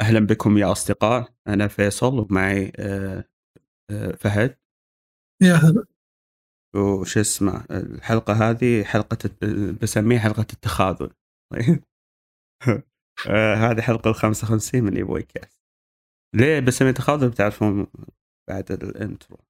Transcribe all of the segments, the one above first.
أهلا بكم يا أصدقاء. أنا فيصل ومعي آه، آه، فهد. يا هلا. وش اسمه؟ الحلقة هذه حلقة بسميها حلقة التخاذل. آه، هذه حلقة الخمسة وخمسين من إيفوي كاست. ليه بسميها تخاذل؟ بتعرفون بعد ال intro.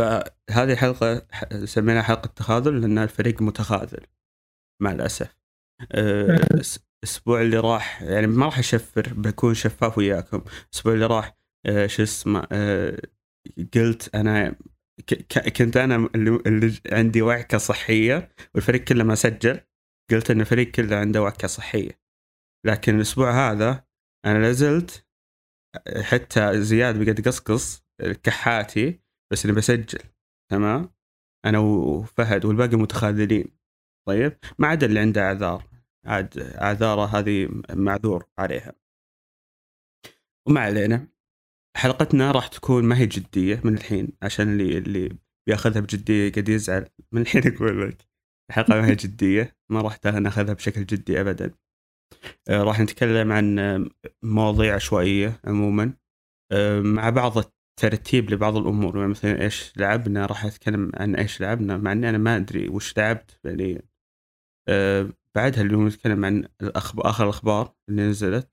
فهذه الحلقة سميناها حلقة تخاذل لأن الفريق متخاذل مع الأسف. آه، الأس- الأسبوع اللي راح يعني ما راح أشفر بكون شفاف وياكم. الأسبوع اللي راح آه، شو اسمه آه، قلت أنا كنت أنا اللي, اللي عندي وعكة صحية والفريق كله ما سجل. قلت أن الفريق كله عنده وعكة صحية. لكن الأسبوع هذا أنا لازلت حتى زياد بقد قصقص كحاتي. بس اني بسجل تمام؟ أنا وفهد والباقي متخاذلين. طيب؟ ما عدا اللي عنده أعذار. عاد أعذاره هذه معذور عليها. وما علينا. حلقتنا راح تكون ما هي جدية من الحين عشان اللي اللي بيأخذها بجدية قد يزعل. من الحين أقول لك. الحلقة ما هي جدية ما راح نأخذها بشكل جدي ابدا. آه، راح نتكلم عن مواضيع عشوائيه عموما. آه، مع بعض الترتيب لبعض الأمور يعني مثلا إيش لعبنا راح أتكلم عن إيش لعبنا مع إني أنا ما أدري وش لعبت فعليا أه بعدها اليوم نتكلم عن الأخبار آخر الأخبار اللي نزلت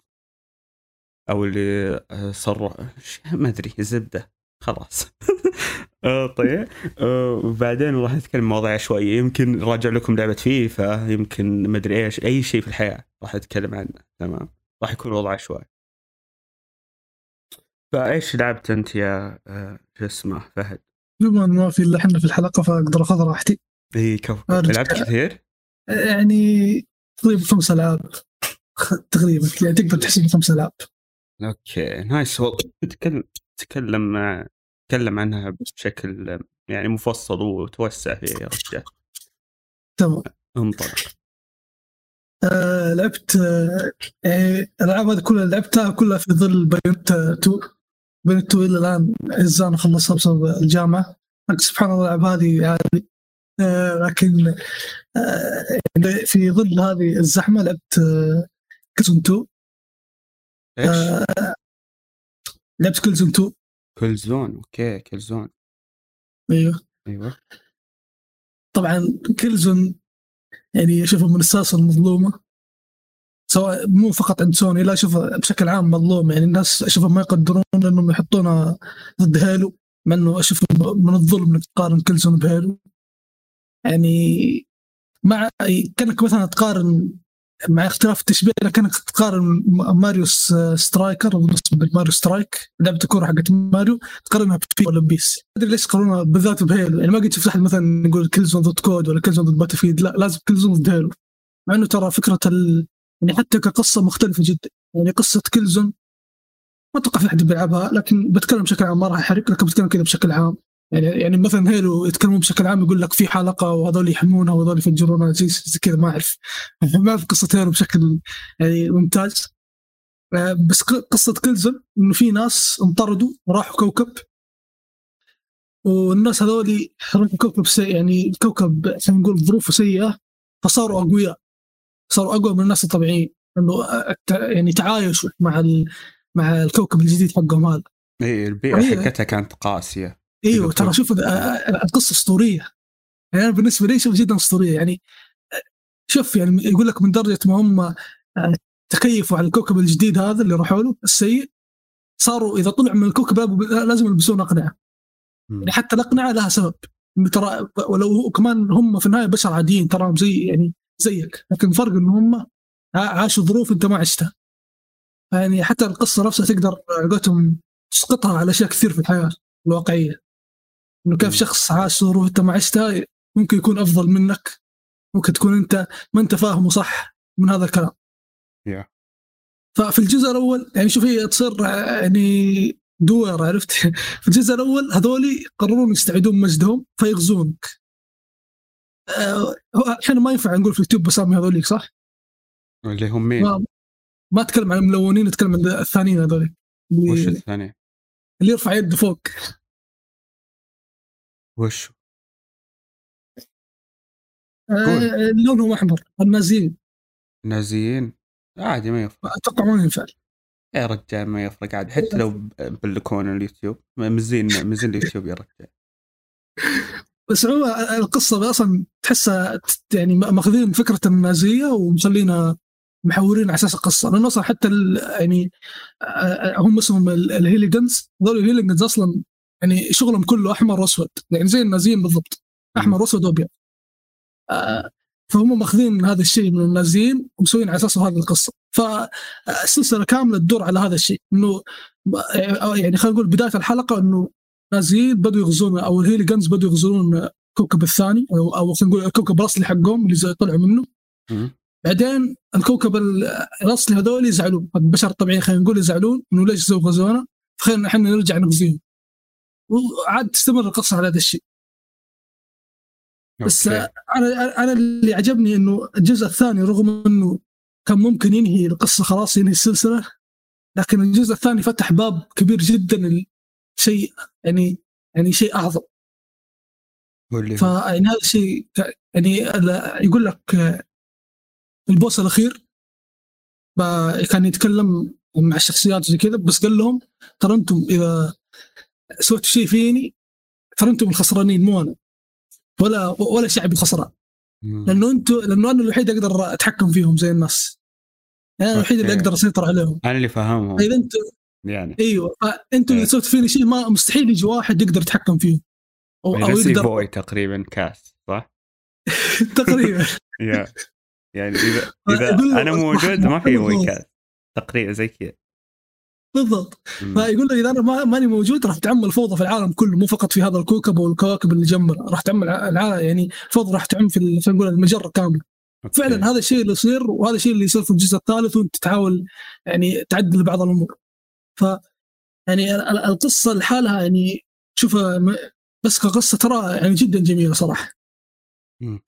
أو اللي آه، صار ش- ما أدري زبده خلاص. آه طيب. آه وبعدين راح نتكلم مواضيع عشوائيه يمكن راجع لكم لعبة فيفا يمكن ما أدري إيش أي شيء في الحياة راح أتكلم عنه تمام؟ راح يكون وضع عشوائي فايش لعبت انت يا آه، شو اسمه فهد؟ بما ما في الا إحنا في الحلقة فأقدر أخذ راحتي. إي كف أرجع. لعبت كثير؟ يعني تقريبا خمس ألعاب. تقريبا يعني تقدر تحسب خمس ألعاب. okay nice. والله تكلم تكلم مع- تكلم عنها بشكل يعني مفصل وتوسع فيها يا رجال. تمام. انطلق آه لعبت آه يعني الألعاب هذه كلها لعبتها كلها في ظل Bayonetta 2 2 إلى الآن اجزاء خلصها بسبب الجامعة. لكن سبحان الله الألعاب هذه آه لكن آه يعني في ظل هذه الزحمة لعبت آه Killzone 2 إيش؟ لعبت Killzone 2 Killzone okay Killzone أيوه. أيوه. طبعا Killzone يعني أشوفه من السلاسل المظلومة. سواء مو فقط عند سوني لا اشوفه بشكل عام مظلوم. يعني الناس أشوفهم ما يقدرون إنهم يحطونها ضد Halo مع إنه أشوف من الظلم إنك تقارن Killzone ب Halo يعني مع كأنك مثلا تقارن مع اختلاف التشبيه كأنك تقارن Mario Striker Mario Strike لعبة الكورة حقت ماريو تقارنها بفي ولا PES ما أدري ليش يقارنونها بالذات ب Halo يعني ما قد شفت أحد مثلا يقول Killzone ضد COD ولا Killzone ضد Battlefield لا لازم Killzone ضد Halo مع إنه ترى فكرة ال... يعني حتى كقصة مختلفة جدا. يعني قصة Killzone ما أتوقع في أحد بيلعبها لكن بتكلم بشكل عام ما راح أحرق لكن بتكلم كذا بشكل عام. يعني يعني مثلا Halo يتكلمون بشكل عام يقول لك في حلقة وهذول يحمونها وهذول يفجرونها زي, كذا ما أعرف. ما اعرف قصة Halo بشكل يعني ممتاز. آه، بس قصة كلزون إنه في ناس انطردوا وراحوا كوكب. والناس هذول راحوا كوكب سيء يعني الكوكب خلينا نقول ظروفه سيئة فصاروا أقوياء. صاروا أقوى من الناس الطبيعيين إنه يعني تعايشوا مع ال... مع الكوكب الجديد حقهم هذا اي البيئة. حقتها كانت قاسية إيوه. ترى شوف القصة أسطورية يعني أنا بالنسبة لي شوف جدا أسطورية يعني شوف يعني يقول لك من درجة ما هم تكيفوا على الكوكب الجديد هذا اللي راحوا له السيء صاروا إذا طلعوا من الكوكب لازم يلبسون أقنعة. يعني حتى الأقنعة لها سبب ترى ولو كمان هم في النهاية بشر عاديين تراهم زي يعني زيك. لكن الفرق إن هم عاشوا ظروف أنت ما عشتها. يعني حتى القصة نفسها تقدر على قولتهم تسقطها على أشياء كثير في الحياة الواقعية. إنه كيف. شخص عاش ظروف أنت ما عشتها ممكن يكون أفضل منك ممكن تكون أنت ما أنت فاهمه صح من هذا الكلام. يا. ففي الجزء الأول يعني شوف هي تصير يعني دور عرفت؟ في الجزء الأول هذولي يقررون يستعيدون مجدهم فيغزونك. إحنا ما ينفع نقول في اليوتيوب بسامي هذوليك صح؟ اللي هم مين؟ ما ما أتكلم عن الملونين أتكلم عن الثانيين هذوليك. وش الثاني؟ اللي يرفع يده فوق. وش؟ آه لونهم أحمر النازيين. نازيين عادي ما يفرق. أتوقع ما ينفع. يا رجال ما يفرق عادي حتى لو بلكون اليوتيوب. مزين مزين اليوتيوب يا رجال. بس هو القصة أصلا تحسها يعني ماخذين فكرة النازية ومخلينا محورين على أساس القصة. لأنه أصلا حتى يعني هم اسمهم ال Helghans. هذول ال Helghans أصلا يعني شغلهم كله أحمر وأسود. يعني زي النازيين بالضبط. أحمر وأسود وأبيض. فهم ماخذين هذا الشيء من النازيين ومسوين على أساسه هذه القصة. فالسلسلة كاملة تدور على هذا الشيء. إنه يعني خلينا نقول بداية الحلقة إنه نازيين بدوا يغزون أو ال Helghans بدوا يغزون الكوكب الثاني أو أو خلينا نقول الكوكب الأصلي حقهم اللي طلعوا منه. بعدين الكوكب الأصلي هذول يزعلون البشر الطبيعيين خلينا نقول يزعلون إنه ليش سووا غزونا فخلينا إحنا نرجع نغزيهم. وعاد تستمر القصة على هذا الشيء. بس أنا أنا اللي عجبني إنه الجزء الثاني رغم إنه كان ممكن ينهي القصة خلاص ينهي السلسلة لكن الجزء الثاني فتح باب كبير جدا شيء يعني يعني شيء أعظم. فيعني هذا الشيء يعني يقول لك البوس الأخير كان يتكلم مع الشخصيات زي كذا بس قال لهم ترى أنتم إذا سويتوا شيء فيني ترى أنتم الخسرانين مو أنا. ولا ولا شعبي خسران لأنه أنتم لأنه أنا الوحيد أقدر أتحكم فيهم زي الناس. أنا الوحيد اللي أقدر اسيطر عليهم. أنا اللي فاهمهم إذا أنتم يعني. أيوه فانتم اذا إيه. سويت فيني شيء ما مستحيل يجي واحد يقدر يتحكم فيهم أو, يعني أو يقدر بوي تقريبا كاس صح؟ تقريبا. يعني اذا إذا أنا موجود ما في بوي كاس. تقريبا زي كذا. بالضبط. فيقول له إذا أنا ماني موجود راح تعم الفوضى في العالم كله مو فقط في هذا الكوكب والكواكب اللي جنبه راح تعم العالم يعني الفوضى راح تعم في نقول المجرة كاملة. فعلا هذا الشيء اللي يصير وهذا الشيء اللي يصير في الجزء الثالث وأنت تحاول يعني تعدل بعض الأمور. ف يعني القصة لحالها يعني شوفها بس كقصة ترى يعني جدا جميلة صراحة.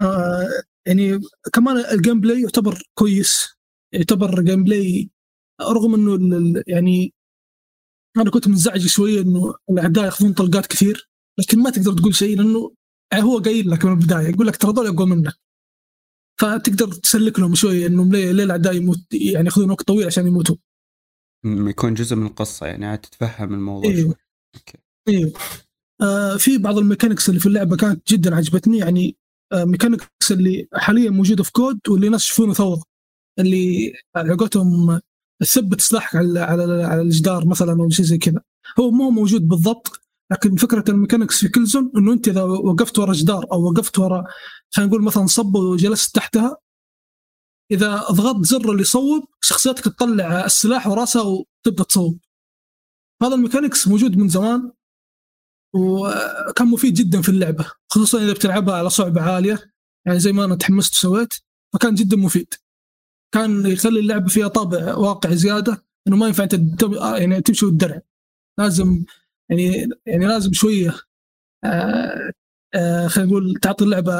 آه يعني كمان ال gameplay يعتبر كويس. يعتبر gameplay رغم إنه يعني أنا كنت منزعج شوية إنه الأعداء يأخذون طلقات كثير لكن ما تقدر تقول شيء لأنه يعني هو قايل لك من البداية يقول لك ترى هذول أقوى منك. فتقدر تسلك لهم شوية إنه ليه, ليه الأعداء يموت يعني يأخذون وقت طويل عشان يموتوا. يكون جزء من القصة يعني عاد تتفهم الموضوع أيوه okay. أيوه آه في بعض ال mechanics اللي في اللعبة كانت جدا عجبتني يعني آه mechanics اللي حاليا موجودة في COD واللي الناس يشوفونه ثورة اللي على قولتهم تثبت سلاحك على على على الجدار مثلا أو شيء زي كذا. هو مو موجود بالضبط لكن فكرة ال mechanics في Killzone إنه أنت إذا وقفت ورا جدار أو وقفت ورا خلينا نقول مثلا صبه وجلست تحتها إذا ضغطت زر اللي يصوب شخصيتك تطلع السلاح وراسها وتبدأ تصوب. هذا الميكانكس موجود من زمان وكان مفيد جدا في اللعبة خصوصا إذا بتلعبها على صعوبه عالية يعني زي ما أنا تحمست وسويت فكان جدا مفيد. كان يخلي اللعبة فيها طابع واقعي زيادة إنه ما ينفع أنت يعني تمشي والدرع لازم يعني يعني لازم شوية آه آه خلينا نقول تعطي اللعبة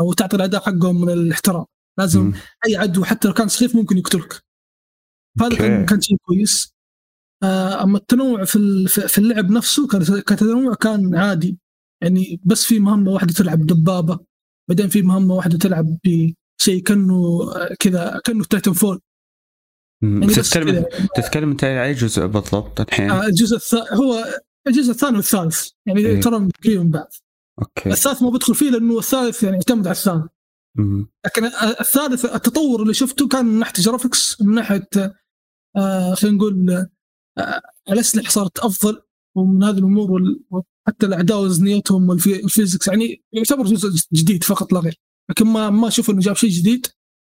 أو تعطي الأداء حقهم من الاحترام لازم م. أي عدو حتى لو كان سخيف ممكن يقتلك. فهذا كان كان شيء كويس. آه أما التنوع في في اللعب نفسه كتنوع كان عادي. يعني بس في مهمة واحدة تلعب دبابة بعدين في مهمة واحدة تلعب شيء كأنه كذا كأنه Titanfall يعني تتكلم تتكلم أنت على أي جزء بالضبط الحين؟ آه الجزء الثاني هو الجزء الثاني والثالث. يعني إيه؟ ترى قريب من بعض. okay. الثالث ما بدخل فيه لأنه الثالث يعني يعتمد على الثاني. لكن الثالث التطور اللي شفته كان من ناحية graphics من ناحية آه خلينا نقول آه الأسلحة صارت أفضل ومن هذه الأمور وحتى الأعداء وزنيتهم وال physics يعني يعتبر جزء جديد فقط لا غير. لكن ما ما أشوف إنه جاب شيء جديد.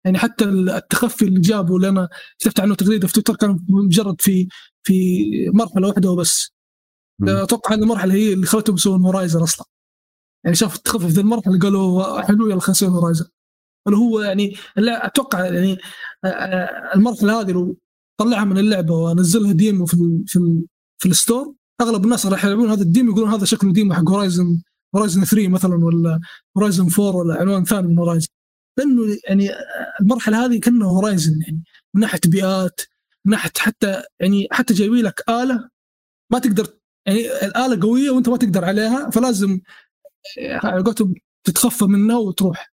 يعني حتى التخفي اللي جابه اللي أنا كتبت عنه تغريده في تويتر كان مجرد في في مرحلة واحدة وبس. أتوقع هذه المرحلة هي اللي خلتهم يسوون Horizon أصلا. يعني شاف التخفي في المرحلة قالوا حلو يلا خلينا Horizon اللي هو يعني لا أتوقع يعني المرحلة هذه لو طلعها من اللعبة وانزلها demo في ال في ال في ال store أغلب الناس راح يلعبون هذا ال demo يقولون هذا شكله demo حق Horizon Horizon 3 مثلا ولا Horizon 4 ولا عنوان ثاني من Horizon لأنه يعني المرحلة هذه كانه Horizon يعني من ناحية بيئات من ناحية حتى يعني حتى جايبين لك آلة ما تقدر يعني الآلة قوية وأنت ما تقدر عليها فلازم على قولتهم تتخفى منها وتروح.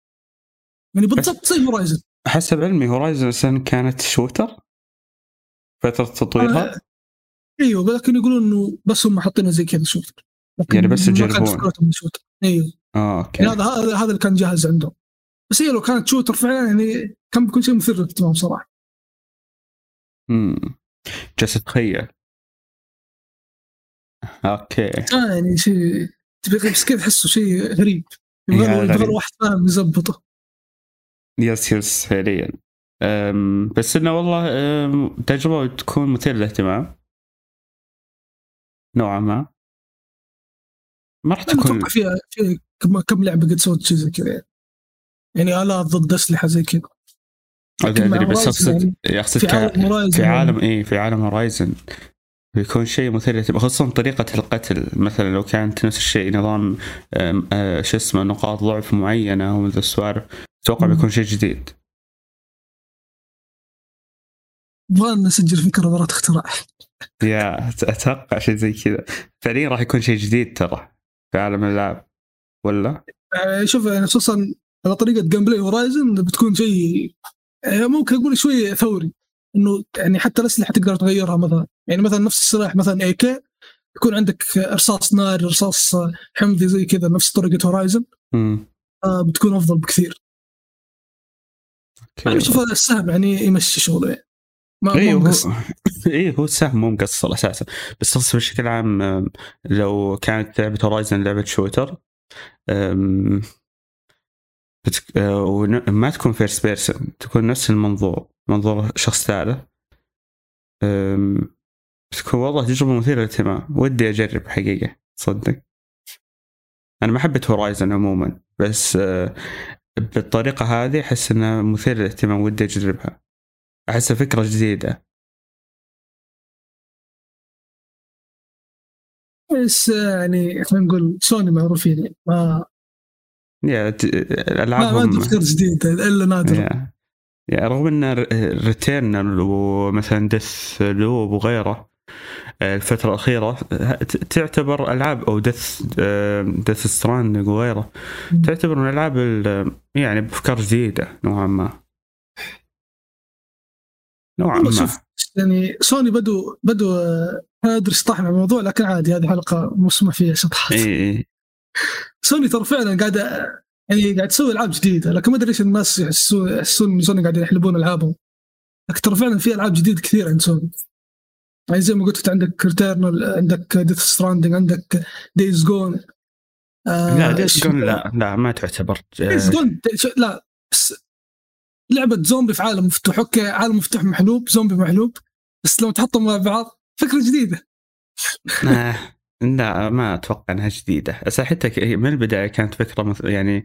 يعني بالضبط زي Horizon حسب علمي Horizon كانت shooter فترة تطويرها؟ آه إيوه لكن يقولون إنه بس هم حاطينها زي كذا shooter يعني بس يجربون إيوه. آه okay. يعني هذا هذا هذا اللي كان جاهز عندهم. بس هي لو كانت shooter فعلا يعني كان بيكون شيء مثير للاهتمام صراحة. امم جالس أتخيل. okay. آه يعني شيء بس كيف تحسه شيء غريب؟ يبغى واحد فاهم يزبطه. yes yes فعليا. بس إنه والله تجربة تكون مثيرة للاهتمام. نوعا ما. ما راح تكون. فيها فيها كم لعبة قد سوت شيء زي كذا يعني. الات ضد أسلحة زي كذا. أدري بس أقصد أقصد في عالم في عالم اي في عالم Horizon بيكون شيء مثير خصوصا طريقة القتل. مثلا لو كانت نفس الشيء نظام آه، شو اسمه نقاط ضعف معينة ومن ذا السوالف أتوقع بيكون شيء جديد. نبغى نسجل فكرة براءة اختراع. yeah أتوقع شيء زي كذا. فعليا راح يكون شيء جديد ترى في عالم الالعاب ولا؟ آه، شوف يعني خصوصا على طريقة gameplay Horizon بتكون شيء آه، ممكن أقول شوي ثوري إنه يعني حتى الأسلحة تقدر تغيرها مثلا. يعني مثلا نفس السلاح مثلا AK يكون عندك رصاص نار رصاص حمضي زي كذا نفس طريقة Horizon آه بتكون أفضل بكثير. أنا أشوف هذا السهم يعني يمشي شغله. يعني ما إيه هو إيه هو السهم مو مقصر أساسا. بس اقصد بشكل عام لو كانت لعبة Horizon لعبة shooter بتك... آه، وما تكون first person تكون نفس المنظور. منظور شخص ثالث. بتكون والله تجربة مثيرة للاهتمام. ودي أجرب حقيقة تصدق أنا ما حبيت Horizon عموما بس آه، بالطريقة هذه أحس أنها مثيرة للاهتمام ودي أجربها. أحسها فكرة جديدة. بس يعني خلينا نقول سوني معروفين يعني ما يا الالعاب ما, ما تفكر جديد إلا نادر. yeah رغم إن Returnal ومثلا Deathloop وغيره الفترة الأخيرة تعتبر ألعاب أو Death Death Strand وغيره تعتبر من الألعاب يعني بأفكار جديدة نوعا ما. نوعا ما. شوف يعني سوني بدوا بدوا ما أدري مع الموضوع لكن عادي هذه حلقة مسموح فيها شطحات. اي سوني ترى فعلا قاعدة يعني قاعد تسوي ألعاب جديدة لكن ما أدري ليش الناس يحسون يحسون إن سوني قاعدين يحلبون ألعابهم. لكن ترى فعلا في ألعاب جديدة كثير عند سوني يعني زي ما قلت عندك Returnal عندك Death Stranding عندك Days Gone آه لا Days Gone لا لا ما تعتبر. Days Gone لا بس لعبة زومبي في عالم مفتوح أوكي عالم مفتوح محلوب زومبي محلوب بس لو تحطهم مع بعض فكرة جديدة. آه. لا ما أتوقع إنها جديدة. بس حتى من البداية كانت فكرة يعني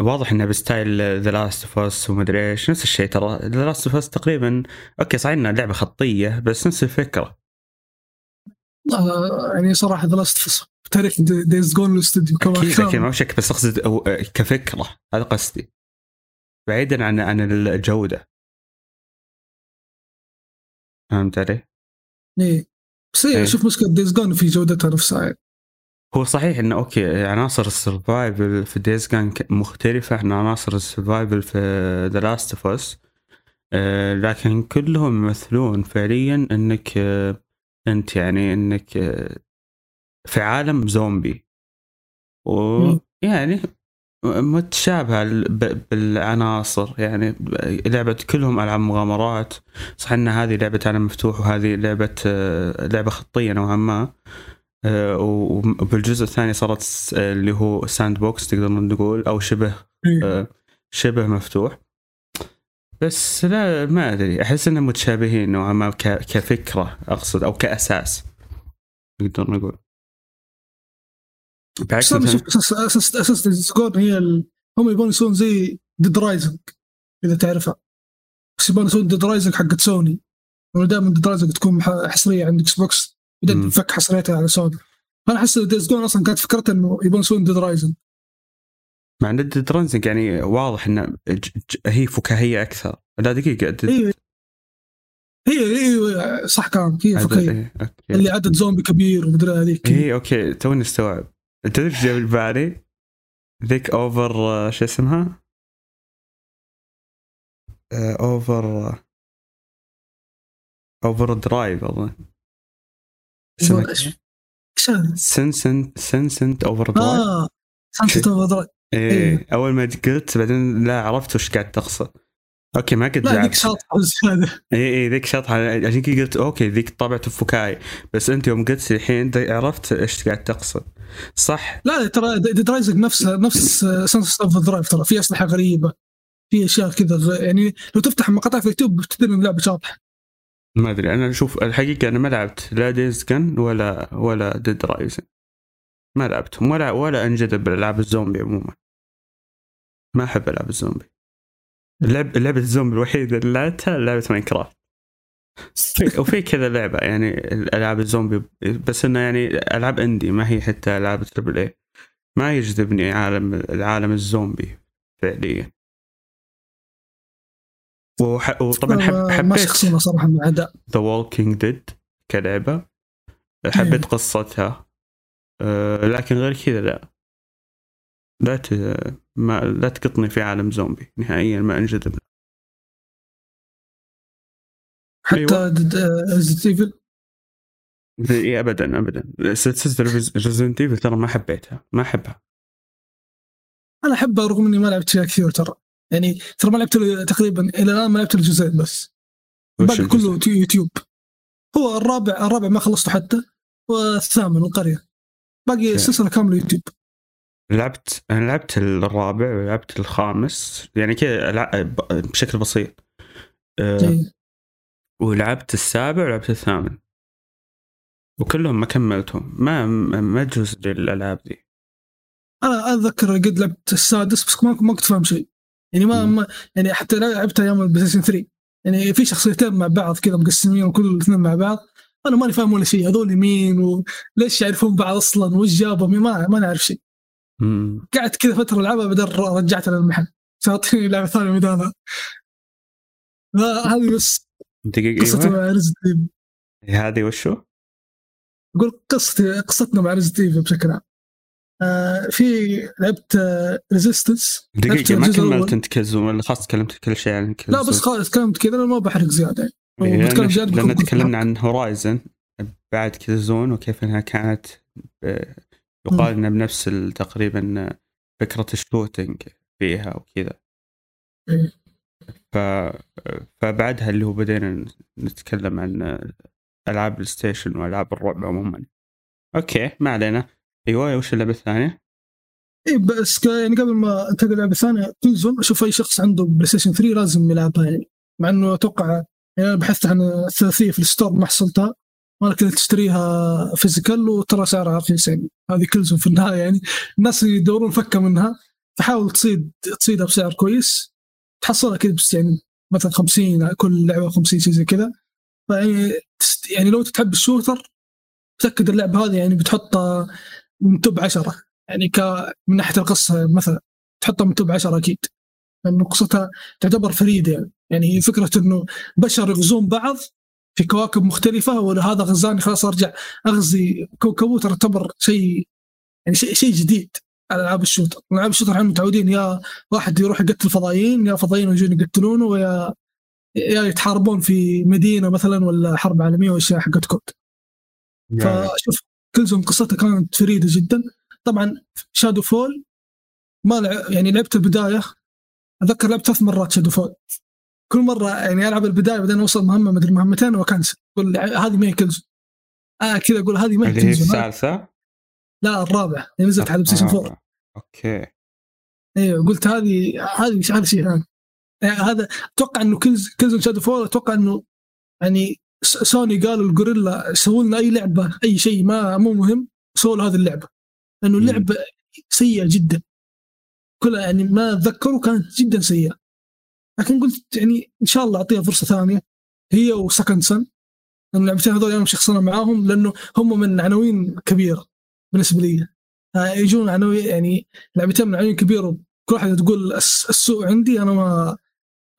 واضح إنها ب style The Last of Us ومدري إيش نفس الشيء ترى. The Last of Us تقريبا أوكي صحيح إنها لعبة خطية بس نفس الفكرة. آه يعني صراحة The Last of Us تاريخ Days Gone الاستوديو كمان أكيد أكيد ما شك بس أقصد كفكرة هذا قصدي. بعيدا عن عن الجودة. فهمت علي؟ إيه. بس إيه. شوف مشكلة Days Gone في جودتها نفسها هو صحيح إنه أوكي عناصر ال survival في Days Gone مختلفة عن عناصر ال survival في The Last of Us لكن كلهم يمثلون فعليا إنك آه أنت يعني إنك آه في عالم زومبي ويعني متشابهة بالعناصر. يعني لعبة كلهم ألعاب مغامرات. صح إن هذه لعبة عالم مفتوح وهذه لعبة لعبة خطية نوعا ما. وبالجزء الثاني صارت اللي هو sandbox تقدر نقول أو شبه شبه مفتوح. بس لا ما أدري. أحس إنهم متشابهين نوعا ما كفكرة أقصد أو كأساس نقدر نقول. أساس أساس Days Gone هي ال... هم يبون يسوون زي Dead Rising إذا تعرفها. بس يبون يسوون Dead Rising حقت سوني دائما Dead Rising تكون حصرية عند Xbox بعدين تنفك حصريتها على سوني فانا أحس Days Gone أصلا كانت فكرتها إنه يبون يسوون Dead Rising مع إن Dead Rising يعني واضح إنه هي فكاهية أكثر. لا دقيقة Dead... هي هي هي صح كلام هي فكاهية. اللي عدد زومبي كبير ومدري هذيك. هي أوكي توني استوعب انت تدري إيش جاب بالي؟ ذيك Over شو اسمها؟ Over Overdrive أظن؟ Sunset Sunset Overdrive آه Sunset Overdrive إيه أول ما قلت بعدين لا عرفت وش قاعد تقصد أوكي ما قد لا ذيك لعبت شاطحة زياده اي اي ذيك شطحه عشان كذا قلت أوكي ذيك طابع فكاهي بس أنت يوم قلت الحين عرفت إيش قاعد تقصد. صح؟ لا ترى Dead Rising نفس نفس Sunset Overdrive ترى. في أسلحة غريبة. في أشياء كذا يعني لو تفتح مقاطع في اليوتيوب تدري إن اللعبة شاطحة. ما أدري. أنا أشوف الحقيقة أنا ما لعبت لا Days Gone ولا ولا Dead Rising ما لعبتهم. ولا ولا أنجذب بالالعاب الزومبي عموما. ما أحب العاب الزومبي. اللعب لعبة الزومبي الوحيدة اللي لعبتها لعبة Minecraft. في- وفي كذا لعبة يعني الالعاب الزومبي بس إنه يعني ألعاب indie ما هي حتى ألعاب triple A ما يجذبني عالم العالم الزومبي فعليا. وح... وطبعا حب... آه، ما حبيت شخصيا صراحة مع أداء. The Walking Dead كلعبة. حبيت إيه. قصتها. أه لكن غير كذا لا. لا ت... ما لا تقطني في عالم زومبي نهائيا ما أنجذب. حتى أيوة. Resident Evil ابدا ابدا. سلسلة Resident Evil ترى ما حبيتها ما أحبها. أنا أحبها رغم إني ما لعبت فيها كثير ترى. يعني ترى ما لعبت تقريبا إلى الآن ما لعبت له جزئين بس الجزء؟ كله يوتيوب. هو الرابع الرابع ما خلصته حتى والثامن القرية. باقي السلسلة كاملة يوتيوب. لعبت أنا لعبت الرابع ولعبت الخامس يعني كذا بشكل بسيط. أه. ولعبت السابع ولعبت الثامن. وكلهم ما كملتهم. ما ما جزء للألعاب ذي. أنا أتذكر قد لعبت السادس بس ما ما كنت فاهم شيء. يعني ما. ما يعني حتى لعبتها أيام ال PlayStation 3 يعني في شخصيتين مع بعض كذا مقسمين وكل الاثنين مع بعض. أنا ماني فاهم ولا شيء. هذول مين وليش يعرفون بعض أصلا؟ وش جابهم؟ ما ما نعرف شيء. قعدت كذا فترة ألعبها بعدين رجعتها للمحل تعطيني لعبه ثانية بدالها هذه بس دقيقة قصتي أيوة. مع Evil هذه وشو؟ أقول قصتي قصتنا مع Resident Evil بشكل عام. آه في لعبت Resistance دقيقة ما كملت أنت Killzone ولا خلاص تكلمت كل شيء عن Killzone لا بس خلاص تكلمت كذا أنا ما بحرق زيادة. يعني إيه، لأن, زيادة تكلمنا عن Horizon بعد Killzone وكيف إنها كانت آه، يقال انها بنفس تقريبا فكرة ال shooting فيها وكذا. ف... فبعدها اللي هو بدينا نتكلم عن ألعاب PlayStation وألعاب الرعب عموما. أوكي ما علينا. أيوه وش اللعبة الثانية؟ اي بس ك- يعني قبل ما أنتقل للعبة الثانية Killzone أشوف أي شخص عنده PlayStation 3 لازم يلعبها يعني. مع إنه أتوقع يعني أنا بحثت عن الثلاثية في ال store ما حصلتها. كنت تشتريها physical وترى سعرها رخيص يعني هذه Killzone في النهاية يعني. الناس يدورون فكة منها فحاول تصيد تصيدها بسعر كويس. تحصلها كذا بس يعني مثلا 50 كل لعبة 50 شيء زي كذا. فيعني يعني لو تحب الشوتر تأكد اللعبة هذه يعني بتحطها من توب 10 يعني ك من ناحية القصة مثلا تحطها من توب 10 أكيد. لأنه قصتها تعتبر فريدة يعني. يعني هي فكرة إنه بشر يغزون بعض في كواكب مختلفة وهذا غزاني خلاص أرجع أغزي كوكبه تعتبر شيء يعني شيء شيء جديد. على ألعاب ال shooter، ألعاب ال shooter إحنا متعودين يا واحد يروح يقتل فضائيين يا فضائيين يجون يقتلونه ويا يا يتحاربون في مدينة مثلا ولا حرب عالمية واشياء حقت COD. فشوف Killzone قصتها كانت فريدة جدا. طبعا Shadow Fall ما لع... يعني لعبت البداية أتذكر لعبت ثلاث مرات Shadow Fall كل مرة يعني ألعب البداية بعدين أوصل مهمة مدري مهمتين وأ cancel. أقول هذه ما هي Killzone آه كذا أقول هذه ما هي هذه- الثالثة؟ لا الرابعة. اللي نزلت على Station 4 آه، okay. أيوه قلت هذه هذه هذا شيء ثاني. يعني هذا أتوقع إنه Kills- Killzone Shadow Fall أتوقع إنه يعني سوني قالوا ال Guerrilla سووا لنا أي لعبة أي شيء ما مو مهم سووا له هذه اللعبة. لأنه. اللعبة سيئة جدا. كلها يعني ما أتذكره كانت جدا سيئة. لكن قلت يعني إن شاء الله أعطيها فرصة ثانية هي و Second Son. لأن اللعبتين هذول أنا شخصنا معاهم لأنه هم من عناوين كبيرة بالنسبة لي. آه، يجون عناوين يعني لعبتين من عناوين كبيرة كل واحدة تقول الس- السوء عندي أنا ما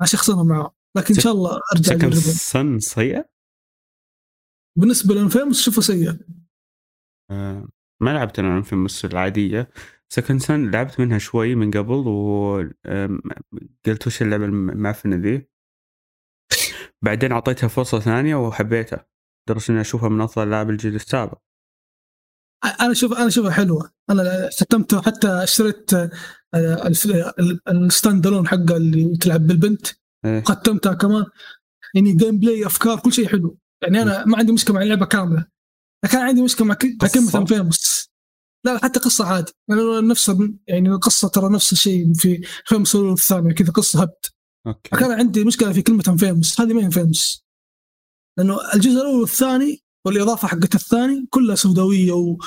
اشخصنها معاهم. لكن إن شاء الله أرجع Second اجربهم Son سيء؟ بالنسبة لل Infamous شوفه سيء. آه، ما لعبت أنا Infamous العادية. Second Son لعبت منها شوي من قبل وقلت وش اللعبة المعفنة ذي؟ بعدين أعطيتها فرصة ثانية وحبيتها لدرجة إني أشوفها من أفضل العاب الجيل السابق. أنا أشوف أنا أشوفها حلوة. أنا ختمته حتى اشتريت ال standalone حقه اللي تلعب بالبنت. إيه. ختمتها كمان. يعني gameplay أفكار كل شيء حلو. يعني أنا ما عندي مشكلة مع اللعبة كاملة. لكن عندي مشكلة مع كلمة Infamous لا حتى قصة عادي يعني نفس يعني القصة ترى نفس الشيء في Infamous الثاني كذا قصة هبد okay. كان عندي مشكلة في كلمة Infamous هذه ما هي Infamous لأنه الجزء الأول والثاني والإضافة حقت الثاني كلها سوداوية و...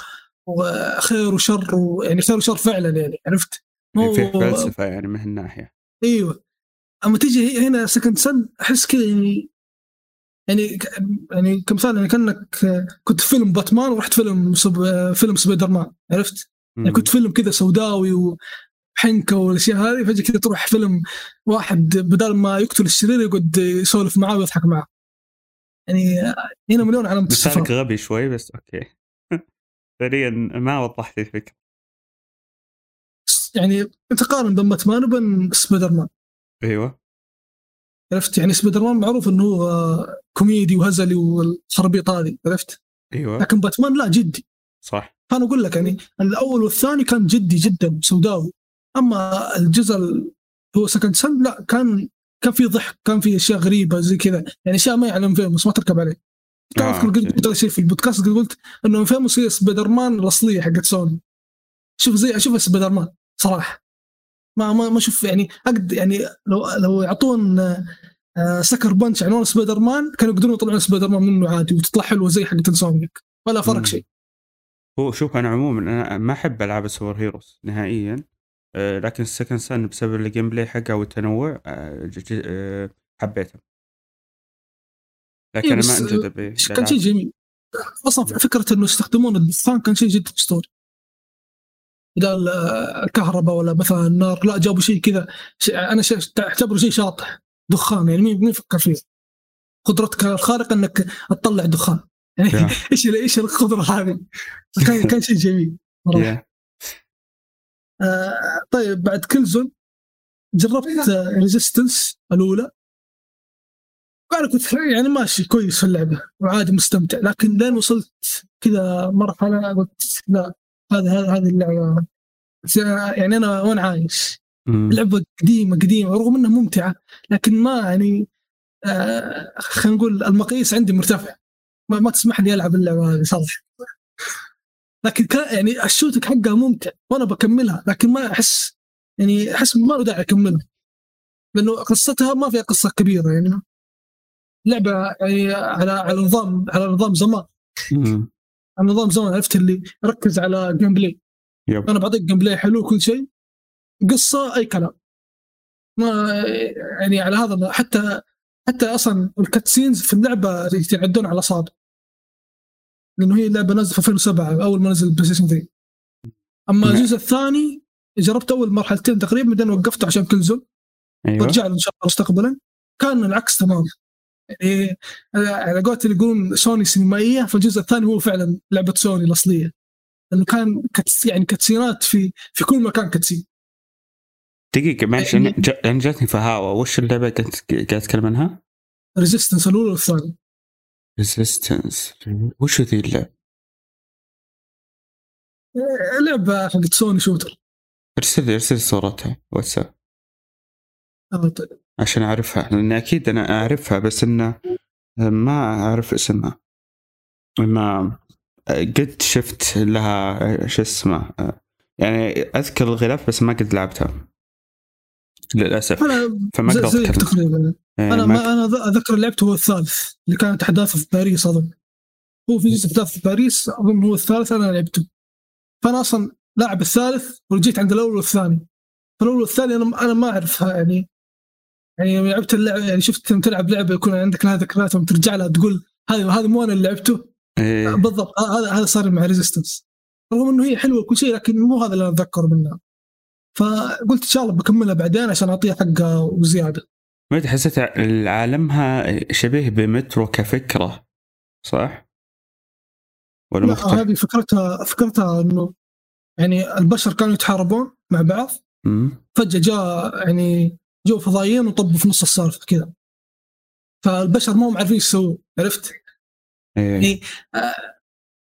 وخير وشر ويعني خير وشر فعلا يعني عرفت؟ مو في فلسفة يعني من هالناحية. إيوه. أما تيجي هنا Second Son أحس كذا يعني يعني يعني كمثال يعني كأنك كنت فيلم باتمان ورحت فيلم سب... فيلم سبايدر مان عرفت؟ يعني كنت فيلم كذا سوداوي وحنكة والأشياء هذه فجأة كذا تروح فيلم واحد بدل ما يقتل الشرير يقعد يسولف معاه ويضحك معاه. يعني هنا مليون علامة استفهام. غبي شوي بس okay. فعليا ما وضحت الفكرة. يعني انت قارن بين باتمان وبين سبايدر مان أيوه. عرفت؟ يعني سبايدر مان معروف إنه هو كوميدي وهزلي والخربيط هذه عرفت؟ أيوه. لكن باتمان لا جدي. صح. فانا أقول لك يعني الأول والثاني كان جدي جدا سوداوي. أما الجزء هو Second Son لا كان كان في ضحك كان في أشياء غريبة زي كذا. يعني أشياء ما يعلم Infamous ما تركب عليه. تعرف آه قلت شيء في البودكاست؟ قلت إنه Infamous هي سبايدر مان الأصلية حقت سوني. شوف زي أشوف سبايدر مان صراحة. ما ما ما أشوف يعني اقد يعني لو لو يعطون آه Sucker Punch عنوان سبايدر مان كانوا يقدرون يطلعون سبايدر مان منه عادي وتطلع حلوة زي حقت Insomniac ولا فرق شيء. هو شوف أنا عموما أنا ما أحب ألعاب ال superheroes نهائيا آه، لكن ال Second Son بسبب ال gameplay حقه والتنوع آه، آه، حبيته. لكن إيه أنا ما أنجذب كان شيء جميل؟ أصلا فكرة إنه يستخدمون الدخان كان شيء جدا اسطوري بدل الكهرباء ولا مثلا النار لا جابوا شيء كذا. أنا اعتبره شيء شاطح دخان يعني مين يفكر فيه؟ قدرتك الخارقة إنك تطلع دخان يعني إيش إيش القدرة هذه؟ كان كان شيء جميل. صراحة آه طيب بعد Killzone جربت Resistance الأولى؟ أنا كنت يعني ماشي كويس في اللعبة وعادي مستمتع لكن لين وصلت كذا مرحلة قلت لا. هذا هذا هذه اللعبة. يعني أنا وين عايش؟ اللعبه قديمه قديمة رغم إنها ممتعة لكن ما يعني آه خلينا نقول المقاييس عندي مرتفع ما, ما تسمح لي ألعب اللعبة هذه صراحة. لكن كان يعني الشوتك حقها ممتع وأنا بكملها لكن ما أحس يعني أحس ما له داعي أكملها. لأنه قصتها ما فيها قصة كبيرة يعني. لعبة يعني على على نظام على نظام زمان. على نظام زمان عرفت اللي ركز على gameplay yep. أنا بعطيك gameplay حلو كل شيء. قصة أي كلام. ما يعني على هذا حتى حتى أصلا ال cutscenes في اللعبة يتعدون على اصابع لأنه هي اللعبة نزلت في 2007 أول ما نزل ال PlayStation 3 أما نعم. الجزء الثاني جربت أول مرحلتين تقريبا بعدين وقفته عشان Killzone أيوه ورجع إن شاء الله مستقبلا. كان العكس تماما. يعني على قولت اللي يقولون سوني سينمائية فالجزء الثاني هو فعلا لعبة سوني الأصلية. لأنه كان cuts- يعني cutscene ات في في كل مكان كتسين دقيقة معلش يعني جاتني فهاوة. وش اللعبة كنت قاعد تتكلم عنها؟ Resistance الأولى والثانية. Resistance وش ذي اللعبة؟ لعبة حقت سوني shooter. ارسل لي ارسل صورتها واتساب. آه طيب. عشان أعرفها لأن أكيد أنا أعرفها بس انه ما أعرف اسمها. ما قد شفت لها شو اسمه يعني أذكر الغلاف بس ما قد لعبتها. للأسف. أنا فما أقدر زي تقريبا. إيه، أنا ما أنا أذكر لعبته هو الثالث اللي كانت أحداثه في باريس أظن. هو في جزء احداث في باريس أظن هو الثالث أنا لعبته. فأنا أصلا لاعب الثالث ورجيت عند الأول والثاني. فالأول والثاني أنا أنا ما أعرفها يعني يعني يوم لعبت اللعبة يعني شفت تلعب لعبة يكون عندك لها ذكريات ترجع لها تقول هذا هذا مو أنا اللي لعبته إيه. بالضبط هذا هذا صار مع ريزيستنس رغم إنه هي حلوة وكل شيء لكن مو هذا اللي أنا أتذكره منها فقلت إن شاء الله بكملها بعدين عشان أعطيها حقها وزيادة ما حسيت عالمها شبيه بمترو كفكرة صح؟ ولا لا مختلف؟ هذه فكرتها فكرتها إنه يعني البشر كانوا يتحاربون مع بعض مم. فجأة جاء يعني جو فضائيين وطبوا في نص السالفة كذا فالبشر ما هم عارفين إيش يسوون عرفت؟ إيه. يعني آه،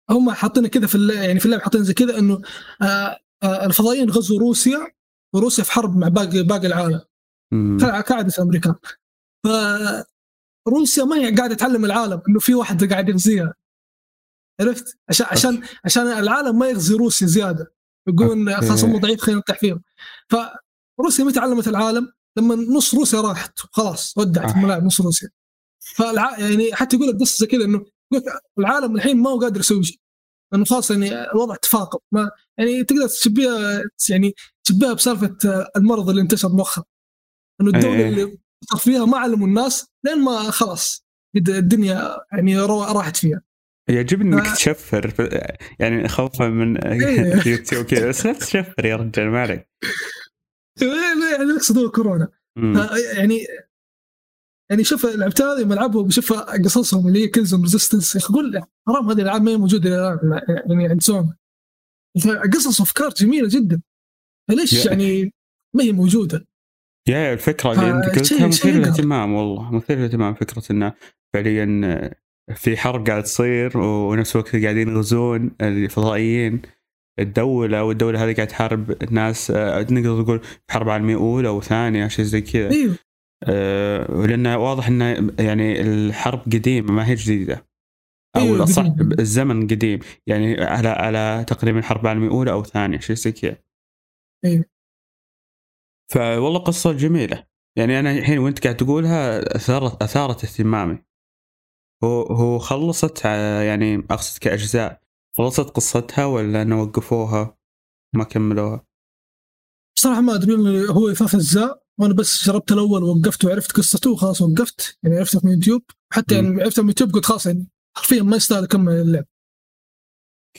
هم حاطين كذا في اللعبة يعني في اللعبة حاطين زي كذا إنه آه، آه، الفضائيين غزوا روسيا وروسيا في حرب مع باقي باقي العالم كعادة الأمريكان فروسيا ما هي قاعدة تعلم العالم إنه في واحد قاعد يغزيها عرفت؟ عشان عشان عشان العالم ما يغزي روسيا زيادة يقولون. خلاص هم ضعيف خلينا نطيح فيهم فروسيا متى علمت العالم؟ لما نص روسيا راحت خلاص ودعت آه. الملاعب نص روسيا فالع... يعني حتى يقول لك قصه زي كذا إنه العالم الحين ما هو قادر يسوي شيء لأنه خلاص يعني الوضع تفاقم ما يعني تقدر تشبهها يعني تشبهها بسالفة المرض اللي انتشر مؤخرا إنه الدولة إيه. اللي صار فيها ما علموا الناس لين ما خلاص الدنيا يعني رو- راحت فيها يعجبني إنك آه. تشفر يعني خوفا من إيه. يوتيوب كذا بس لا تشفر يا رجال ما عليك يعني أقصد هو كورونا. يعني يعني شوف الالعاب هذه ما ألعبهم بشوف قصصهم اللي هي Killzone Resistance يا أخي قول حرام هذه الألعاب ما هي موجودة يعني عند سوني قصص وافكار جميلة جدا. فليش يعني ما هي موجودة؟ يا الفكرة اللي أنت قلتها مثير. للاهتمام والله مثير للاهتمام فكرة إنه فعليا في حرب قاعد تصير ونفس الوقت قاعدين يغزون الفضائيين. الدولة والدولة هذه قاعد تحارب الناس آه، نقدر نقول في حرب عالمية أولى وثانية شيء زي كذا. إيوه. آه، ولأن واضح أن يعني الحرب قديمة ما هي جديدة. أو أيوة، قديمة. الزمن قديم. يعني على على تقريبا حرب عالمية أولى أو ثانية شيء زي كذا. أيوة. فوالله قصة جميلة. يعني أنا الحين وأنت قاعد تقولها أثارت أثارت اهتمامي. هو هو خلصت آه، يعني أقصد كأجزاء. خلصت قصتها ولا أنه وقفوها؟ ما كملوها. بصراحه ما أدري هو ثلاث اجزاء وأنا بس جربت الأول ووقفت وعرفت قصته وخلاص وقفت يعني عرفتها من يوتيوب. حتى مم. يعني عرفتها من يوتيوب قلت خلاص يعني حرفيا ما يستاهل أكمل اللعب.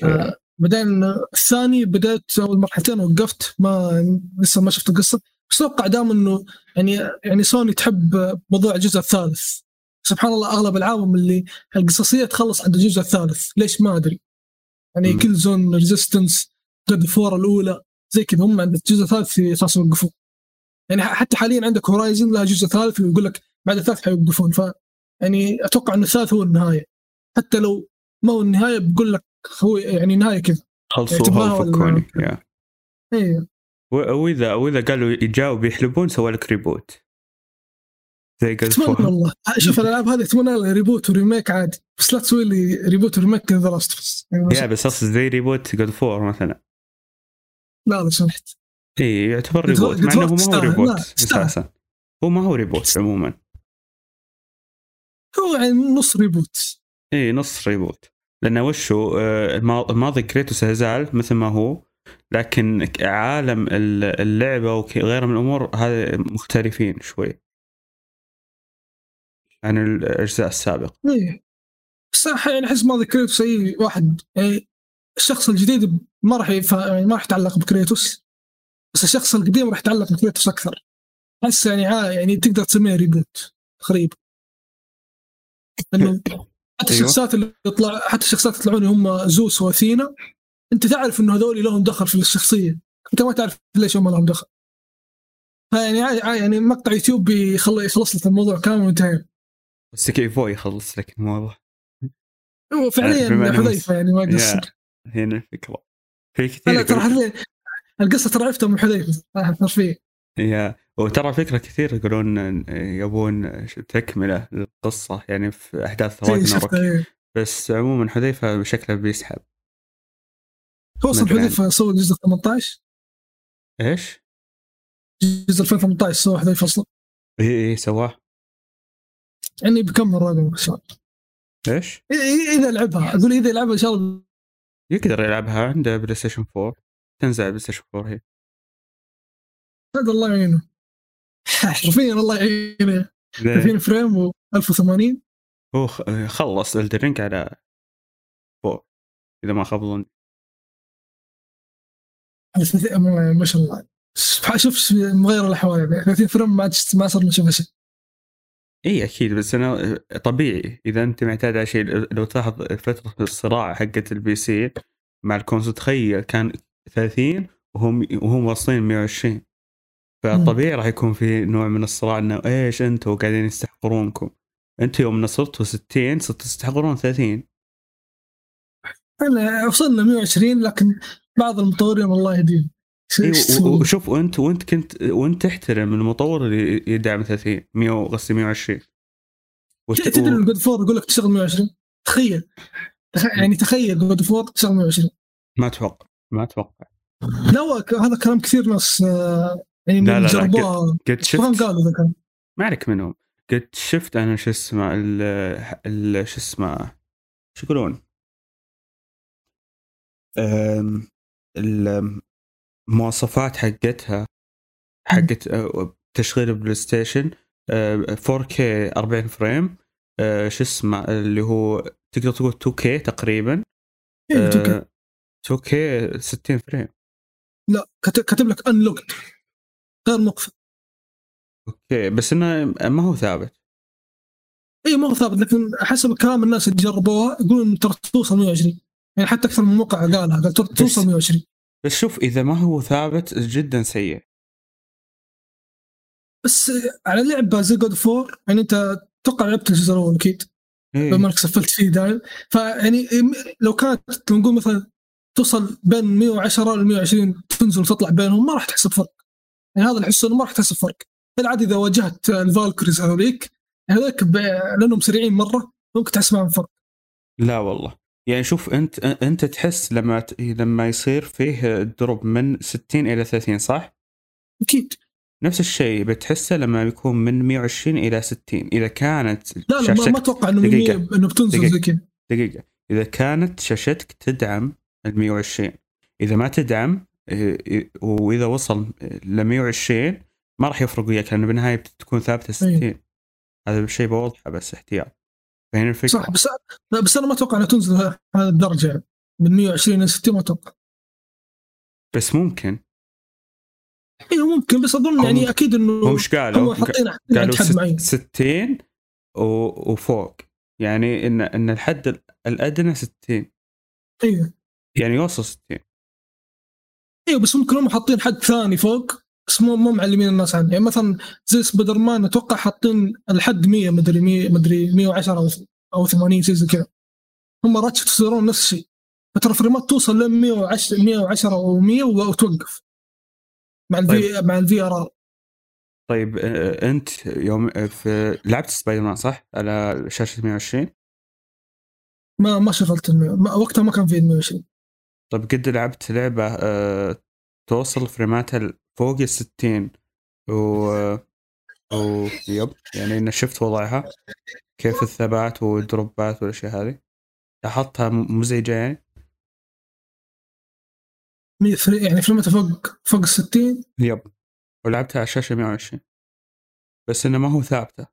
آه، بعدين الثاني بدأت أول مرحلتين وقفت ما لسه ما شفت القصة. بس أتوقع دام إنه يعني يعني سوني تحب موضوع الجزء الثالث. سبحان الله أغلب الألعاب اللي القصصية تخلص عند الجزء الثالث. ليش؟ ما أدري. يعني. Killzone Resistance God of War الأولى زي كذا هم عند الجزء الثالث أساس يوقفون يعني حتى حاليا عندك Horizon لها جزء ثالث ويقول لك بعد الثالث حيوقفون. ف يعني أتوقع إن الثالث هو النهاية. حتى لو ما هو النهاية بقول لك هو يعني نهاية كذا. خلصوها ولا وفكوني. أيوه واذا وإذا قالوا يجاوا بيحلبون سووا لك reboot زي قال أتمنى. والله. شوف الألعاب هذه أتمنى reboot و remake عادي. بس لا تسوي لي reboot و remake كذا Last بس يا بس أقصد زي reboot God 4 مثلا. لا لا سمحت. إي يعتبر reboot مع إنه هو ما هو. reboot. أساسا هو ما هو reboot عموما. هو يعني نص reboot إي نص ريبوت لأنه آه، الما- الماضي كريتوس يزال مثل ما هو لكن عالم ال- اللعبة وغيرها من الأمور هذا مختلفين شوي. عن الأجزاء السابقة. إيه. أح- يعني أحس ما ذكرت أي واحد يعني الشخص الجديد ما راح. يعني ما راح يتعلق بكريتوس بس الشخص القديم راح يتعلق بكريتوس أكثر. أحس يعني عا- يعني تقدر تسميه reboot تقريبا. إنه حتى أيوة. الشخصيات اللي يطلع حتى الشخصيات يطلعون هم زوس وأثينا أنت تعرف إنه هذول لهم دخل في الشخصية. أنت ما تعرف ليش هم لهم دخل. عا- يعني مقطع يوتيوب يخل- يخلص لك الموضوع كامل وانتهينا. بس كيفو يخلص لك الموضوع هو فعليا حذيفه يعني ما قصر هنا الفكرة في كثير ترى القصة ترى عرفتها من حذيفة حرفيا يا وترى فكرة كثير يقولون يبون تكملة للقصة يعني في أحداث زي راجناروك شفتها إيه. بس عموما حذيفة شكله بيسحب. هو أصلا حذيفة سوى جزء 18 إيش؟ جزء 2018 سوى حذيفة أصلا. اي اي سواه. يعني بكمل راجل ان شاء الله إيش؟ إذا لعبها. أقول إذا لعبها إن شاء الله. يقدر يلعبها عنده بلاي ستيشن 4 تنزل على بلاي ستيشن 4 هي. هذا الله يعينه. حرفيا الله يعينه. 30 فريم و 1080 هو خلص الدرينك على 4 إذا ما خاب ظني ما شاء الله. شوف مغير الأحوال. يعني 30 فريم ما ما صرنا نشوف شيء إي أكيد بس أنا طبيعي. إذا أنت معتاد على شيء لو تلاحظ فترة الصراع حقت ال PC مع ال console تخيل كان 30 وهم وهم واصلين 120 فطبيعي راح يكون في نوع من الصراع إنه إيش أنتم قاعدين يستحقرونكم؟ أنتم يوم نصرتوا 60 صرتوا تستحقرون 30 أنا وصلنا 120 لكن بعض المطورين الله يهديهم وشوف وانت وانت كنت وانت تحترم المطور اللي يدعم 30 100 قصدي 120 تدري ان جود فور يقول لك تشتغل 120 تخيل. يعني تخيل جود فور تشتغل 120 ما أتوقع ما أتوقع. لا هذا كلام كثير ناس آه، يعني لا لا جربوها قد شفت؟ قالوا ذا كلام ما عليك منهم. قد شفت أنا شو اسمه ال شو اسمه شو يقولون؟ المواصفات حقتها حقت آه، تشغيل ال PlayStation 4K 40 frame آه، شو اسمه اللي هو تقدر تقول 2K تقريبا 2K 60 frame. لا كاتب لك unlocked غير مقفل. أوكي بس إنه ما هو ثابت. اي ما هو ثابت لكن حسب كلام الناس اللي جربوها يقولون ترى توصل 120 يعني حتى أكثر من موقع قالها قال توصل 120 بس شوف إذا ما هو ثابت جدا سيء. بس على لعبه زي جود فور يعني أنت توقع لعبت الجزء الأول أكيد. إيه. بما إنك سفلت فيه دايم. فيعني لو كانت نقول مثلا توصل بين 110 ل 120 تنزل وتطلع بينهم ما راح تحسب فرق. يعني هذا اللي احسه إنه ما راح تحسب فرق. بالعاده إذا واجهت الفالكريز هذوليك هذوليك لأنهم سريعين مرة ممكن تحس معهم فرق. لا والله. يعني شوف أنت أنت تحس لما لما يصير فيه دروب من 60 إلى 30 صح؟ أكيد. نفس الشيء بتحسه لما يكون من 120 إلى 60 إذا كانت لا لا ما أتوقع إنه دقيقة. انه بتنزل زي كذا. دقيقة. إذا كانت شاشتك تدعم ال 120 إذا ما تدعم وإذا وصل ل 120 ما راح يفرق وياك لأنه بالنهاية بتكون ثابتة 60 هذا الشيء بوضحه بس احتياط. فهنا الفكرة. صح بس بس أنا ما أتوقع إنها تنزل هذه الدرجة من 120 إلى 60 ما أتوقع. بس ممكن. أيوه ممكن بس أظن يعني أكيد إنه هم إيش قالوا؟ حاطين قالوا معين. 60 وفوق. يعني ان إن الحد الأدنى 60 أيوه يعني يوصل 60 أيوه بس ممكن هم حاطين حد ثاني فوق. بس مو مو معلمين الناس عنه يعني مثلا زي سبايدر مان أتوقع حاطين الحد 100 مدري 100 مدري 110 أو أو 80 شيء زي كذا. هم راتشت يصيرون نفس الشيء. فترى فريمات توصل ل 110 110 أو 100 وتوقف. مع الفي طيب. مع الفي ار ار طيب أنت يوم في لعبت سبايدر مان صح؟ على شاشة 120 ما ما شغلت وقتها ما كان في 120 طيب قد لعبت لعبة أه توصل فريماتها فوق ال 60 و أو يب يعني انه شفت وضعها كيف الثبات والدروبات والأشياء هذه. لاحظتها مزعجه يعني يعني فريماتها فوق فوق ال 60 يب. ولعبتها على الشاشة 120 بس إنه ما هو ثابتة.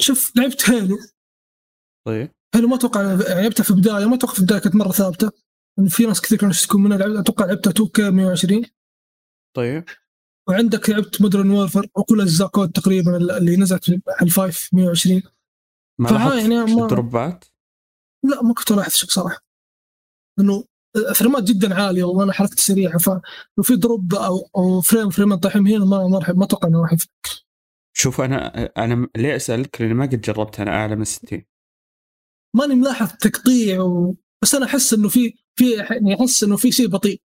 شوف لعبت Halo. طيب. Halo ما أتوقع لعبتها في البدايه ما أتوقع في البدايه كانت مرة ثابتة. في ناس كثير كانوا يشتكون منها لعبت أتوقع لعبتها 2K 120 طيب. وعندك لعبت Modern Warfare وكل اجزاء COD تقريبا اللي نزلت على ال five 120 ما لاحظت يعني ما... دروبات؟ لا ما كنت الاحظ شيء بصراحة. إنه فريمات جدا عالية وأنا حركتي سريعة. فلو في drop أو أو frame فريمات طايحين هنا ما ما ما أتوقع إنه راح يفرق. شوف أنا أنا ليه أسألك؟ لأني ما قد جربت أنا أعلى من 60 ماني ملاحظ تقطيع و... بس أنا أحس إنه في في يعني أحس إنه في شيء بطيء.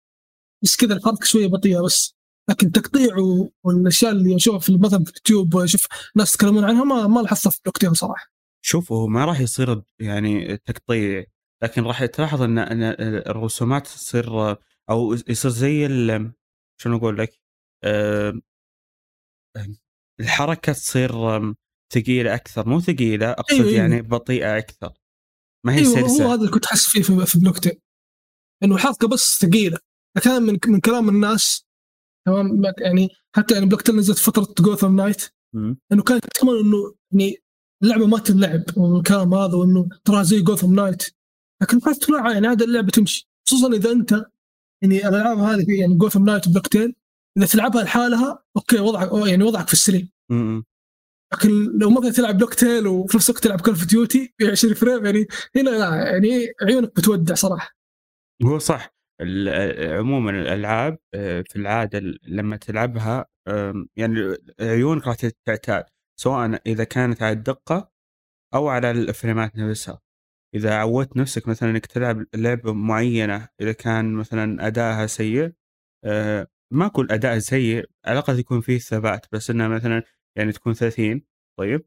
بس كذا الحركة شوية بطيئة بس. لكن تقطيع والأشياء اللي أشوفها في مثلا في اليوتيوب وأشوف ناس يتكلمون عنها ما ما لاحظتها في بلوكتين صراحة. شوف هو ما راح يصير يعني تقطيع لكن راح تلاحظ ان إن الرسومات تصير أو يصير زي شنو أقول لك؟ أه الحركة تصير ثقيلة أكثر مو ثقيلة أقصد أيوة, أيوة. يعني بطيئة أكثر ما هي أيوة سلسة هو هذا اللي كنت أحس فيه في, بلوكتين إنه الحركة بس ثقيلة كان من من كلام الناس تمام؟ يعني حتى يعني بلوكتين نزلت فترة جوثم نايت إنه كانت كمان إنه يعني اللعبة ما تنلعب والكلام هذا وإنه ترى زي جوثم نايت لكن قلت لا يعني هذا اللعبة تمشي. خصوصا إذا أنت يعني الألعاب هذه يعني Gotham Knights و Plague Tale إذا تلعبها لحالها أوكي وضعك يعني وضعك في السليم لكن لو مثلا تلعب Plague Tale وفي نفس الوقت تلعب Call of Duty 20 frame يعني هنا لا يعني عيونك بتودع صراحة. هو صح. ال- عموما الألعاب آه، في العادة لما تلعبها يعني عيونك راح تعتاد سواء إذا كانت على الدقة أو على الفريمات نفسها. إذا عودت نفسك مثلا إنك تلعب لعبة معينة إذا كان مثلا أدائها سيء آه، ما أقول أداء سيء على الأقل يكون فيه ثبات بس إنها مثلا يعني تكون 30 طيب؟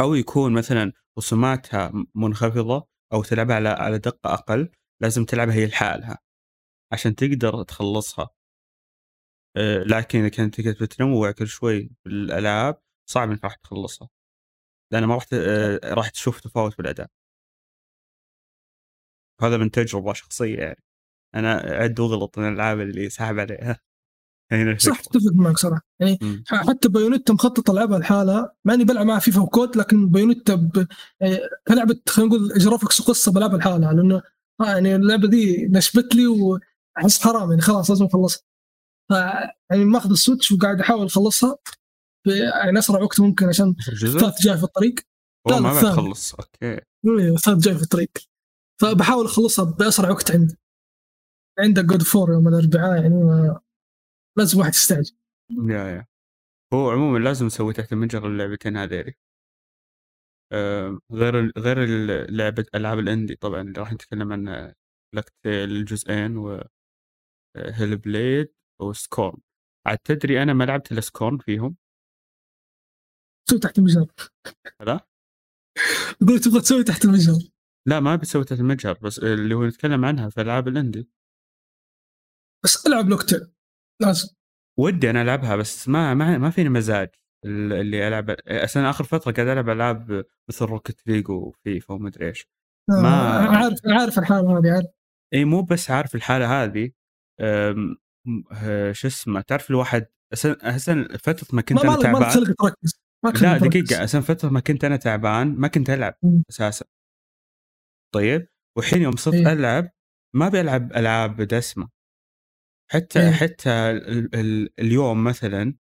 أو يكون مثلا رسوماتها منخفضة أو تلعبها على على دقة أقل. لازم تلعبها هي لحالها عشان تقدر تخلصها. آه، لكن إذا كنت تقدر بتنوع كل شوي بالالعاب صعب إنك راح تخلصها لأن ما راح آه، راح تشوف تفاوت بالاداء هذا من تجربة شخصية يعني. أنا عد وغلط من الألعاب اللي سحب عليها. هنا صح. أتفق معك صراحة. يعني مم. حتى بايونيتا مخطط ألعبها لحالها. مع اني بلعب معها FIFA و COD لكن Bayonetta ب... يعني كلعبه خلينا نقول graphics وقصه بلعبها لحالها لأنه آه يعني اللعبة دي نشبت لي وأحس حرام يعني خلاص لازم أخلصها. ف يعني ماخذ ال Switch وقاعد أحاول أخلصها يعني أسرع وقت ممكن عشان الثالث جاي في الطريق. لا، ما بعد okay. إيه، الثالث جاي في الطريق. فبحاول أخلصها بأسرع وقت عندي. عندك God of War يوم الأربعاء يعني ما... لازم واحد يستعجل. yeah yeah. هو عموما لازم نسوي تحت المجهر اللعبتين هذيلي. آه، غير ال- غير ال- لعبة ألعاب ال indie طبعا اللي راح نتكلم عنها Plague Tale الجزئين و Hellblade و Scorn عاد تدري أنا ما لعبت إلا Scorn فيهم؟ سوي تحت المجهر. لا يقول تبغى تسوي تحت المجهر. لا ما بسوي تحت المجهر بس اللي هو نتكلم عنها في ألعاب ال indie بس ألعب Plague Tale لازم. ودي أنا ألعبها بس ما ما, ما فيني مزاج. اللي ألعب أصلا آخر فترة قاعد ألعب ألعاب مثل Rocket League و FIFA ومدري إيش آه، ما- عارف عارف الحالة هذه عارف إي مو بس عارف الحالة هذه شو اسمه تعرف الواحد أساساً فترة ما كنت ما أنا تعبان ما لا. دقيقة أساسا فترة ما كنت أنا تعبان ما كنت ألعب. أساسا طيب والحين يوم صرت إيه. ألعب ما بلعب ألعاب دسمة حتى إيه. حتى ال ال اليوم مثلا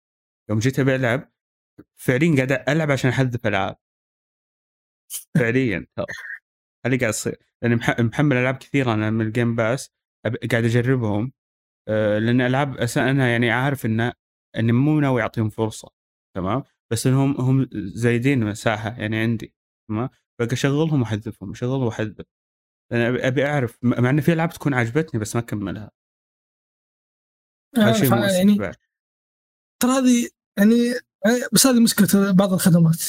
يوم جيت أبي ألعب فعليا قاعد ألعب عشان أحذف ألعاب. فعليا ترى هذا قاعد يصير لأني مح- محمل ألعاب كثيره أنا من الجيم باس قاعد أجربهم. آه، لأن ألعاب أنا يعني عارف إن إني مو ناوي أعطيهم فرصة تمام؟ بس إنهم هم زايدين مساحة يعني عندي تمام؟ بقى أشغلهم وأحذفهم أشغلهم وأحذف. أبي- أبي أعرف مع إن في ألعاب تكون عجبتني بس ما أكملها. عارف، مؤسف يعني. ترى هذه يعني بس هذه مشكلة بعض الخدمات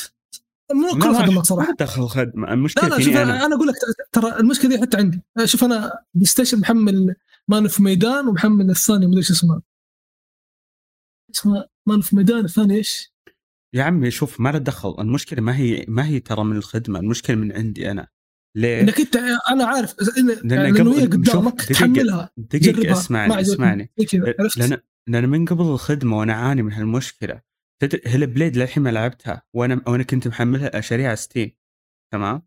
مو كل ما الخدمات صراحة ما دخل خدمه لا المشكلة لا شوف فيني أنا أنا أقول لك ترى المشكلة دي حتى عندي شوف أنا PlayStation محمل Man of Medan ومحمل الثاني مدري إيش اسمه اسمه Man of Medan الثاني إيش؟ يا عمي شوف ما له دخل المشكلة ما هي ما هي ترى من الخدمة المشكلة من عندي أنا ليه؟ إنك انت أنا عارف لأن لأنه هي شوف، قدامك دقيقة- تحملها دقيقة جربها. ما اسمعني. اسمعني؟ لأن لأن من قبل الخدمة وأنا أعاني من هالمشكلة تدري Hellblade للحين ما لعبتها؟ وأنا وأنا كنت محملها شاريها Steam تمام؟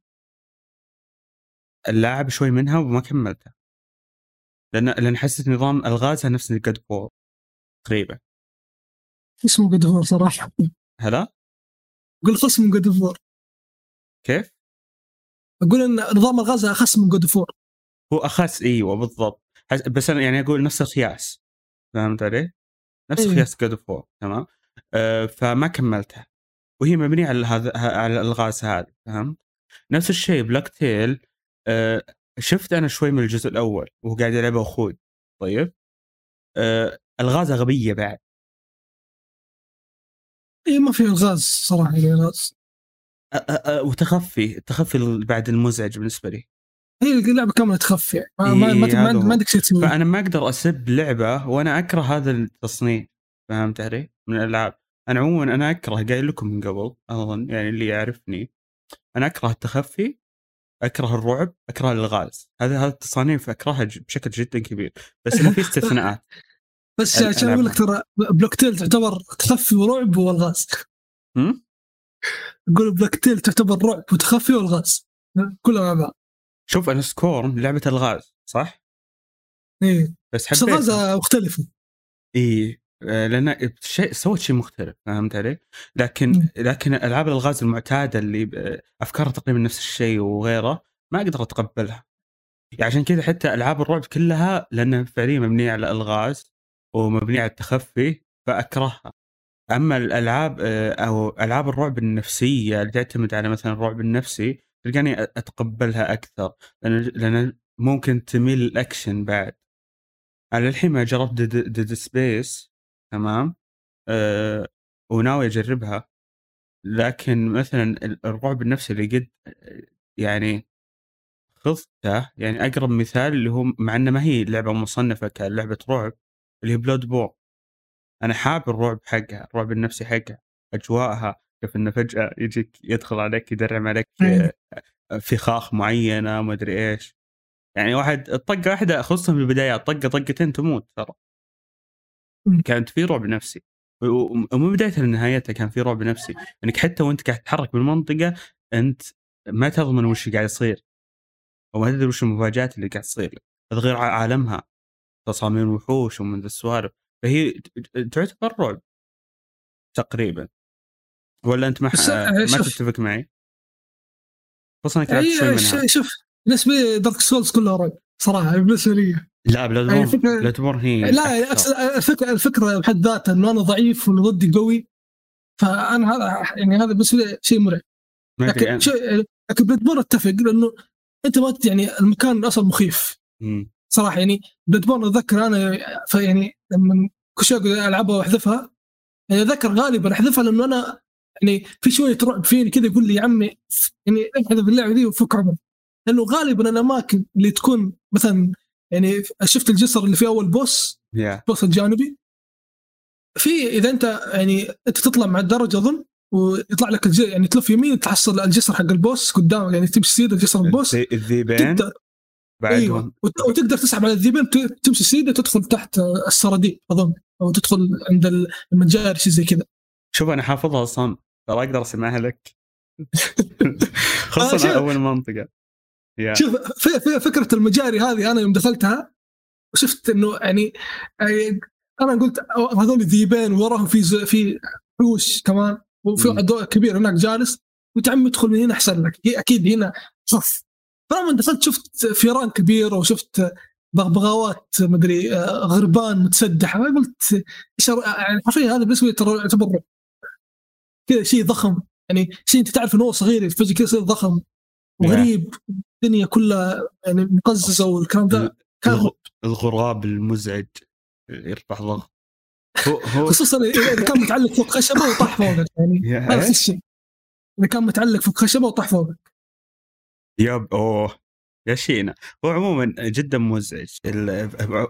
ألعب شوي منها وما كملتها. لأن لأن حسيت نظام ألغازها نفس God of War تقريبا. اسمه God of War صراحة. هلا أقول خصم من God of War كيف؟ أقول إن نظام ألغازه اخس من God of War هو اخس إيوه بالضبط. بس أنا يعني أقول نفس القياس. فهمت علي؟ نفس أيوة. قياس God of War تمام؟ آه فما كملتها. وهي مبنية على هذا على الغاز هذا فهمت؟ نفس الشيء Plague Tale آه شفت أنا شوي من الجزء الأول وهو قاعد يلعبه أخوي طيب؟ آه الغازه غبيه بعد. اي إيه، ما في ألغاز صراحة يعني الغاز وتخفي التخفي ال- بعد المزعج بالنسبة لي. هي اللعبة كاملة تخفي يعني ما, إيه، ما. ما عندك شيء تسويه. فأنا ما أقدر أسب لعبة وأنا أكره هذا التصنيف. فهمت علي؟ من الألعاب. أنا عموما أنا أكره قايل لكم من قبل أظن يعني اللي يعرفني أنا أكره التخفي أكره الرعب أكره الالغاز هذا هذا التصانيف أكرهها بشكل جدا كبير. بس في استثناءات. بس عشان أقول لك ترى بلوك تيل تعتبر تخفي ورعب والغاز؟ أقول Plague Tale تعتبر رعب وتخفي والغاز. كلها مع بعض. شوف أنا Scorn لعبة الغاز صح؟ إيه. بس بس الغاز مختلفة. اي آه، لأن شيء سوت شيء مختلف فهمت علي؟ لكن. لكن ألعاب الالغاز المعتادة اللي أفكارها تقريبا نفس الشيء وغيره ما أقدر أتقبلها. يعني عشان كذا حتى ألعاب الرعب كلها لانها فعليا مبنية على الغاز ومبنية على التخفي فأكرهها. أما الألعاب آه، أو ألعاب الرعب النفسية اللي تعتمد على مثلا الرعب النفسي تلقاني أتقبلها أكثر لأن لأن ممكن تميل للأكشن بعد. أنا للحين ما جربت Dead Space تمام؟ أه وناوي أجربها لكن مثلا ال- الرعب النفسي اللي قد يعني خذته يعني أقرب مثال اللي هو مع إنه ما هي لعبة مصنفة كلعبة رعب اللي هي بلود بور أنا حاب الرعب حقها الرعب النفسي حقها أجواءها كيف إنه فجأة يجيك يدخل عليك يدرم عليك فخاخ معينة ما أدري إيش. يعني واحد طقه واحدة خصوصا في البدايات طقة طقتين تموت ترى. كانت في رعب نفسي. ومن بدايتها لنهايتها كان في رعب نفسي. إنك حتى وأنت قاعد تتحرك بالمنطقة أنت ما تضمن وش قاعد يصير. وما تدري وش المفاجآت اللي قاعد تصير تغير ع- عالمها. تصاميم وحوش ومن ذا السوالف. فهي تعتبر رعب. تقريبا. ولا أنت ما, بس- ح- ما. تتفق معي؟ خصوصا إنك شوف بالنسبة لي Dark Souls كلها رعب صراحة بالنسبة لي. لا Blood يعني borne Bloodborne هي لا يعني الفكرة الفكرة بحد ذاتها إنه أنا ضعيف واللي ضدي قوي فأنا هذا يعني هذا بالنسبة لي شيء مرعب. لكن شيء لكن Bloodborne أتفق لأنه أنت ما يعني المكان أصلا مخيف. مم. صراحة يعني Bloodborne أتذكر أنا فيعني لما كل أقعد ألعبها وأحذفها يعني أتذكر غالبا أحذفها لأنه أنا يعني في شوية رعب فيني كذا يقول لي يا عمي يعني احذف اللعبة دي وفك عمرك. لأنه غالبا الأماكن اللي تكون مثلا يعني شفت الجسر اللي في أول boss؟ يا ال boss الجانبي. في إذا أنت يعني أنت تطلع مع الدرجة اظن ويطلع لك الج... يعني تلف يمين تحصل الجسر حق البوس قدام يعني تمشي سيدة جسر البوس. الذي- الذيبين بعدهم. أيوه. وت- وتقدر تسحب على الذيبين تمشي سيدة تدخل تحت السراديب أظن أو تدخل عند ال- المتجار شيء زي كذا. شوف أنا حافظها أصلا ترى أقدر أسمعها لك. آه، خصوصا شوف. أول منطقة. يا شوف في في فكرة المجاري هذه أنا يوم دخلتها وشفت إنه يعني يعني أنا قلت هذول ذيبين وراهم في في حوش كمان وفي. عدو كبير هناك جالس قلت عمي ادخل من هنا أحسن لك هي أكيد هنا صف فلما دخلت شفت فيران كبيره وشفت بغبغاوات مدري آه، غربان متسدحه قلت إيش يعني حرفيا هذا بالنسبة لي ترى يعتبر. كذا شيء ضخم يعني شيء أنت تعرف إنه هو صغير فجأة كذا يصير ضخم وغريب الدنيا كلها يعني مقززة والكلام ذا كان الغ- الغراب المزعج يرفع ضغط هو هو خصوصا اذا كان متعلق فوق خشبة وطاح فوقك يعني. يا نفس إيش؟ الشيء. إذا كان متعلق فوق خشبة وطاح فوقك. يب أوه. يا شينا. هو عموما جدا مزعج.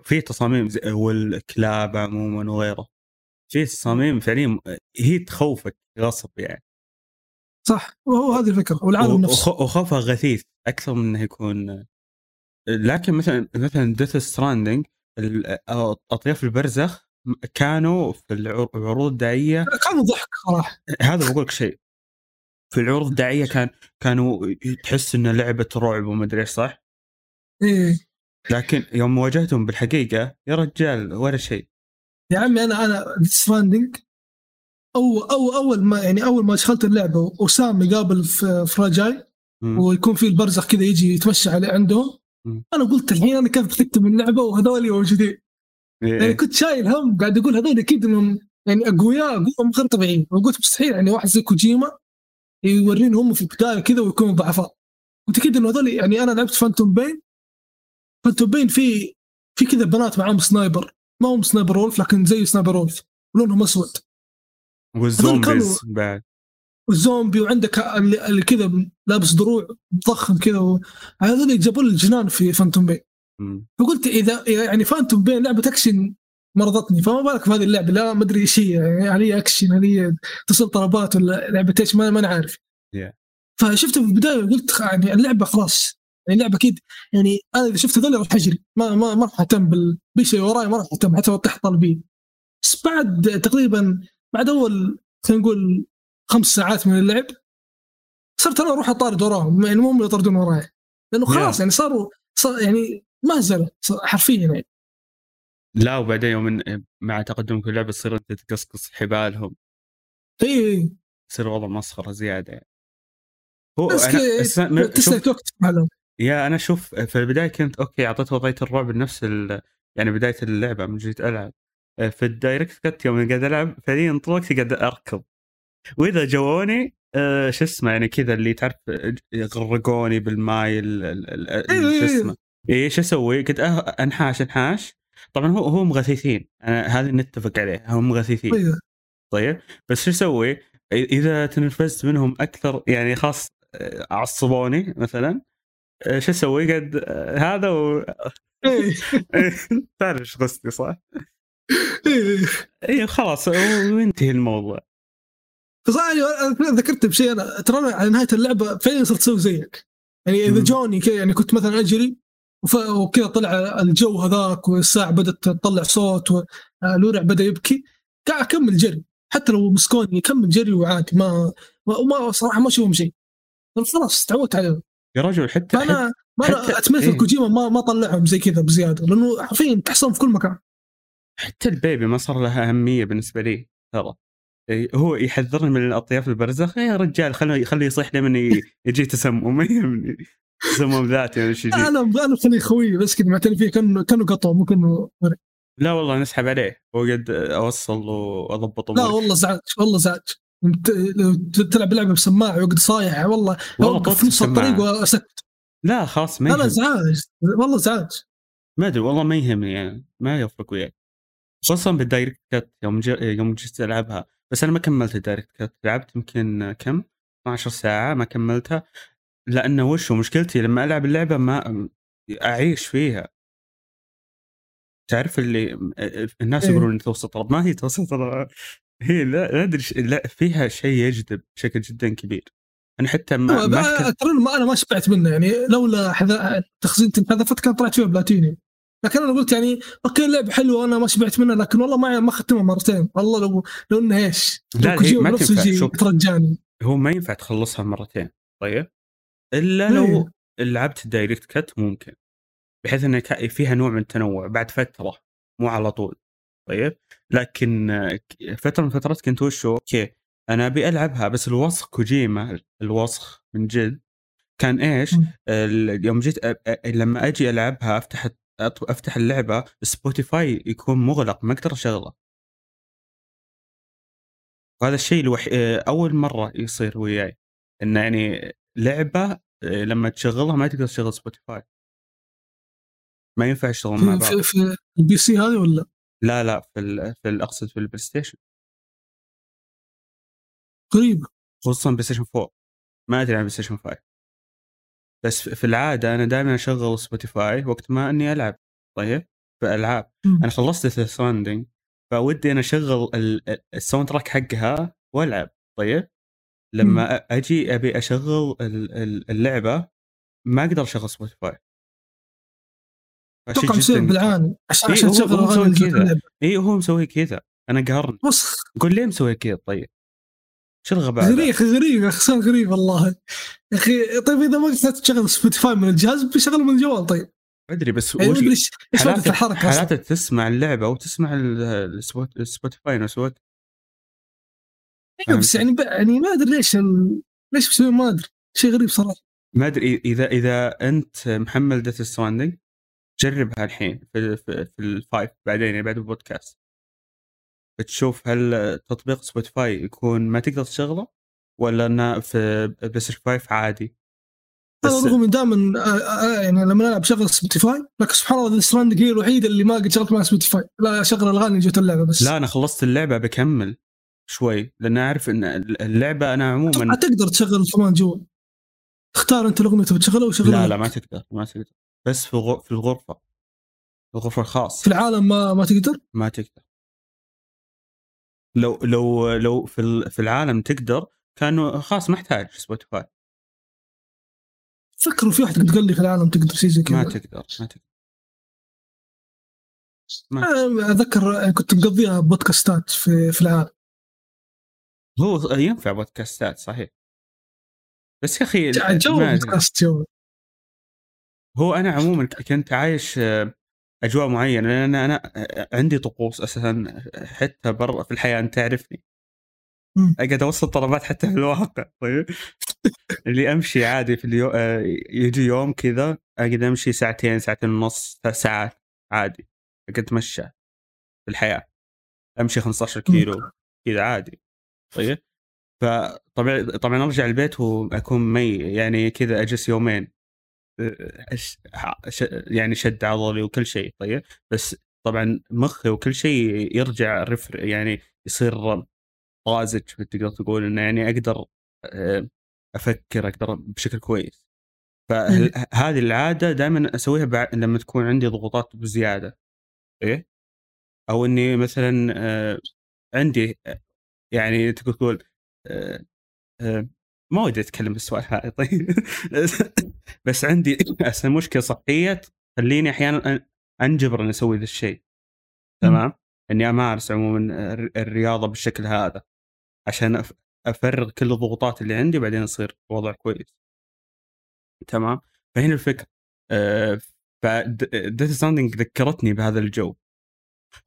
في تصاميم والكلاب عموما وغيره. في تصاميم فعليا هي تخوفك غصب يعني. صح. وهو هذه الفكرة والعالم نفسه. وخ- وخوفها غثيث أكثر من إنه يكون لكن مثلا مثلا Death Stranding أطياف البرزخ كانوا في العر- العروض الدعائيه كانوا ضحك صراحة. هذا بقول لك شيء. في العروض الدعائيه كان كانوا تحس انه لعبة رعب وما أدري إيش صح؟ إيه. لكن يوم واجهتهم بالحقيقة يا رجال ولا شيء. يا عمي أنا أنا Stranding أو أو أول ما يعني أول ما دخلت اللعبه وسام يقابل فراجاي. ويكون في البرزخ كذا يجي يتمشى عليه عندهم. أنا قلت الحين أنا كيف بختم اللعبة وهذول موجودين إيه. يعني كنت شايل هم قاعد أقول هذول أكيد إنهم يعني أقوياء قوهم غير طبيعيين. وقلت مستحيل يعني واحد زي كوجيما يورين هم في البداية كذا ويكونوا ضعفاء. قلت أكيد انه هذول يعني أنا لعبت فانتوم بين فانتوم بين في في كذا بنات معاهم سنايبر ما هم Sniper Wolf لكن زي Sniper Wolf ولونهم أسود. وال zombies بعد. والزومبي وعندك اللي كذا لابس دروع ضخم كذا و- هذول جابوا لي الجنان في Phantom Pain. فقلت اذا يعني Phantom Pain لعبة اكشن مرضتني فما بالك في هذه اللعبة؟ لا ما أدري إيش هي. يعني هل هي اكشن هل هي توصل طلبات ولا لعبة إيش؟ ما ما أنا عارف. Yeah. فشفته في البداية قلت يعني اللعبة خلاص. يعني اللعبه أكيد يعني أنا إذا شفت هذول راح أجري. ما ما ما راح أهتم بال بي شيء وراي ما راح أهتم حتى لو طيح طالبين بس بعد تقريبا بعد أول خلينا نقول خمس ساعات من اللعب صرت أنا أروح أطارد وراهم يعني مو هم يطردون وراي. لأنه خلاص Yeah. يعني صاروا صار يعني مهزله حرفيا يعني. لا وبعدين يوم مع تقدم كل لعبه تصير أنت تقصقص حبالهم. إي إي. يصير والله مسخرة زيادة يعني. هو بس شوف تسلك وقت يا أنا أشوف في البداية كنت okay أعطيت وضعية الرعب نفس ال... يعني بداية اللعبة من جيت ألعب. في ال Director's Cut يوم قاعد ألعب فعليا طول الوقت قاعد أركض وإذا جووني آه شو اسمه يعني كذا اللي تعرف آه، يغرقوني بالماي ال- ال- ال- ال- إيه، شو إيه. اسمه إيه شو أسوي؟ كنت أه- أنحاش أنحاش طبعا هو هو مغثيثين أنا هذه نتفق عليه هم مغثيثين طيب طيب بس شو أسوي؟ إذا تنرفزت منهم أكثر يعني خلاص آه، عصبوني مثلا آه، شو أسوي؟ قد آه، هذا و... اي تعرف إيش قصدي صح؟ اي اي خلاص وينتهي الموضوع. أنا أنا ذكرت بشيء أنا ترى على نهاية اللعبة فعلا صرت أسوي زيك. يعني إذا. جوني كذا يعني كنت مثلا أجري وكذا طلع الجو هذاك والساعة بدأت تطلع صوت والورع بدأ يبكي قاعد أكمل جري. حتى لو مسكوني اكمل جري وعادي ما وما صراحة ما أشوفهم شيء. خلاص تعودت عليهم يا رجل حتى حتى فانا ما أنا حتى- أتمنى إيه. كوجيما ما ما طلعهم زي كذا بزيادة لأنه حرفيا تحصلهم في كل مكان. حتى البيبي ما صار لها أهمية بالنسبة لي ترى. هو يحذرني من الأطياف البرزخ يا رجال خليه خليه يصيح ي- يجي تسمم. ما يهمني تسمم ذاتي ولا شيء. أنا أنا خليه خوي بس كذا معتني فيه كأنه كأنه قطو مو كأنه لا والله نسحب عليه. وقد أوصل واضبط لا والله زعج والله زعج تلعب لعبة بسماعه وقد صايح والله والله اوقف في نص الطريق. وأسكت. لا خلاص ما يهم. ازعاج والله ازعاج ما أدري والله ما يهمني يعني ما يفرق وياي. خصوصا بال Director's Cut يوم جي يوم جيت ألعبها. بس أنا ما كملت ال Director's Cut. لعبت يمكن كم؟ 12 ساعة ما كملتها. لأنه وشو مشكلتي؟ لما ألعب اللعبة ما أعيش فيها. تعرف اللي الناس إيه. يقولون توسط طلب ما هي توسط طلب هي لا لا أدري لا فيها شيء يجذب بشكل جدا كبير. أنا حتى ما, ما أه، أذكر- ترى ما أنا ما شبعت منه. يعني لولا حذا تخزين انحذفت كان طلعت فيها بلاتيني. لكن أنا قلت يعني أوكي اللعبه حلوة أنا ما شبعت منها لكن والله ما ما ختمها مرتين والله لو لو إنه إيش لا، لو ما تنفع. يترجاني هو ما ينفع تخلصها مرتين طيب إلا إيه. لو لعبت ال Director's Cut ممكن بحيث إنه فيها نوع من التنوع بعد فترة مو على طول طيب لكن فترة من فترات كنت وشو okay أنا أبي ألعبها بس الوسخ كوجيما الوسخ من جد كان إيش؟ يوم جيت لما أجي ألعبها أفتح أفتح اللعبة Spotify يكون مغلق ما أقدر أشغله. وهذا الشيء الوحيد أول مرة يصير وياي. انه يعني لعبة آه، لما تشغلها ما تقدر تشغل Spotify ما ينفع يشتغلون مع بعض. في, في ال PC هذه ولا؟ لا لا في في أقصد في ال PlayStation. غريبه خصوصا PlayStation 4 ما أدري عن PlayStation 5 بس في العادة أنا دائما أشغل Spotify وقت ما إني ألعب طيب؟ في ألعاب. أنا خلصت ذا فودي أنا أشغل ال- ال- ال soundtrack حقها وألعب طيب؟ لما أجي أبي أشغل ال- ال- اللعبة ما أقدر أشغل Spotify أتوقع مسوي بالعاني عشان إيه، عشان تشغل أغاني كذا. اي هو مسوي كذا. أنا قهرني. قول ليه مسوي كذا طيب. شو الغباء؟ غريب غريب يا أخي غريب والله. يا أخي طيب إذا ما قدرت تشغل Spotify من الجهاز بيشغله من الجوال طيب. أدري بس يعني وش ما إيش الحركة حالات تسمع اللعبة وتسمع ال- ال Spot- ال Spotify نفس الوقت؟ أيوة، بس يعني يعني ما أدري ليش ال... ليش مسوي ما أدري. شيء غريب صراحة. ما أدري اذا إذا أنت محمل Death Stranding جربها الحين في في, في ال five بعدين يعني بعد البودكاست. بتشوف هل تطبيق Spotify يكون ما تقدر تشغله ولا إنه في PlayStation 5 عادي؟ أنا بس رغم دائما يعني لما نلعب شغل Spotify لكن سبحان الله Death Stranding هي الوحيده اللي ما قد شغلت معها Spotify لا اشغل الأغاني جوة اللعبة بس. لا أنا خلصت اللعبة بكمل شوي لأن أعرف إن اللعبة أنا عموما تقدر تشغل كمان جوا. اختار أنت الأغنية تبي تشغلها وشغلها لا لا ما تقدر ما تقدر. بس في في الغرفة في الغرفة الخاص في العالم ما ما تقدر؟ ما تقدر. لو لو لو في في العالم تقدر كانوا خلاص ما احتاج Spotify. فكروا في واحد قد قال لي في العالم تقدر شيء زي ما كذا. تقدر ما تقدر. ما أنا أتذكر كنت مقضيها بودكاستات في في العالم. هو ينفع بودكاستات صحيح. بس يا أخي جو ما. بودكاست جو هو أنا عموما كنت عايش آه، أجواء معينة لأن أنا عندي طقوس أساسا حتى برا في الحياة أنت تعرفني. أقعد أوصل طلبات حتى في الواقع طيب؟ اللي أمشي عادي في اليوم يجي يوم كذا أقعد أمشي ساعتين ساعتين ونص ثلاث ساعات عادي أقعد أتمشى في الحياة. أمشي 15 كيلو كذا عادي طيب؟ فطبعا طبعا أرجع البيت وأكون مي يعني كذا أجلس يومين. يعني شد عضلي وكل شيء طيب. بس طبعا مخي وكل شيء يرجع رفر يعني يصير طازج تقدر تقول إنه يعني أقدر آه، أفكر أقدر بشكل كويس. فهذه العادة دائما أسويها بعد لما تكون عندي ضغوطات بزيادة. إيه؟ أو إني مثلا آه، عندي يعني تقول تقول آه، ما ودي أتكلم بالسؤال هذا طيب. بس عندي مشكلة صحية تخليني أحيانا أنجبر إني أسوي ذا الشيء. تمام؟ إني أمارس عموما الرياضة بالشكل هذا عشان أفرغ كل الضغوطات اللي عندي وبعدين يصير وضع كويس. تمام؟ فهنا الفكرة. أه ف Death Stranding ذكرتني بهذا الجو.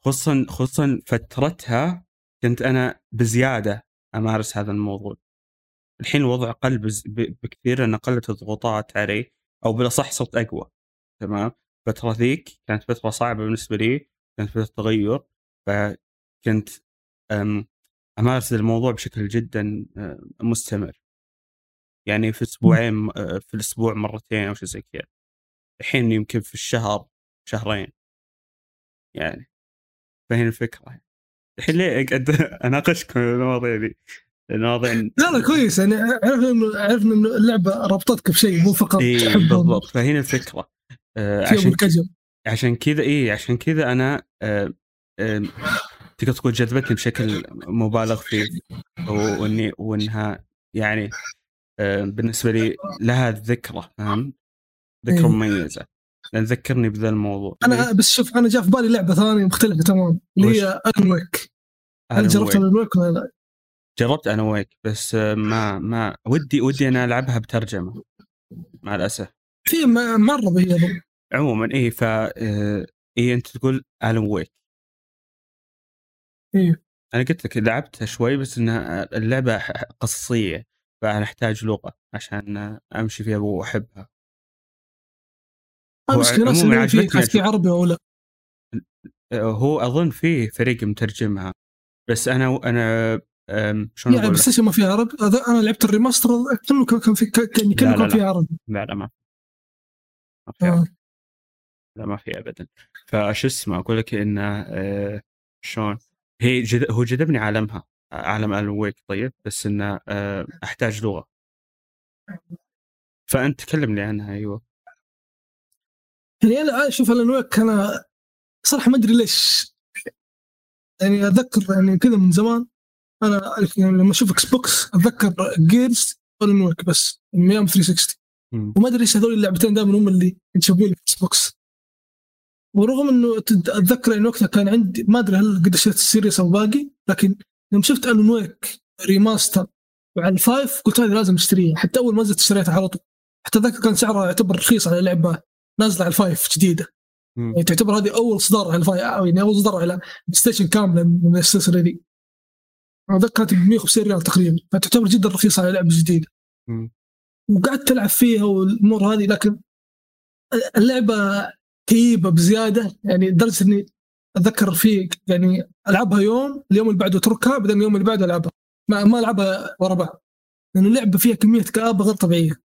خصوصا خصوصا فترتها كنت أنا بزيادة أمارس هذا الموضوع. الحين الوضع قل بكثير لأن قلت الضغوطات علي أو بالأصح صرت أقوى تمام؟ الفترة ذيك كانت فترة صعبة بالنسبة لي كانت فترة تغير فكنت أمارس الموضوع بشكل جدا مستمر. يعني في أسبوعين في الأسبوع مرتين أو شيء زي كذا. الحين يمكن في الشهر شهرين. يعني فهنا الفكرة. الحين ليه أقعد أناقشكم المواضيع دي؟ المواضيع لا لا كويس. يعني عرفنا عرفنا إنه اللعبة ربطتك بشيء مو فقط إيه بالضبط. فهنا الفكرة. آه عشان عشان كذا اي عشان كذا أنا آه آه تقدر تقول جذبتني بشكل مبالغ فيه. واني وإنها يعني آه بالنسبة لي لها ذكرى فاهم؟ ذكرى إيه. مميزة. لأن ذكرني بذا الموضوع. أنا بس شوف أنا جاء في بالي لعبة ثانية مختلفة تمام. اللي هي الون ويك هل جربت Wake ولا لا؟ جربت أنا Wake بس ما ما ودي ودي أنا ألعبها بترجمة مع الأسف. في مرة هي عموما اي ف آه، اي أنت تقول Alan Wake أيوه أنا قلت لك لعبتها شوي بس إنها اللعبة قصصية فأنا أحتاج لغة عشان أمشي فيها وأحبها. المشكلة عموما عجبتني في عربي ولا هو أظن فيه فريق مترجمها بس أنا أنا شلون يعني بس ما فيها عربي أنا لعبت ال remaster كانه كان في كان كان فيها عربي لا لا. ما ما في آه. لا ما في ابدا. فش اسمه أقول لك إنه آه شلون؟ هي جد هو جذبني عالمها عالم Alan Wake طيب؟ بس إنه آه أحتاج لغة. فأنت تكلمني عنها أيوه. يعني أنا شوف Alan Wake أنا صراحة ما أدري ليش. يعني أتذكر يعني كذا من زمان. أنا لما أشوف Xbox أتذكر Gears Alan Wake بس من أيام 360 وما أدري إيش هذول اللعبتين دائما هم اللي ينشبون Xbox ورغم إنه أتذكر إنه وقتها كان عندي ما أدري هل قد اشتريت ال Series أو باقي لكن يوم شفت Alan Wake remaster وعلى ال five قلت هذه لازم أشتريها. حتى أول ما نزلت اشتريتها على طول. حتى ذاك كان سعرها يعتبر رخيص على لعبة نازلة على ال five جديدة. يعني تعتبر هذه أول اصدار على ال five يعني أول اصدار على station كاملة من السلسلة ذي. اتذكر كانت ب 150 ريال تقريبا فتعتبر جدا رخيصة على لعبة جديدة. وقعدت تلعب فيها والأمور هذه لكن اللعبة كئيبة بزيادة. يعني لدرجة إني أتذكر في يعني ألعبها يوم اليوم اللي بعده أتركها بعدين اليوم اللي بعده ألعبها. ما, ما ألعبها ورا بعض. لأن اللعبة فيها كمية كآبة غير طبيعية.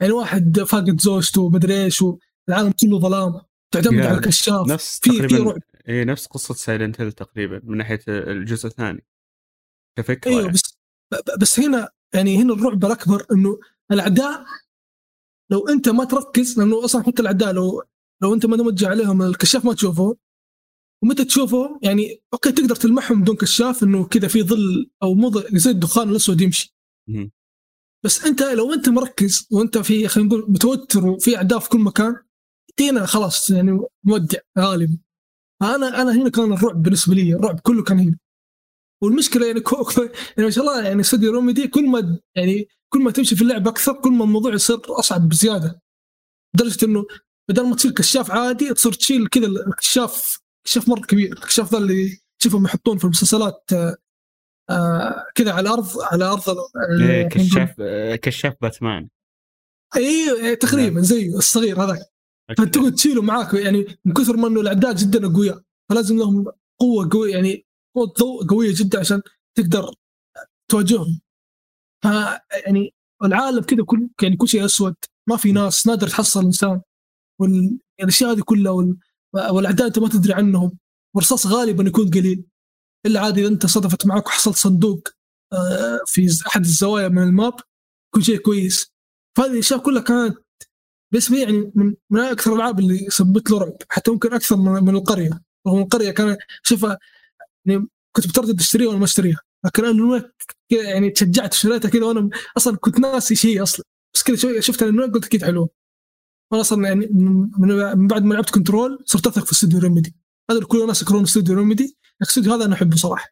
يعني واحد فاقد زوجته ومدري إيش والعالم كله ظلام. تعتمد على الكشاف. نفس في تقريبا في اي نفس قصة سايلنت هيل تقريبا من ناحية الجزء الثاني. كفكرة إيوه يعني. بس بس هنا يعني هنا الرعب الاكبر إنه الأعداء لو أنت ما تركز لأنه أصلا حتى الأعداء لو لو أنت ما موجه عليهم الكشاف ما تشوفه ومتى تشوفه يعني okay تقدر تلمحهم بدون كشاف إنه كذا في ظل أو مو زي الدخان الأسود يمشي. بس أنت لو أنت مركز وأنت في خلينا نقول متوتر وفي اعداء في كل مكان هنا خلاص يعني مودع غالبا أنا أنا هنا كان الرعب بالنسبة لي الرعب كله كان هنا. والمشكلة يعني كو يعني ما شاء الله يعني استوديو Remedy كل ما يعني كل ما تمشي في اللعب أكثر كل ما الموضوع يصير أصعب بزيادة. لدرجة إنه بدل ما تصير كشاف عادي تصير تشيل كذا الكشاف كشاف مرة كبير. الكشاف ذا اللي تشوفهم يحطون في المسلسلات آه، آه، كذا على الأرض على أرض إيه، كشاف آه، كشاف باتمان. اي تقريبا زيه الصغير هذاك. فتقعد تشيله معاك يعني من كثر ما إنه الأعداء جدا أقوياء فلازم لهم قوة قوية يعني قوه ضوء قوية جدا عشان تقدر تواجههم. ف يعني العالم كذا كل يعني كل شيء أسود ما في ناس نادر تحصل إنسان. والاشياء هذه كلها وال... والأعداء أنت ما تدري عنهم. والرصاص غالبا يكون قليل. إلا عادي اذا أنت صدفت معك وحصلت صندوق آه، في أحد الزوايا من الماب كل شيء كويس. فهذه الأشياء كلها كانت لي يعني من, من أكثر الألعاب اللي سبت له رعب حتى ممكن أكثر من, من القرية. رغم القرية كان شوفها يعني كنت بتردد اشتريها ولا ما اشتريها لكن أنا يعني تشجعت اشتريتها كذا وأنا أصلا كنت ناسي شيء أصلا. بس كذا شفتها انه قلت أكيد حلوة. وأنا أصلا يعني من, بعد ما لعبت Control صرت أثق في استوديو Remedy. هذا كل الناس يكرهون استوديو Remedy. الاستوديو هذا أنا أحبه صراحة.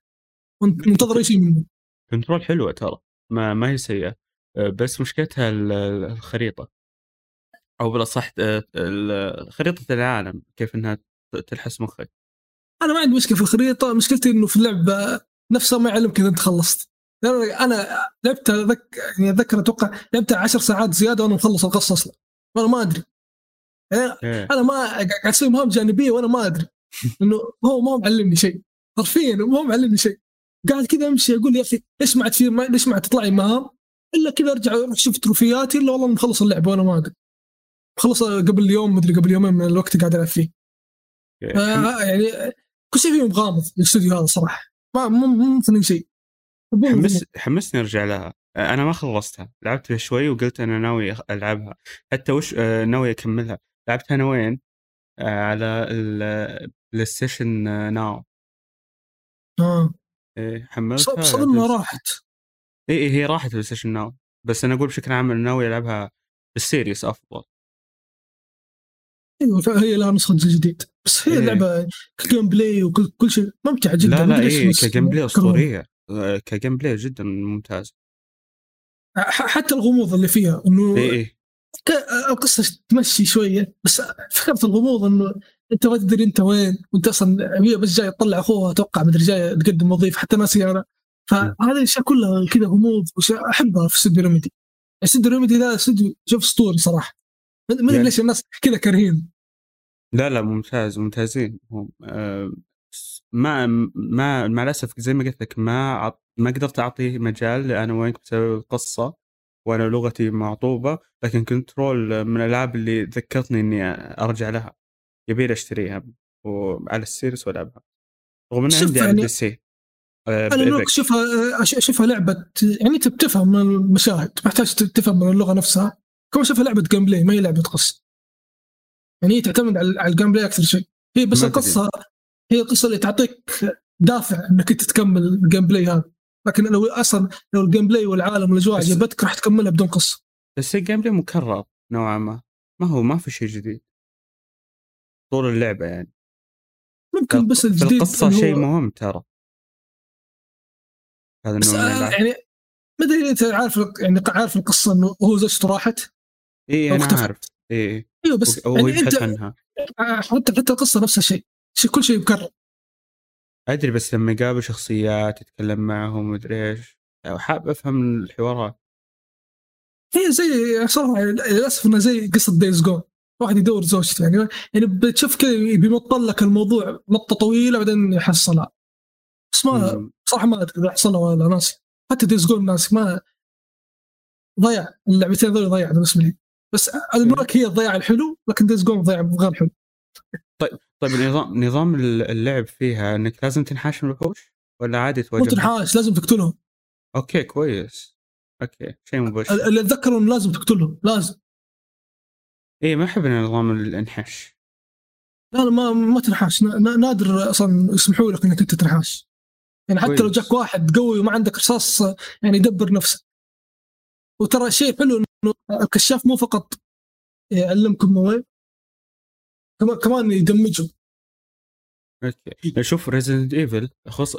منتظر أي شيء منه. Control حلوة ترى. ما ما هي سيئة. بس مشكلتها ال- ال- الخريطة. أو بالأصح آه، خريطة العالم كيف إنها تلحس مخك. أنا ما عندي مشكلة في الخريطة مشكلتي إنه في اللعبه نفسها ما يعلمك إذا أنت خلصت. لأن أنا لعبت أذك... يعني أتذكر أتوقع لعبت 10 ساعات زيادة وأنا مخلص القصة أصلا. وأنا ما أدري. يعني إيه. أنا ما قاعد أسوي مهام جانبية وأنا ما أدري. إنه هو ما هو معلمني شيء. حرفيا ما هو معلمني شيء. قاعد كذا أمشي أقول يا أخي ليش ما عاد في ليش ما عاد تطلع لي مهام؟ إلا كذا أرجع أروح أشوف تروفياتي إلا والله مخلص اللعبه وأنا ما أدري. مخلصها قبل يوم مدري قبل يومين من الوقت قاعد ألعب فيه. حم- آه يعني كل شيء فيهم غامض الاستوديو هذا صراحة. ما مو مو مثل شيء. حمس حمسني أرجع لها. أنا ما خلصتها. لعبت فيها شوي وقلت أنا ناوي ألعبها. حتى وش آه، ناوي أكملها. لعبتها أنا وين؟ آه، على ال PlayStation Now آه. حملتها. اظن ما راحت؟ اي إيه هي راحت PlayStation Now بس أنا أقول بشكل عام أنا ناوي ألعبها بال Series أفضل. أيوه هي لها نسخة جديد بس هي إيه. اللعبه ك gameplay وكل كل شيء ممتعة جدا. لا لا الناس ك gameplay. أسطورية. آه، ك gameplay جدا ممتاز. حتى الغموض اللي فيها إنه اي ك- القصة تمشي شوية بس فكرة الغموض إنه أنت ما تدري أنت وين وأنت أصلا هي بس جاي تطلع أخوها أتوقع مدري جاي تقدم وظيفة حتى ناسي أنا فهذه الأشياء كلها كذا غموض أحبها في استوديو Remedy استوديو Remedy ذا استوديو شوف اسطوري صراحة. ما أدري يعني- ليش الناس كذا كارهين. لا لا ممتاز ممتازين. هم آه، بس ما ما مع الأسف زي ما قلت لك ما عط- ما قدرت أعطيه مجال ل Alan Wake بسبب القصة وأنا لغتي معطوبة لكن Control من الألعاب اللي ذكرتني إني أرجع لها. يبي أشتريها وعلى ال Series وألعبها. رغم شوف عندي على يعني- ال PC. آه، أنا. اشوفها أش- أشوفها لعبة يعني انت بتفهم من المشاهد محتاج تفهم من اللغة نفسها. كما اشوفها لعبة gameplay ما هي لعبة قصة. يعني هي تعتمد على ال gameplay أكثر شيء. هي بس. القصة هي القصة اللي تعطيك دافع إنك أنت تكمل ال gameplay هذا. لكن لو أصلا لو ال gameplay والعالم والأجواء بس- عجبتك راح تكملها بدون قصة. بس ال gameplay مكرر نوعا ما. ما هو ما في شيء جديد. طول اللعبة يعني. ممكن بس الجديد القصة شيء مهم ترى. هذا بس النوع آه، الألعاب. يعني ما أدري أنت عارف يعني عارف القصة إنه هو زوجته راحت. اي أنا اختفت. عارف. اي أيوه بس هو يعني يبحث عنها. حتى حتى القصة نفس الشيء شيء- كل شيء مكرر. أدري بس لما يقابل شخصيات يتكلم معهم مدري إيش حاب أفهم الحوارات. هي زي صراحة للأسف إنها زي قصة Days Gone واحد يدور زوجته يعني يعني بتشوف كذا بيمط لك الموضوع مطه طويلة بعدين يحصلها بس ما. صراحة ما أدري إذا حصلها ولا ناسي حتى Days Gone ناسي ما ضيع اللعبتين ذول ضيع بالنسبة لي. بس Alan Wake هي الضياع الحلو لكن Days Gone ضيع غير حلو. طيب نظام نظام اللعب فيها إنك لازم تنحاش من الوحوش ولا عادي تواجه تنحاش لازم تقتلهم. okay كويس. okay شيء مبشر اللي اتذكر انه لازم تقتلهم لازم. اي ما احب نظام الانحاش. لا لا ما ما تنحاش. نا- نا- نادر أصلا يسمحوا لك إنك أنت تنحاش. يعني حتى لو كويس. جاك واحد قوي وما عندك رصاص يعني يدبر نفسه. وترى شيء حلو الكشاف مو فقط يعلمكم مويه كمان كمان يدمجهم. okay. شوف Resident Evil خص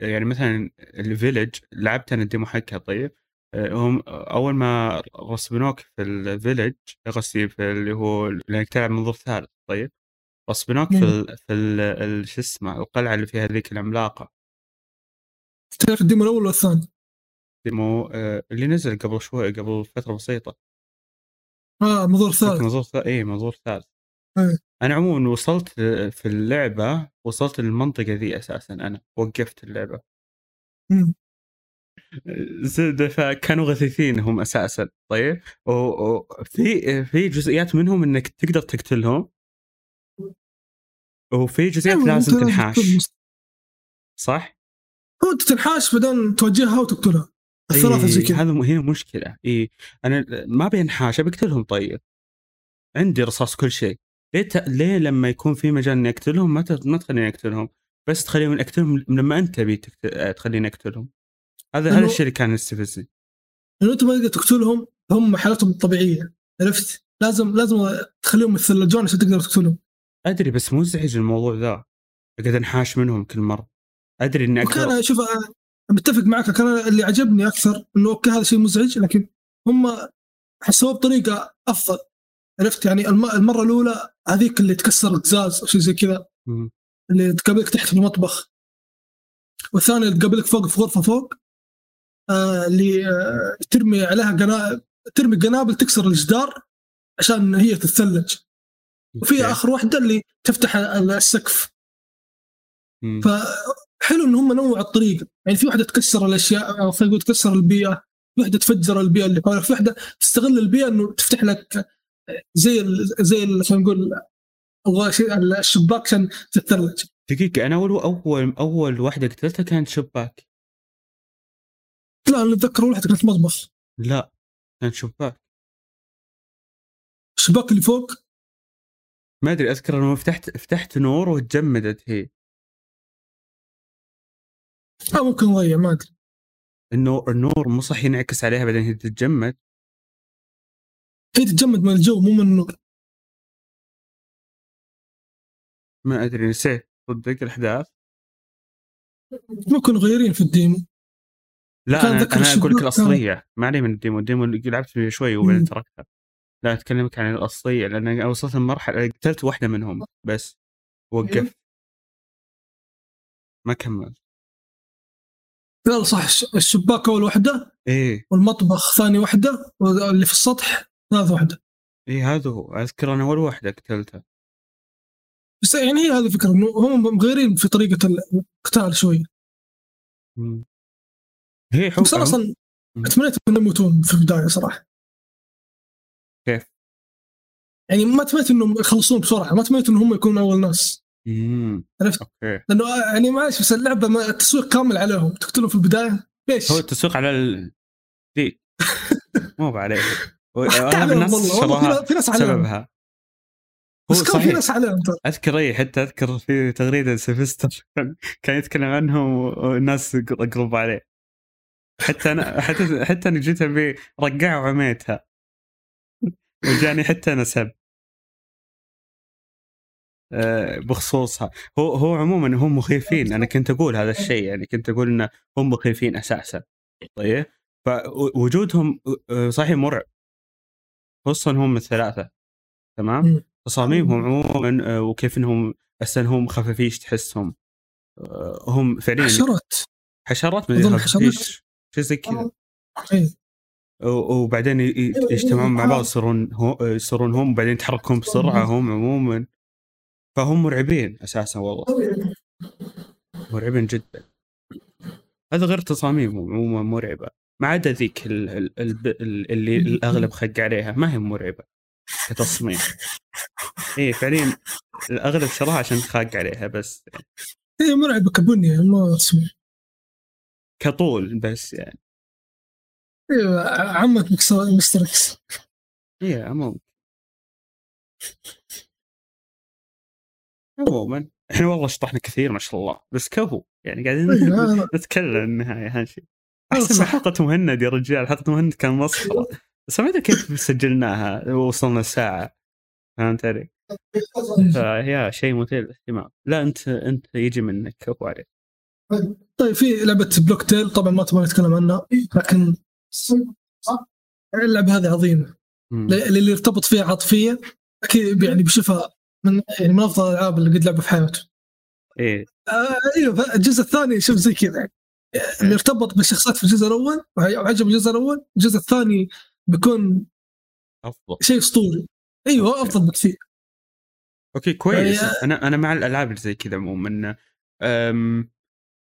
يعني مثلا ال Village لعبت أنا ال demo حقها طيب. آه، هم أول ما غصبنوك في ال Village قصدي في اللي هو لانك تلعب منظور ثالث طيب. غصبنوك في مم. ال في ال شو اسمه القلعة اللي فيها ذيك العملاقة. تعرف ال demo الأول ولا الثاني؟ demo آه، اللي نزل قبل شوي قبل فترة بسيطة. آه منظور ثالث. منظور ثالث اي منظور ثالث. إيه. أنا عموما وصلت في اللعبة وصلت للمنطقة ذي أساسا أنا وقفت اللعبة. مم. زبده فكانوا غثيثين هم أساسا طيب؟ وفي في جزئيات منهم إنك تقدر تقتلهم. وفي جزئيات أيوة، لازم تنحاش. صح؟ هو أنت تنحاش بعدين توجهها وتقتلها. الثلاثه زي كذا هذا هنا مشكلة. اي أنا ما بينحاش بقتلهم طيب. عندي رصاص كل شيء. ليه ت... ليه لما يكون في مجال إني أقتلهم ما ت... ما تخليني أقتلهم؟ بس تخليني أقتلهم لما أنت تبي تكت... تخليني أقتلهم. هذا هذا الشيء اللي كان يستفزني. لأنه أنت ما تقدر تقتلهم هم حالتهم الطبيعيه عرفت؟ لازم لازم تخليهم يتثلجون عشان تقدر تقتلهم. أدري بس مزعج الموضوع ذا. أقعد أنحاش منهم كل مرة. أدري إني أقدر. وكان شوف متفق معك كان اللي عجبني أكثر إنه أوكي هذا شيء مزعج لكن هم حسوه بطريقة أفضل عرفت يعني الم- المرة الأولى هذيك اللي تكسر قزاز أو شيء زي كذا. اللي تقابلك تحت في المطبخ والثانية اللي تقابلك فوق في غرفة فوق آه اللي آه ترمي عليها قنابل ترمي قنابل تكسر الجدار عشان هي تتثلج وفي. آخر واحدة اللي تفتح السقف مم. فحلو إن هم نوعوا الطريقة. يعني في واحدة تكسر الأشياء أو خلينا تكسر البيئة في واحدة تفجر البيئة اللي حولك في واحدة تستغل البيئة إنه تفتح لك زي ال زي خلينا نقول الشباك عشان تتثلج دقيقة أنا أول أول أول واحدة قتلتها كانت شباك. لا أنا أتذكر أول واحدة كانت مطبخ لا كانت شباك. الشباك اللي فوق؟ ما أدري أذكر إنه فتحت فتحت نور وتجمدت هي. آه ممكن نضيع ما أدري. النور النور مو صح ينعكس عليها بعدين هي تتجمد؟ هي تتجمد من الجو مو من النور. ما أدري نسيت. صدق الأحداث؟ ممكن مغيرين في ال demo. لا أنا, أنا أقول لك الأصلية. ما علي من ال demo. ال demo اللي لعبت فيه شوي وبعدين. تركتها لا أتكلمك عن الأصلية لأن وصلت المرحله قتلت واحدة منهم بس. وقفت ما كملت لا صح الشباك أول واحدة إيه والمطبخ ثاني واحدة واللي في السطح ثالث واحدة إيه هذا هو اذكر أنا أول واحدة قتلتها بس يعني هي هذه الفكرة إنه هم مغيرين في طريقة القتال شوي مم. هي حب بس أنا أصلا. تمنيت إنهم يموتون في البداية صراحة كيف؟ يعني ما تمنيت إنهم يخلصون بسرعة ما تمنيت إنهم هم يكونوا أول ناس. عرفت؟ أوكي. لأنه يعني معلش بس اللعبة ما التسويق كامل عليهم. تقتلهم في البداية؟ ليش؟ هو التسويق على ال... دي مو عليه اغلب الناس شراها في- ناس عليهم. سببها. هو بس كان في ناس عليهم أذكر اي حتى أذكر في تغريدة سيلفستر كان- يتكلم عنهم والناس قرب عليه. حتى أنا حتى حتى أنا جيت أبي رقع وعميتها وجاني حتى أنا سب. بخصوصها. هو هو عموما هم مخيفين. أنا كنت أقول هذا الشيء يعني كنت أقول إن هم مخيفين أساسا. طيب؟ فوجودهم آه، صحيح مرعب. خصوصا هم الثلاثة. تمام. تصاميمهم عموما آه، وكيف إنهم أصلا هم خفافيش تحسهم. آه، هم فعليا حشرات. حشرات حشرات. خفافيش. شيء زي كذا. وبعدين ي- ي- يجتمعون مع بعض يصيرون يصيرون هم وبعدين يتحركون بسرعة هم عموما. فهم مرعبين أساسا والله. مرعبين جدا. هذا غير تصاميمهم عموما مرعبة. ما عدا ذيك ال- ال- ال- ال- اللي الأغلب خق عليها. ما هي مرعبة كتصميم. إيه فعليا الأغلب شراها عشان خاق عليها بس. هي مرعبة كبنية ما كطول بس يعني. أيوه عمك مستر إكس. إيه عموما عموما إحنا والله شطحنا كثير ما شاء الله بس كفو يعني قاعدين نتكلم النهاية اهم شيء هذا أحسن. حلقة مهند يا رجال حلقة مهند كان مسخرة. بس ما أدري كيف سجلناها وصلنا ساعة فهمت علي؟ فهي شيء مثير للاهتمام. لا أنت أنت يجي منك كفو عليك. طيب في لعبة بلوك تيل طبعا ما تبغى نتكلم عنها لكن اللعبة هذه عظيمة. اللي يرتبط فيها عاطفيا أكيد يعني بيشوفها من يعني من أفضل الألعاب اللي قد لعبها في حياته إيه. آه أيوه الجزء الثاني شوف زي كذا. اللي ارتبط بالشخصيات في الجزء الأول وعجب الجزء الأول الجزء الثاني بيكون أفضل. شيء أسطوري. أيوه okay. أفضل بكثير. okay كويس. يعني- أنا أنا مع الألعاب اللي زي كذا عموما. أم...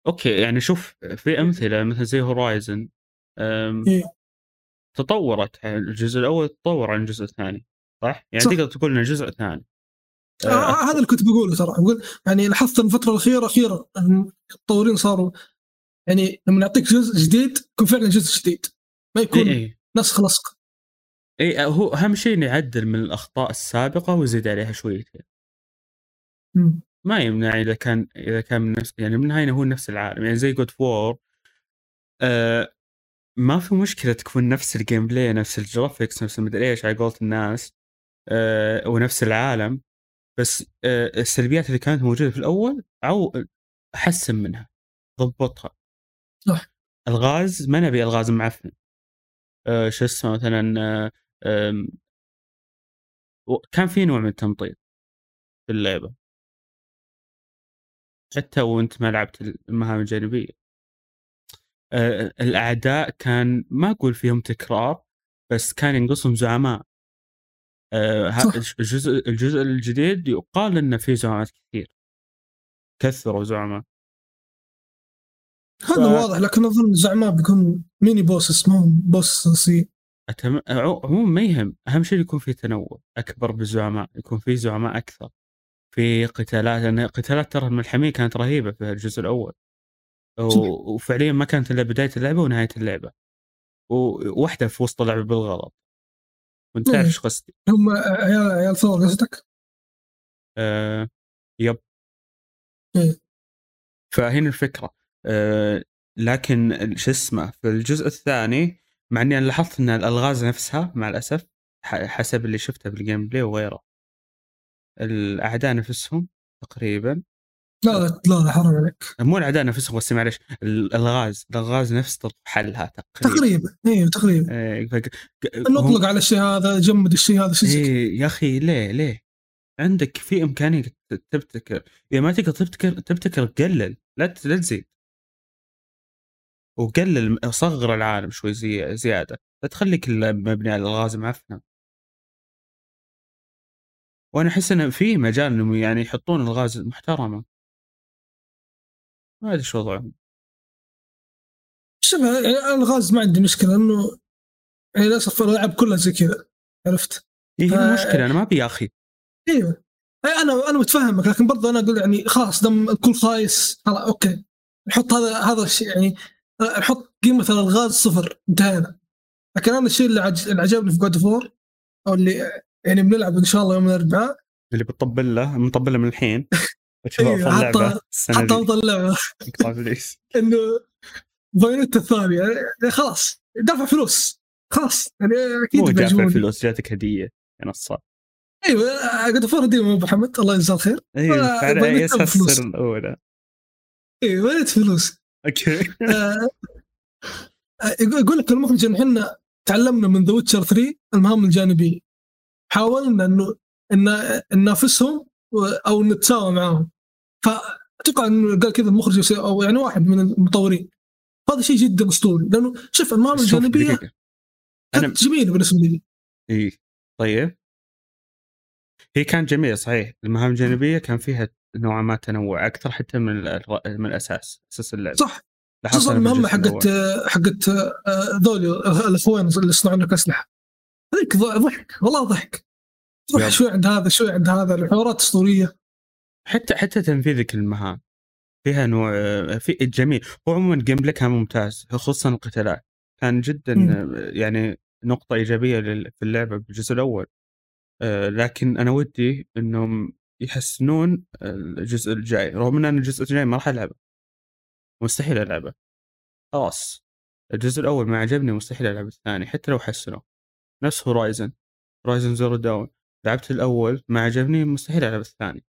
okay يعني شوف في أمثلة مثل زي هورايزن أم... إيه. تطورت الجزء الأول تطور عن الجزء الثاني صح؟ يعني صح. تقدر تقول إنه جزء ثاني. آه آه، هذا اللي كنت بقوله ترى. بقول يعني لاحظت الفترة الأخيرة أخيرا المطورين صاروا يعني لما يعطيك جزء جديد يكون فعلا جزء جديد. ما اي يكون اي نسخ لصق اي هو أهم شيء إنه يعدل من الأخطاء السابقة ويزيد عليها شويتين. ما يمنع إذا كان إذا كان من نفس يعني من النهايه هو نفس العالم. يعني زي God of War آه ما في مشكلة تكون نفس ال gameplay نفس ال graphics نفس المدري إيش على قولة الناس آه ونفس العالم. بس آه السلبيات اللي كانت موجودة في الأول أو حسن منها ضبطها صح. الغاز ما نبي الغاز معفن آه شو اسمه مثلا آه كان في نوع من التمطيط في اللعبة حتى وأنت ما لعبت المهام الجانبية الأعداء كان ما أقول فيهم تكرار بس كان ينقصهم زعماء. الجزء الجزء الجديد يقال إنه فيه زعماء كثير. كثروا زعماء هذا ف- واضح لكن أظن زعماء بيكون ميني بوس اسمهم بوس سي. أتم... عمو- عموما ما يهم أهم شيء يكون في تنوع أكبر بالزعماء يكون في زعماء أكثر. في قتالات لأن قتالات ترى الملحميه كانت رهيبة في الجزء الأول. و... وفعليا ما كانت إلا بداية اللعبة ونهاية اللعبة. وواحده في وسط اللعبة بالغلط. وانت تعرف. إيش قصدي هم عيال عيال ثور قصدك؟ آه... yep إيه. فهنا الفكرة آه... لكن شو اسمه في الجزء الثاني مع إني أنا لاحظت إن الألغاز نفسها مع الأسف حسب اللي شفته في ال gameplay وغيره الأعداء نفسهم تقريبا لا لا لا, حرام عليك. مو الاعداء نفسهم بس معلش ال- الالغاز الالغاز نفس حلها تقريبا. تقريبا أيوه تقريبا. إيه، فك- ك- هم- نطلق على الشيء هذا جمد الشيء هذا كذا. إيه يا أخي ليه ليه؟ عندك في إمكانية تبتكر اذا ما تقدر تبتكر تبتكر قلل لا لا تزيد. وقلل صغر العالم شوي زي زيادة. لا تخليك مبني على الالغاز معفنة. وأنا أحس انه في مجال إنهم يعني يحطون الغاز محترمة. ما أدري شو وضعهم. شوف الغاز ما عندي مشكلة انه يعني للأسف الألعاب كلها زي كذا عرفت؟ إيه هنا آه، المشكلة أنا ما أبي يا أخي. أيوه أنا أنا متفهمك لكن برضه أنا أقول يعني خلاص دم الكل خايس خلاص okay. نحط هذا هذا الشيء يعني نحط قيمة الألغاز صفر انتهينا. لكن أنا الشيء اللي, عج... اللي عجبني في God of War أو اللي يعني بنلعب إن شاء الله يوم الأربعاء. اللي بتطبل له مطبل له من الحين. وتشوف إيه، افضل حتى- لعبه حتى أفضل لعبة. إنه بايونيتا الثانية يعني خلاص دافع فلوس خلاص. يعني أكيد مو بيعجبوني. فلوس جاتك هدية يا نصاب أيوه God of War هديه أبو محمد الله يجزاه الخير أيوه على بايونيتا اي أساس الأولى. أيوه وليت فلوس. okay. آه، يقول لك المخرج إن إحنا تعلمنا من The Witcher 3 المهام الجانبية. حاولنا انه ان ننافسهم أو نتساوى معاهم. فأتوقع إنه قال كذا المخرج أو يعني واحد من المطورين. هذا شيء جدا أسطوري لأنه شوف المهام شوف الجانبية. أنا جميلة بالنسبة لي. إي طيب. هي كانت جميلة صحيح. المهام الجانبية كان فيها نوعا ما تنوع أكثر حتى من من الأساس أساس اللعبة. صح. خصوصا المهمة حقت. حقت آه، ذولي آه، الأخوان اللي يصنعون لك اسلحه هذيك ضحك والله ضحك. تروح. شوي عند هذا شوي عند هذا الحوارات أسطورية. حتى حتى تنفيذك للمهام فيها نوع في جميل هو عموما ال gameplay كان ممتاز خصوصا القتالات. كان جدا مم. يعني نقطة إيجابية في اللعبة بالجزء الأول. آه، لكن أنا ودي إنهم يحسنون الجزء الجاي. رغم أن الجزء الجاي ما راح ألعبه. مستحيل ألعبه. خلاص. الجزء الأول ما عجبني مستحيل ألعب الثاني حتى لو حسنوا. نفس هورايزن هورايزن زيرو داون لعبت الأول ما عجبني مستحيل ألعب الثاني.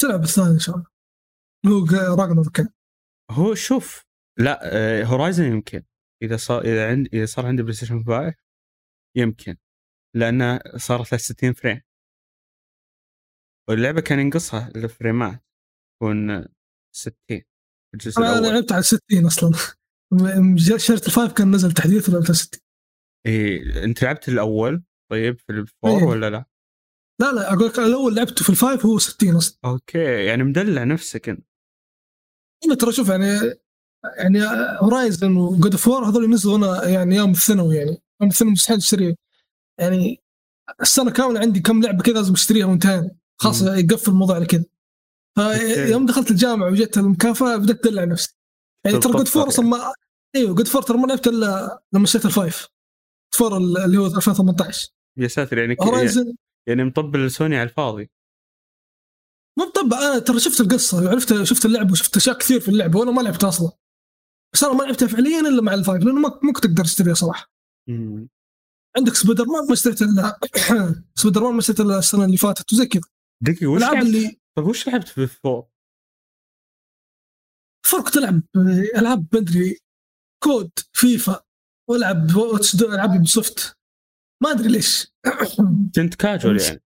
تلعب الثاني إن شاء الله. هو راجنر كان. هو شوف لا هورايزن يمكن. إذا صار إذا عندي إذا صار عندي بلاي ستيشن 5 يمكن. لأنه صارت له 60 frame واللعبة كان ينقصها الفريمات تكون 60 الجزء أنا الأول. لعبت على 60 أصلا. شريت ال five كان نزل تحديث ولعبت على 60 إيه أنت لعبت الأول؟ طيب في ال four إيه. ولا لا؟ لا لا أقول لك الأول لعبته في ال five هو 60 أصلا. أوكي يعني مدلع نفسك أنت. أنا ترى شوف يعني يعني هورايزن و God of War هذول نزلوا أنا يعني يوم الثانوي يعني. يوم الثانوي مستحيل اشتريه يعني السنة كاملة عندي كم لعبة كذا لازم أشتريها وانتهينا خلاص. يقفل الموضوع على كذا. فيوم دخلت الجامعة وجيت المكافأة بدات ادلع نفسي يعني ترى God of War أصلا ما إيوه God of War ترى ما لعبت إلا لما اشتريت ال five. four اللي هو 2018 يا ساتر يعني هورايزن يعني مطبل سوني على الفاضي. مو مطبل أنا ترى شفت القصة وعرفت شفت اللعبه وشفت أشياء كثير في اللعبه وأنا ما لعبتها أصلا. بس أنا ما لعبتها فعليا إلا مع ال five لأنه ما كنت أقدر أشتريها صراحة. مم. عندك سبايدر مان ما اشتريت إلا سبايدر مان ما اشتريت إلا السنة اللي فاتت وزي كذا. دقيقة وش لعبت؟ اللي طيب وش لعبت في ال four؟ فرق تلعب ألعاب بدري كود فيفا والعب ألعاب يوبيسوفت ما أدري ليش. كنت كاجوال يعني.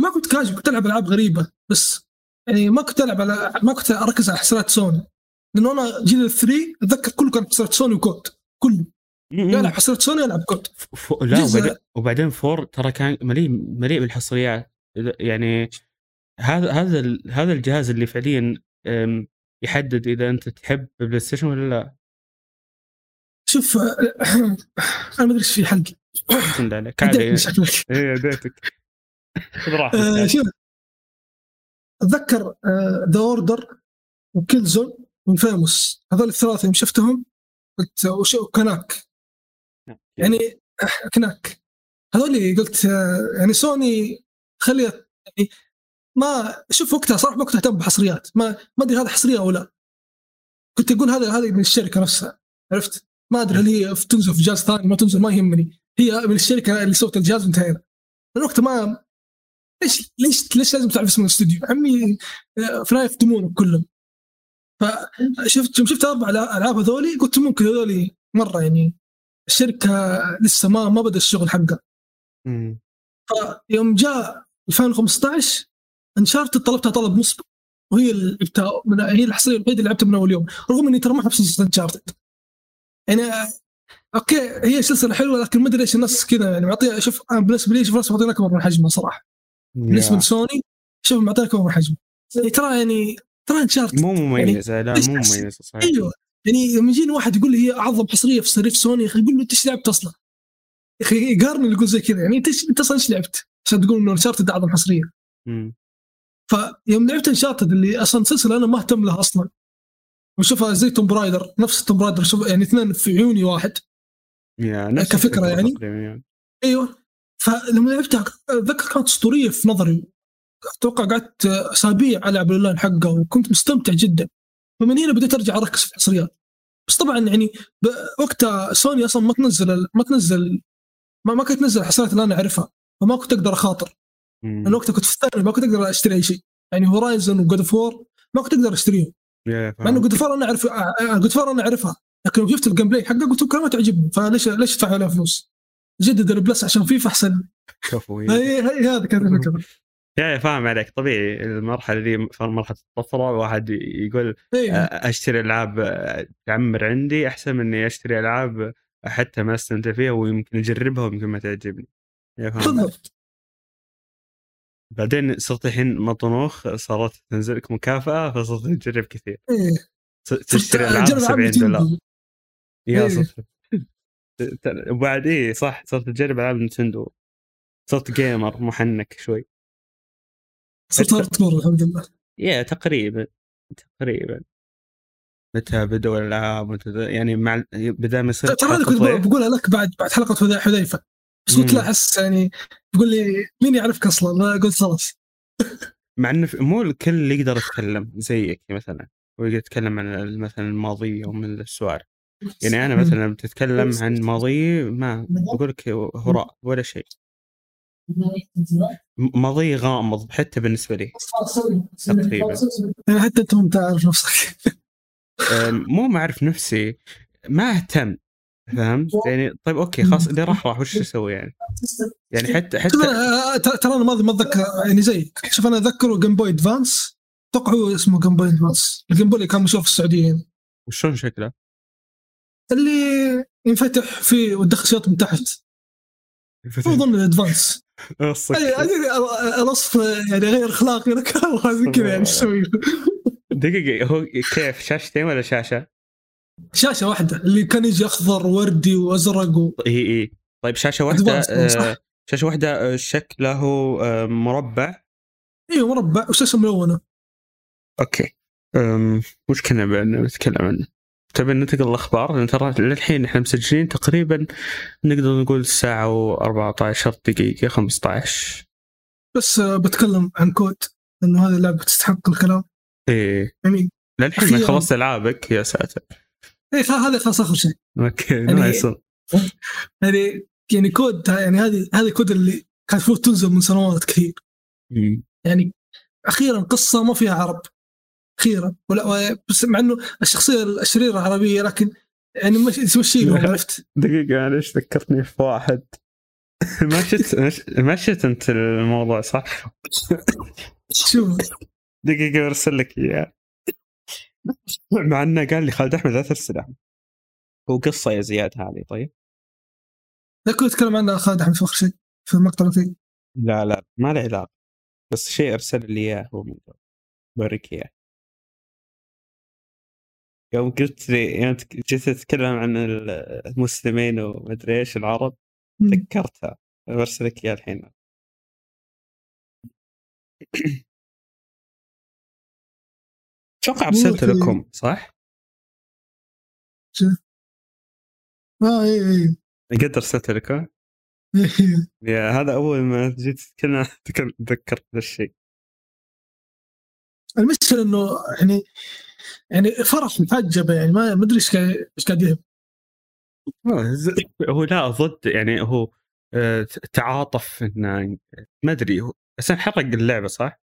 ما كنت كاجو كنت ألعب ألعاب غريبة بس يعني ما كنت ألعب على ما كنت أركز على حصريات سوني. لأنه أنا جيل الثري أتذكر كله كان حصريات سوني وكود كله. مم. يلعب حصريات سوني يلعب كود. ف... لا وبعدين, وبعدين فور ترى كان مليء مليء بالحصريات. يعني هذا هذا هذا الجهاز اللي فعليا يحدد إذا أنت تحب بلاي ستيشن ولا لا. شوف أنا ما أدري إيش في عليك عادي عديتني شكلك اديتك آه، شوف. أتذكر The Order و Killzone و Infamous هذول الثلاثة يوم شفتهم قلت وش Knack يعني آه، Knack. هذول قلت آه، يعني سوني خلي يعني ما شوف وقتها صراحة ما كنت أهتم بحصريات. ما ما أدري هذا حصرية أو لا. كنت أقول هذا هذه من الشركة نفسها. عرفت؟ ما أدري هل هي تنزل في جهاز ثاني ما تنزل ما يهمني. هي من الشركة اللي سوت الجهاز وانتهينا وقتها ما ليش ليش ليش لازم تعرف اسم الاستوديو؟ عمي آه، فلا يفتمون كلهم. فشفت يوم شفت أربع ألعاب هذولي قلت ممكن هذولي مرة يعني الشركة لسه ما ما بدأ الشغل حقها. فيوم جاء 2015 انشارت طلبتها طلب مسبق وهي اللي هي الحصرية الوحيدة اللي لعبتها من أول يوم. رغم إني ترى ما احب سلسله انشارتد يعني okay هي سلسلة حلوة لكن ما أدري ليش الناس كذا يعني معطيها شوف أنا بالنسبة لي شوف ناس معطينا اكبر من حجمها صراحة بالنسبة. لسوني شوف معطينا اكبر من حجمها يعني ترى يعني ترى Uncharted مو مميزة لا ليش مو مميزة صحيح أيوه يعني لما يجيني واحد يقول لي هي أعظم حصرية في صريف سوني يا أخي يقول له إنت إيش لعبت أصلا؟ يا أخي يقارن اللي يقول زي كذا يعني أنت أنت أصلا إيش لعبت؟ عشان تقول إنه Uncharted أعظم حصرية. فيوم لعبت Uncharted اللي أصلا سلسلة أنا ما أهتم لها أصلا وشوفها زي Tomb Raider نفس Tomb Raider شوف يعني اثنين في عيوني واحد. يعني؟ تقريباً يعني أيوه. فلما لعبتها أتذكر كانت أسطورية في نظري. أتوقع قعدت أسابيع ألعب الأونلاين حقه وكنت مستمتع جدا. فمن هنا بديت أرجع أركز في الحصريات. بس طبعا يعني وقتها سوني أصلا ما تنزل ما تنزل ما, ما كانت تنزل الحصريات اللي أنا أعرفها. فما كنت أقدر أخاطر. لأن وقتها كنت في الثانوي ما كنت أقدر أشتري أي شيء. يعني Horizon و God of War ما كنت أقدر أشتريهم. مع إنه. God of War أنا أعرف God of War أنا أعرفها. لكن لما شفت ال gameplay حقه قلت يمكن ما تعجبني فليش ليش ادفع عليها فلوس؟ جدد ال Plus عشان فيفا أحسن. كفو. هي هي هذا كان الفكرة. يا فاهم عليك. طبيعي المرحلة دي مرحلة الطفرة الواحد يقول إيه. أشتري ألعاب تعمر عندي أحسن من إني أشتري ألعاب حتى ما أستمتع فيها ويمكن أجربها ويمكن ما تعجبني. بالضبط. بعدين صرت الحين مطنوخ صارت تنزل لك مكافأة فصرت تجرب كثير. ت- تشتري العاب جرب 70 Nintendo. دولار. يا إيه. صرت وبعد إيه صح صرت تجرب ألعاب Nintendo صرت gamer محنك شوي. صرت hardcore الحمد لله. يا تقريبا تقريبا. متى بدأوا الألعاب؟ يعني مع بدا ما يصير ترى هذا كنت. بقولها لك بعد بعد حلقة حذي- حذيفة. بس قلت. لا أحس يعني تقول لي مين يعرفك أصلا؟ لا قلت خلاص. مع إنه مو الكل اللي يقدر يتكلم زيك مثلا ويقدر يتكلم عن مثلا الماضي أو من السوالف يعني أنا مثلا لما تتكلم عن ماضي ما أقول لك هراء ولا شيء. ماضي غامض حتى بالنسبة لي. تقريبا. يعني حتى أنت ما تعرف نفسك. مو ما اعرف نفسي ما أهتم. فهمت؟ يعني طيب okay خلاص اللي راح راح وش أسوي يعني؟ يعني حتى حتى ترى أنا ما اتذكر يعني زيك شوف أنا اتذكره Game Boy Advance أتوقع هو اسمه Game Boy Advance ال Game Boy اللي كان مشهور في السعودية. هنا وشلون شكله؟ اللي ينفتح فيه وتدخل شريط من تحت. هو ضمن ال Advance. يعني يعني الوصف يعني غير أخلاقي لك زي كذا يعني إيش؟ دقيقة هو كيف شاشتين ولا شاشة؟ شاشة واحدة اللي كان يجي أخضر وردي وأزرق و... إي إي. طيب شاشة واحدة Advanced، صح. آه شاشة واحدة آه، شكله آه مربع. أيوه مربع وشاشة ملونة. okay. أم وش كنا نتكلم عنه؟ تبي ننتقل الاخبار لأن ترى للحين إحنا مسجلين تقريبا نقدر نقول ساعة و14 دقيقة 15 بس آه، بتكلم عن COD انه هذه اللعبة تستحق الكلام. إيه يعني للحين ما. خلصت ألعابك يا ساتر. خ- هذا خلاص آخر شيء. Okay يعني- nice يعني يعني COD يعني هذه هذه COD اللي كانت المفروض تنزل من سنوات كثير. مم. يعني أخيرا قصة ما فيها عرب أخيرا. ولا بس مع إنه الشخصية الشريره عربيه لكن يعني مش لهم عرفت؟ دقيقة معلش ذكرتني في واحد. ما شفت مش- ما شفت أنت الموضوع صح؟ شوف. دقيقة برسل لك إياه. مع إنه قال لي خالد أحمد لا ترسله. هو قصة يا زياد هذه طيب؟ ذا كنت أتكلم عنه خالد أحمد في آخر شيء في المقطع الأخير. لا لا ما له علاقة. بس شيء أرسل لي إياه هو. بوريك إياه. يوم قلت لي يوم جيت تتكلم عن المسلمين ومدري إيش العرب مم. تذكرتها برسل لك اياه الحين. أتوقع ارسلت. لكم صح؟ آه اي اي قد ارسلت لكم؟ يا هذا أول ما جيت تتكلم تك- تذكرت ذا الشيء المشكلة إنه يعني يعني فرح محجبه يعني ما ما أدري إيش قاعد إيش قاعد يهم هو لا ضد يعني هو آه، تعاطف إنه ما أدري هو بس حرق اللعبة صح؟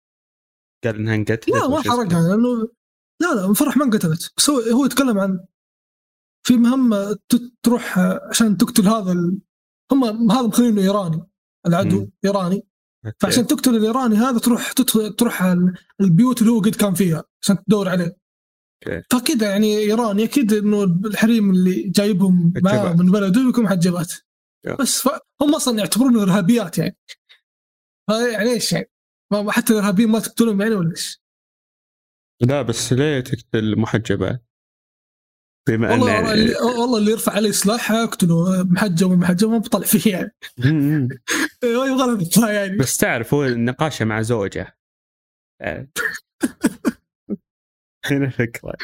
قال إنها انقتلت لا ما. حرقها لأنه لا لا فرح ما انقتلت بس هو هو يتكلم عن في مهمة ت- تروح عشان تقتل هذا ال... هم هذا مخلينه إيراني العدو مم. إيراني. فعشان تقتل الإيراني هذا تروح تدخل تروح ال- البيوت اللي هو قد كان فيها عشان تدور عليه. فكذا يعني إيراني أكيد إنه الحريم اللي جايبهم معاه. من بلده يكون محجبات. بس هم أصلا يعتبرونه إرهابيات يعني يعني إيش يعني حتى الإرهابيين ما تقتلهم يعني ولا إيش؟ لا بس ليه تقتل محجبات؟ بما والله انه اللي والله اللي يرفع عليه سلاح اقتله محجب ومحجب ما بطلع فيه يعني. أيوه يبغى يعني. بس تعرف هو نقاشه مع زوجه. آه. هنا فكرة.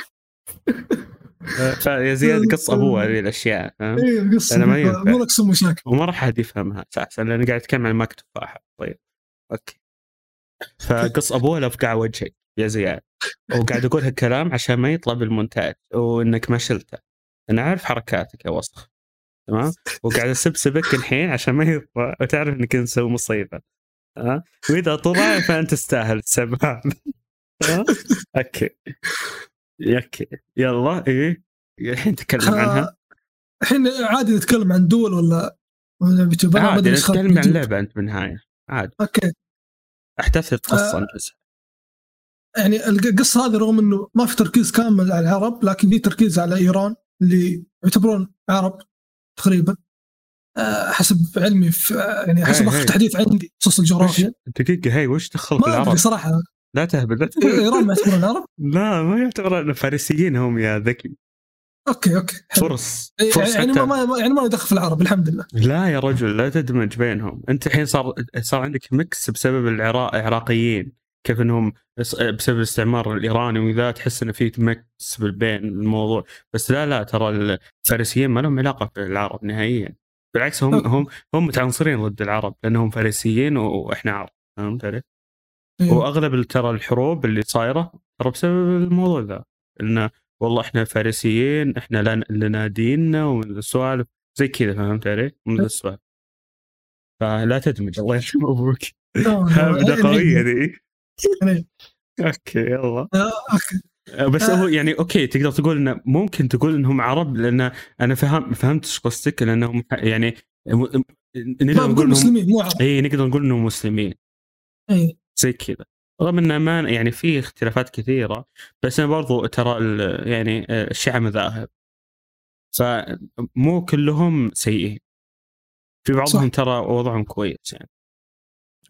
آه، فيا زياد قص ابوه هذه الأشياء ما ينفع. مو لك سم مشاكل. وما راح أحد يفهمها أساسا لأنه قاعد يتكلم عن تفاحه طيب أوكي. فقص أبوه لفقع وجهك يا زياد. وقاعد أقول هالكلام عشان ما يطلع بالمونتاج وإنك ما شلته. أنا عارف حركاتك يا وسخ تمام؟ وقاعد أسبسبك الحين عشان ما يطلع وتعرف إنك انت مسوي مصيبة ها؟ وإذا طلع فأنت تستاهل السبب هذا؟ Okay. Okay. يلا إيه؟ الحين تكلم عنها؟ الحين عادي نتكلم عن دول ولا ولا بيوتيوب ما خلق نتكلم عن. اللعبه أنت بالنهاية. عادي. Okay. أحداث القصة آه. يعني القصة هذه رغم إنه ما في تركيز كامل على العرب لكن في تركيز على إيران اللي يعتبرون عرب تقريبا. آه، حسب علمي في يعني حسب هاي اخر هاي. تحديث عندي بخصوص الجغرافيا. دقيقة هاي وش دخل ما أدري بالعرب؟ صراحة. لا تهبل لا تهبل إيران ما يعتبرون عرب؟ لا ما يعتبر انه فارسيين هم يا ذكي. okay okay حلو. فرس إيه، فرس يعني حتى. ما ما يعني ما يدخل في العرب الحمد لله. لا يا رجل لا تدمج بينهم. أنت الحين صار صار عندك mix بسبب العراق العراقيين. كيف إنهم بسبب الاستعمار الإيراني وذا تحس إنه في mix بين الموضوع. بس لا لا ترى الفارسيين ما لهم علاقة بالعرب نهائيا. بالعكس هم. هم هم متعنصرين ضد العرب لأنهم فارسيين وإحنا عرب. فهمت علي؟ إيه. وأغلب ترى الحروب اللي صايرة ترى بسبب الموضوع ذا. انه والله إحنا فارسيين إحنا لن- لنا ديننا ومن السوالف. زي كذا فهمت علي؟ من ذا السوالف. فلا تدمج. الله يرحم أبوك. يعني- قويه ذي Okay يلا. آه، okay. بس آه. هو يعني okay تقدر تقول إنه ممكن تقول إنهم عرب لأن أنا فهم فهمت إيش قصدك لأنهم يعني نقدر نقول مسلمين مو عرب. إي نقدر نقول إنهم مسلمين. إي. زي كذا. رغم إنه ما يعني في اختلافات كثيرة بس أنا برضو ترى يعني الشيعه مذاهب فمو كلهم سيئين. في بعضهم صح. ترى وضعهم كويس يعني.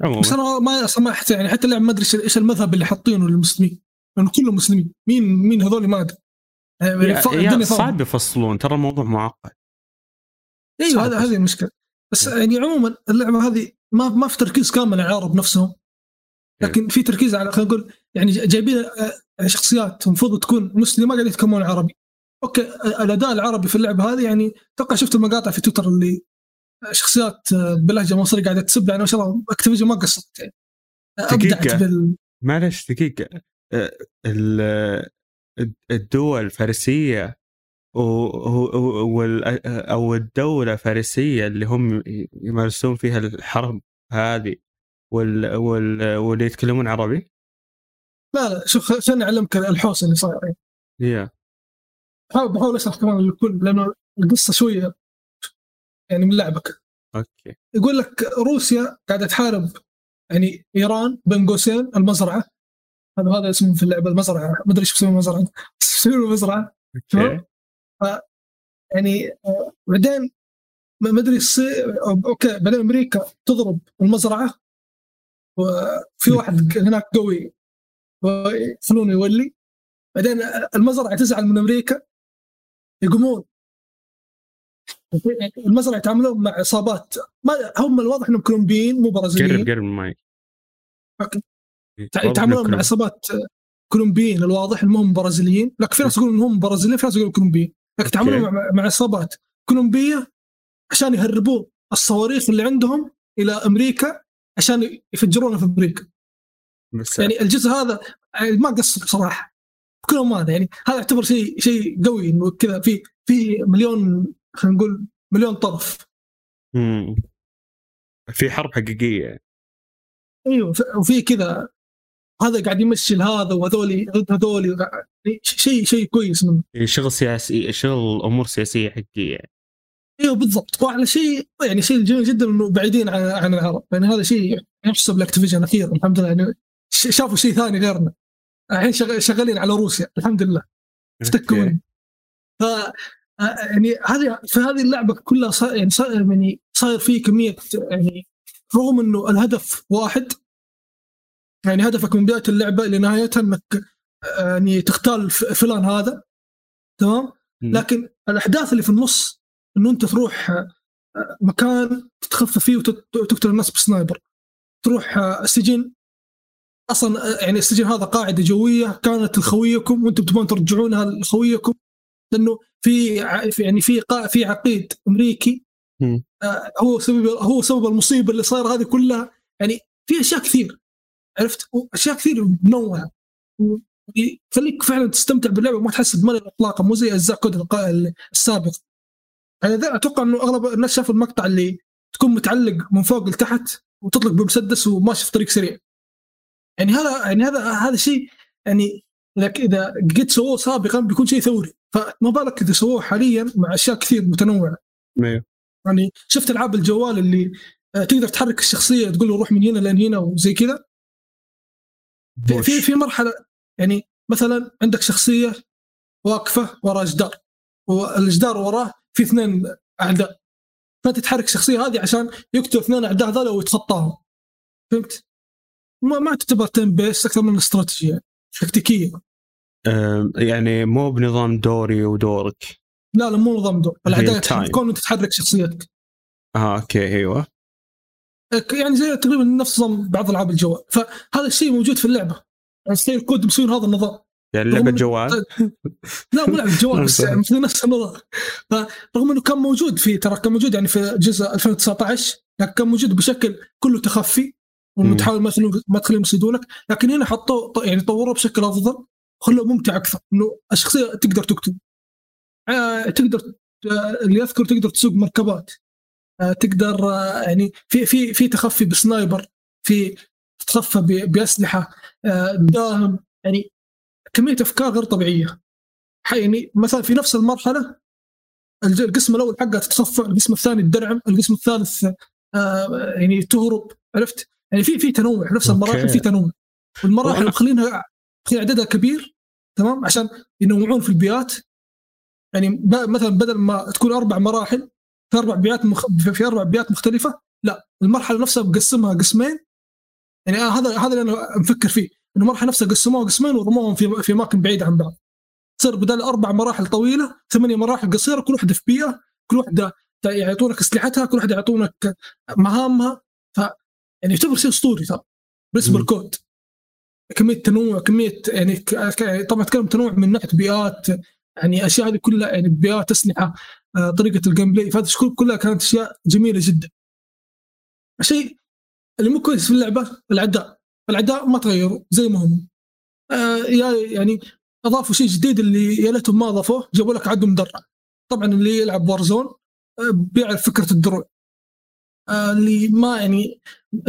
عموما. بس أنا ما سمحت يعني حتى اللاعب ما أدري إيش المذهب اللي حاطينه للمسلمين. لأنه كلهم مسلمين. مين مين هذول ما أدري. يعني. صعب يفصلون. ترى الموضوع معقد. أيوه هذا. هذه المشكلة. بس يعني عموما اللعبة هذه ما ما في تركيز كامل على العرب نفسهم. لكن في تركيز على خلينا نقول يعني جايبين آه، شخصيات المفروض تكون مسلمة قاعدين يتكلمون عربي. أوكي الأداء العربي في اللعبة هذه يعني أتوقع شفت المقاطع في تويتر اللي شخصيات آه، باللهجه المصريه قاعدة تسب يعني ما شاء الله اكتيفيجن ما قصرت يعني. آه، ابدعت. بال معلش دقيقة. أه، ال- الدول الفارسية و- و- وال- أو الدولة الفارسية اللي هم يمارسون فيها الحرب هذه وال وال واللي يتكلمون عربي؟ لا لا شوف خليني أعلمك الحوسه اللي صاير يعني يا. بحاول بحاول أشرح كمان للكل لأنه القصة شوية يعني من لعبك. Okay. يقول لك روسيا قاعدة تحارب يعني إيران بين قوسين المزرعة. هذا هذا اسمه في اللعبة المزرعة. ما أدري إيش يسمون المزرعة. يسمون المزرعة؟ Okay. يعني آه، بعدين ما أدري الصي- أو- okay بعدين أمريكا تضرب المزرعة وفي واحد هناك قوي يخلونه يولي. بعدين المزرعة تزعل من أمريكا يقومون المزرعة يتعاملون مع عصابات. ما هم الواضح إنهم كولومبيين مو قرب برازيليين. قرب من المايك. واضح إنه يتعاملون مع عصابات كولومبيين الواضح إنهم برازيليين. لكن في ناس يقولون إنهم برازيليين في ناس يقولون كولومبيين. لكن يتعاملون. مع, مع عصابات كولومبية عشان يهربون الصواريخ اللي عندهم إلى أمريكا عشان يفجرونها في أمريكا. بس يعني الجزء هذا ما قصر بصراحة. بكل أمانة يعني هذا يعتبر شيء شيء قوي إنه كذا في في مليون خلينا نقول مليون طرف. مم. في حرب حقيقية. إيوه وفي كذا. هذا قاعد يمشي هذا وهذولي ضد هذولي. يعني شيء شيء كويس منه. شغل سياسي شغل أمور سياسية حقيقية. إيوه بالضبط. واحلى شيء يعني شيء جميل جدا إنه بعيدين عن عن العرب يعني هذا شيء يحسب لأكتيفيجن أخيرا الحمد لله. يعني شافوا شيء ثاني غيرنا. الحين شغ- شغالين على روسيا الحمد لله. افتكوا. منه. ف آه، يعني هذه في هذه اللعبة كلها صار يعني صار يعني صاير في كمية يعني رغم إنه الهدف واحد يعني هدفك من بداية اللعبة لنهايتها إنك آه، يعني تختال فلان هذا تمام. لكن الأحداث اللي في النص إنه أنت تروح آه، مكان تتخفى فيه وتقتل الناس بسنايبر. تروح آه، سجن أصلا آه، يعني السجن هذا قاعدة جوية كانت لخويكم وأنتم تبون ترجعونها لخويكم لأنه في يعني في في عقيد أمريكي. آه، هو سبب هو سبب المصيبة اللي صايره هذه كلها. يعني في أشياء كثير عرفت؟ اشياء كثير منوعة. يخليك فعلا تستمتع باللعبة وما تحس بملل اطلاقا مو زي أجزاء كود السابق. يعني ذا أتوقع إنه أغلب الناس شافوا المقطع اللي تكون متعلق من فوق لتحت وتطلق بمسدس وماشي في طريق سريع. يعني هذا يعني هذا هذا شيء يعني إذا إذا قد سووه سابقا بيكون شيء ثوري. فما بالك اذا سووه حاليا مع أشياء كثير متنوعة. يعني شفت ألعاب الجوال اللي آه، تقدر تحرك الشخصية تقول له روح من هنا لين هنا وزي كذا. في في في مرحلة يعني مثلا عندك شخصية واقفة وراء جدار والجدار وراه في اثنين أعداء. فأنت تحرك الشخصية هذه عشان يقتل اثنين أعداء هذول ويتخطاهم. فهمت؟ ما ما تعتبر turn base أكثر من استراتيجية تكتيكية. يعني مو بنظام دوري ودورك. لا لا مو نظام دور الاعداء. يتحركون وانت تحرك شخصيتك. آه okay أيوه. يعني زي تقريبا نفس نظام بعض ألعاب الجوال. فهذا الشيء موجود في اللعبة. يعني still COD مسوين هذا النظام. يعني لعبة جوال؟ لا مو لعبة جوال بس. يعني نفس النظام. فرغم إنه كان موجود في ترى كان موجود يعني في جزء 2019 لكن كان موجود بشكل كله تخفي وانه. تحاول ما تخليهم يصيدونك. لكن هنا حطوه يعني طوروه بشكل أفضل. وخلوه ممتع أكثر إنه الشخصية تقدر تقتل آه تقدر آه اللي يذكر تقدر تسوق مركبات. آه تقدر آه يعني في في في تخفي بسنايبر في تتخفى بأسلحة آه داهم يعني كمية أفكار غير طبيعية. يعني مثلا في نفس المرحلة القسم الأول حقها تتصفى القسم الثاني تدرعم القسم الثالث آه يعني تهرب عرفت؟ يعني في في تنوع نفس المراحل في تنوع. والمراحل مخلينها عددها كبير تمام؟ عشان ينوعون في البيئات. يعني مثلا بدل ما تكون أربع مراحل في أربع بيئات مخ... في أربع بيئات مختلفة لا المرحلة نفسها بقسمها قسمين. يعني هذا هذا اللي أنا مفكر فيه إنه المرحلة نفسها قسموها قسمين ورموهم في في أماكن بعيدة عن بعض. تصير بدل أربع مراحل طويلة ثمانية مراحل قصيرة كل واحدة في بيئة كل واحدة يعطونك أسلحتها كل واحدة يعطونك مهامها. ف يعني يعتبر شيء أسطوري ترى بالنسبة لل COD. كمية تنوع كمية يعني طبعا أتكلم تنوع من ناحيه بيئات يعني أشياء هذه كلها يعني بيئات اسلحه آه، طريقة ال gameplay فهذه كلها كانت أشياء جميلة جدا. الشيء اللي مو كويس في اللعبة العداء العداء ما تغيروا زي ما هم. آه يعني أضافوا شيء جديد اللي يا ليتهم ما أضافوه جابوا لك عدو مدرع. طبعا اللي يلعب Warzone آه بيعرف فكرة الدروع. آه اللي ما يعني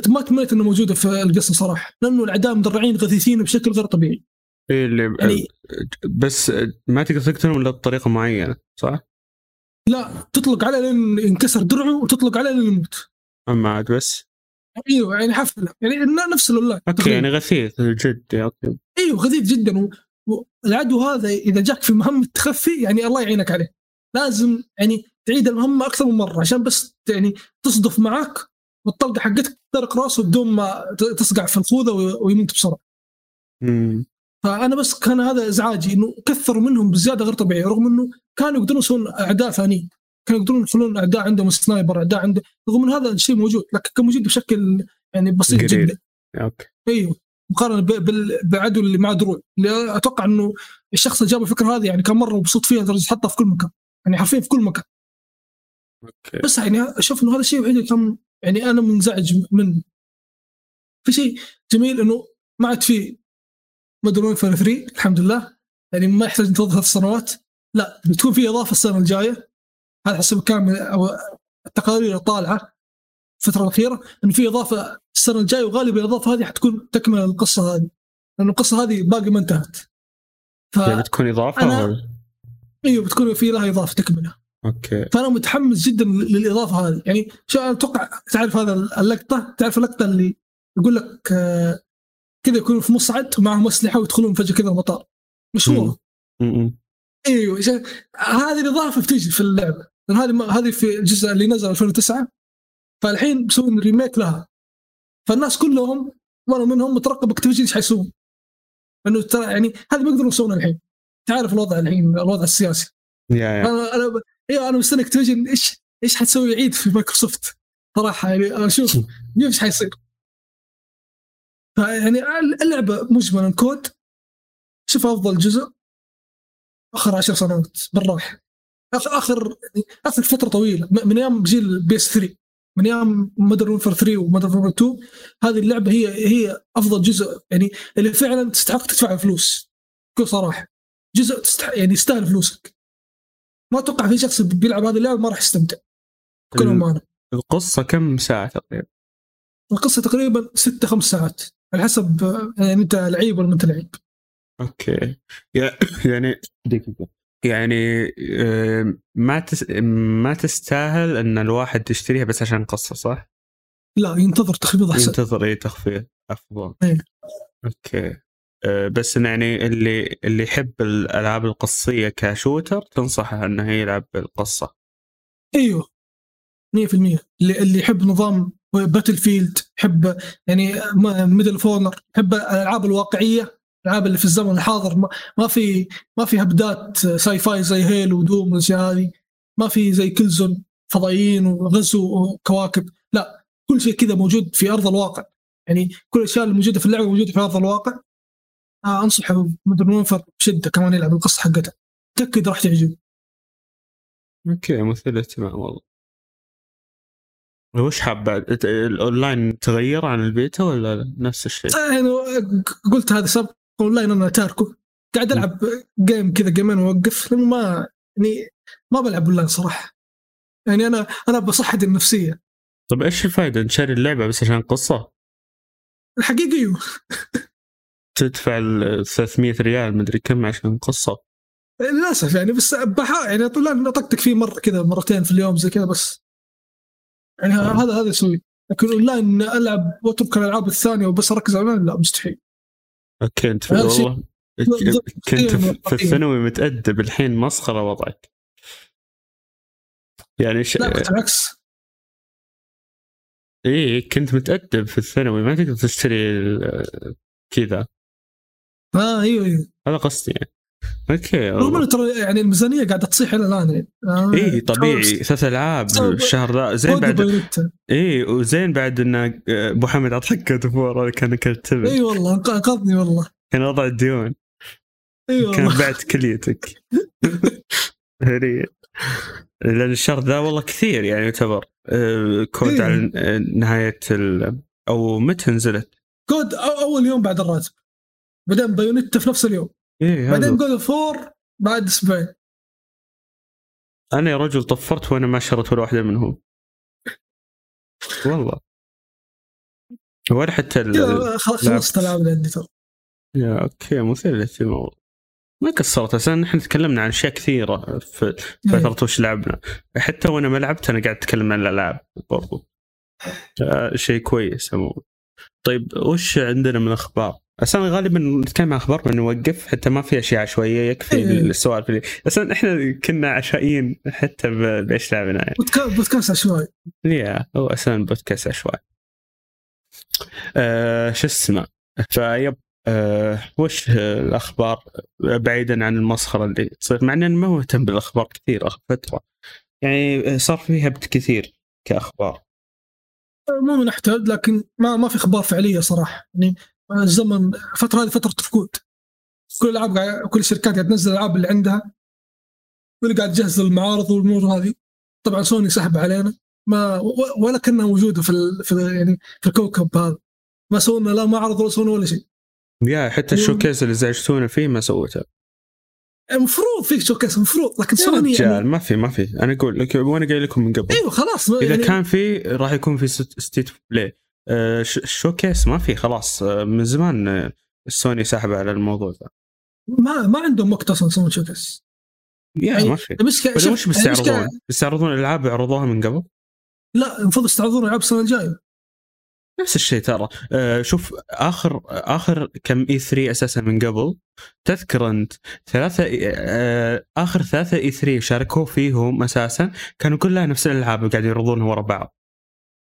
ما تمنيت انه موجوده في القصة صراحة لأنه الاعداء مدرعين غثيثين بشكل غير طبيعي. إيه اللي يعني بس ما تقدر تقتلهم إلا بطريقة معينة صح؟ لا تطلق عليه لين ينكسر درعه وتطلق عليه لين يموت. أما عاد بس؟ أيوه يعني حفله يعني نفس ال online okay يعني غثيث جد okay. أيوه غثيث جدا. والعدو هذا إذا جاك في مهمه تخفي يعني الله يعينك عليه. لازم يعني تعيد المهمة أكثر من مرة عشان بس يعني تصدف معك والطلقه حقتك تخترق راسه بدون ما تصقع في الخوذة ويموت بسرعة. فأنا بس كان هذا إزعاجي إنه كثروا منهم بزيادة غير طبيعية رغم إنه كانوا يقدرون يسوون أعداء ثانيين. كانوا يقدرون يخلون أعداء عندهم sniper أعداء عنده رغم إن هذا الشيء موجود لكن كان موجود بشكل يعني بسيط قريب. جدا. okay. أيوه مقارنة بالعدو اللي مع دروع اللي أتوقع إنه الشخص اللي جاب الفكرة هذه يعني كان مرة مبسوط فيها لدرجة حطها في كل مكان. يعني حرفيا في كل مكان. okay. بس يعني أشوف إنه هذا الشيء الوحيد اللي كان يعني أنا منزعج منه في شيء جميل إنه ما عاد في Modern Warfare 3 الحمد لله. يعني ما يحتاج ننتظر ثلاث سنوات. لا بتكون في إضافة السنة الجاية. هذا حسب كلام أو التقارير الطالعة. الفترة الأخيرة انه في إضافة السنة الجاية وغالبا الإضافة هذه حتكون تكمل القصة هذه. لأن القصة هذه باقي ما انتهت. ف يعني بتكون إضافة أنا... إيوه بتكون في لها إضافة تكمله okay. فأنا متحمس جدا للإضافة هذه. يعني شو أتوقع تعرف هذا اللقطة؟ تعرف اللقطة اللي يقول لك آه، كذا يكونوا في مصعد ومعهم اسلحه ويدخلون فجأة كذا المطار. مشهورة. إيوه. هذه الإضافة بتيجي في اللعبة. لأن هذه هذه في الجزء اللي نزل 2009 فالحين بيسوون remake لها. فالناس كلهم وأنا منهم مترقب Activision إيش حيسوون؟ لأنه ترى يعني هذا ما يقدرون يسوونه الحين. تعرف الوضع الحين الوضع السياسي. yeah yeah. أنا أنا أيوه أنا مستني Activision إيش إيش حتسوي عيد في مايكروسوفت؟ صراحة يعني أشوف إيش حيصير. فيعني اللعبة مجملا COD. شوف أفضل جزء. آخر عشر سنوات بالراحة. اخر آخر يعني آخر فترة طويلة. من أيام جيل PS 3 من أيام Modern Warfare 3 و Modern Warfare 2 هذه اللعبة هي هي أفضل جزء. يعني اللي فعلا تستحق تدفع فلوس. بكل صراحة. جزء تستحق يعني يستاهل فلوسك. ما أتوقع في شخص بيلعب هذه اللعبه ما راح يستمتع. بكل امانه القصة كم ساعة تقريبا؟ القصة تقريبا ست خمس ساعات على حسب يعني أنت لعيب ولا ما أنت لعيب. okay. يعني دقيقة يعني ما تس... ما تستاهل إن الواحد يشتريها بس عشان قصة صح؟ لا ينتظر تخفيض أحسن. ينتظر اي تخفيض. افضل إيه. okay. أه بس يعني اللي اللي يحب الألعاب القصية ك shooter تنصحه إنه يلعب بالقصة. إيوه 100% اللي اللي يحب نظام Battlefield يحب يعني Medal of Honor يحب الألعاب الواقعية الألعاب اللي في الزمن الحاضر. ما, ما في ما في هبدات sci-fi زي Halo و Doom والأشياء هذه. ما في زي Killzone فضائيين وغزو وكواكب. لا كل شيء كذا موجود في أرض الواقع. يعني كل الأشياء اللي موجودة في اللعبة موجودة في أرض الواقع. آه انصح Modern Warfare بشده كمان يلعب القصة حقتها تأكد راح تعجب okay مثير للاهتمام والله. وش حاب بعد؟ الأونلاين تغير عن البيتا ولا نفس الشيء؟ آه، يعني قلت هذا سبق أونلاين أنا تاركه قاعد ألعب game كذا game ين واوقف لأنه ما يعني ما بلعب اونلاين صراحة. يعني أنا أنا بصحتي النفسية. طيب إيش الفائده نشتري اللعبة بس عشان قصة؟ الحقيقة أيوه تدفع ال 300 ريال مدري كم عشان قصة. للأسف يعني بس بحاول يعني طلع اطقطق فيه مرة كذا مرتين في اليوم زي كذا بس. يعني آه. هذا هذا أسوي لكن أونلاين ألعب وأترك الألعاب الثانية وبس أركز على لا مستحيل. okay أنت والله. كنت في- في. الثانوي متأدب الحين مسخرة وضعك. يعني ش... لا بالعكس. إيه كنت متأدب في الثانوي ما تقدر تشتري كذا. آه أيوه أيوه. هذا قصدي يعني. okay رغم انه. ترى يعني الميزانية قاعدة تصيح إلى الآن يعني. آه إيه طبيعي. ثلاث العاب الشهر ذا. زين بعد. إيه وزين بعد إن أبو حمد عطاك God of War كان كتب إي والله انق- انقذني والله. كان وضع الديون إي كان والله بعت كليتك لأن الشهر ذا والله كثير يعني يعتبر. آه، COD إيه. على نهاية ال... أو متى نزلت؟ COD أول يوم بعد الراتب. بعدين Bayonetta في نفس اليوم. إيه بعدين God of War بعد أسبوعين. أنا يا رجل طفرت وأنا ما شريت ولا واحدة منهم. والله. ولا حتى خلصت الألعاب اللي عندي ترى. يا أوكي مثير للاهتمام. ما قصرت أصلا نحن تكلمنا عن أشياء كثيرة في فتره وش لعبنا. حتى وأنا ما لعبت أنا قاعد أتكلم عن الألعاب برضو. آه، شيء كويس عموما. طيب وش عندنا من أخبار؟ أصلا غالبا نتكلم عن أخبار بنوقف حتى ما في أشياء عشوائيه يكفي إيه. السوالف أصلا إحنا كنا عشوائيين حتى بإيش لعبنا؟ يعني بودكا- بودكاست عشوائي. يا هو أصلا بودكاست عشوائي. آه شو اسمه؟ فيب آه وش الأخبار؟ بعيدا عن المسخرة اللي تصير مع إني ما مهتم بالأخبار كثير آخر فترة. يعني صار في هبت كثير كأخبار. مو نحتاج لكن ما ما في أخبار فعلية صراحة. يعني الزمن الفترة هذه فترة ركود كل الألعاب كل الشركات قاعد تنزل الالعاب اللي عندها. واللي قاعد تجهز المعارض والأمور هذه. طبعا سوني سحب علينا. ما ولا كانها موجودة في ال في ال يعني في الكوكب هذا. ما سووا لنا لا معرض ولا سووا لنا ولا شيء. يا حتى ال showcase اللي زعجتونا فيه ما سويته. المفروض في showcase المفروض. لكن سوني رجال يعني ما في ما في. أنا أقول لك وأنا قايل لكم من قبل. أيوه خلاص إذا يعني كان في راح يكون في State Play آه sh- showcase ما في خلاص. آه من زمان آه، سوني ساحبه على الموضوع ذا. ما ما عندهم وقت أصلا يسوون شوكيس يا يعني ما في. المشكلة شوف، وش بيستعرضون؟ بيستعرضون ألعاب عرضوها من قبل؟ لا المفروض يستعرضون ألعاب السنة الجاية. نفس الشيء ترى. آه شوف آخر آخر كم اي 3 أساسا من قبل. تذكر أنت ثلاثة آه آخر ثلاثة اي 3 شاركوا فيهم أساسا. كانوا كلها نفس الألعاب اللي قاعد يعرضونها ورا بعض.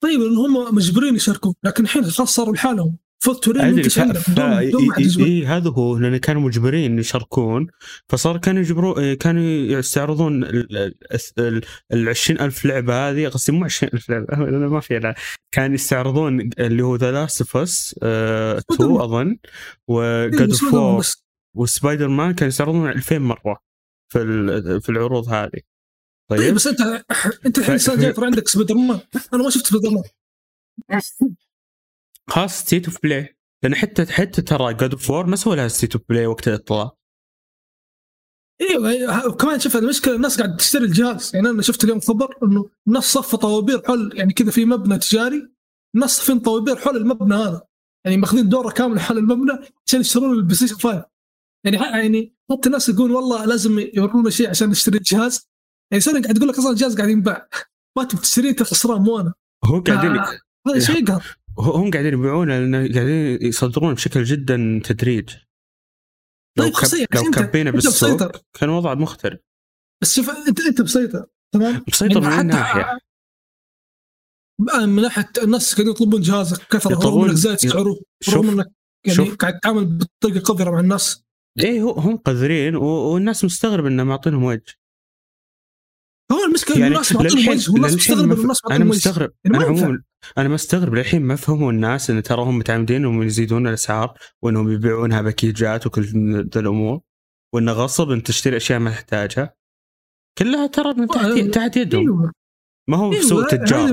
طيب لأن هم مجبرين يشاركون لكن الحين خلاص صاروا لحالهم. فوت تورين أدري منتج ف... عندك ف... بدون اي هذا هو لأن كانوا مجبرين يشاركون فصار كانوا يجبرون كانوا يستعرضون ال ال- ال 20000 لعبة هذه قصدي مو 20000 لعبة ما في لعبة. كان يستعرضون اللي هو ذا لاست اوف اس 2 أظن. وجاد اوف وسبايدر مان كانوا يستعرضون 2000 مرة في في العروض هذه. طيب. طيب بس انت أنت الحين ترى عندك سبايدر مان أنا ما شفت سبايدر مان خلاص State of Play لأن حتى حتى ترى God of War ما سووا لها State of Play وقت الإطلاق. إيوه وكمان شوف المشكلة الناس قاعد تشتري الجهاز. يعني أنا شفت اليوم خبر إنه الناس صفى طوابير حول يعني كذا في مبنى تجاري. الناس صفين طوابير حول المبنى هذا. يعني ماخذين دورة كاملة حول المبنى عشان يشترون البلاي ستيشن 5 يعني يعني حتى الناس يقول والله لازم يورونا شيء عشان نشتري الجهاز. يعني سوني قاعد تقول لك أصلا الجهاز قاعد ينباع. ما تبي تشتريه؟ أنت خسران مو أنا هو قاعدين آه، هذا شيء يقهر. هم قاعدين يبيعونه لأن قاعدين يصدرون بشكل جدا تدريج. لو, طيب كب... خصيص لو كبينا بالسوق. كان الوضع مختلف. بس شوف انت أنت مسيطر تمام؟ مسيطر من يعني أي حتى- ناحية. من ناحية الناس قاعدين يطلبون جهازك كثرة يطلبون- رغم إنك زايد سعره رغم إنك يعني شوف. قاعد تتعامل بطريقة قذرة مع الناس. إيه هو هم قذرين. والناس مستغرب انه معطينهم وجه. هو المشكلة يعني الناس معطينهم وجه والناس مستغربه الناس أنا مستغرب يعني أنا. عموما أنا مستغرب للحين ما فهموا الناس إن ترى هم متعمدين انهم يزيدون الأسعار وإنهم يبيعونها باكيجات وكل ذي الأمور وانه غصب إن تشتري أشياء ما تحتاجها. كلها ترى من تحت آه، تحت يدهم. أيوه. ما هو أيوة، سوق هذه تجار. ترى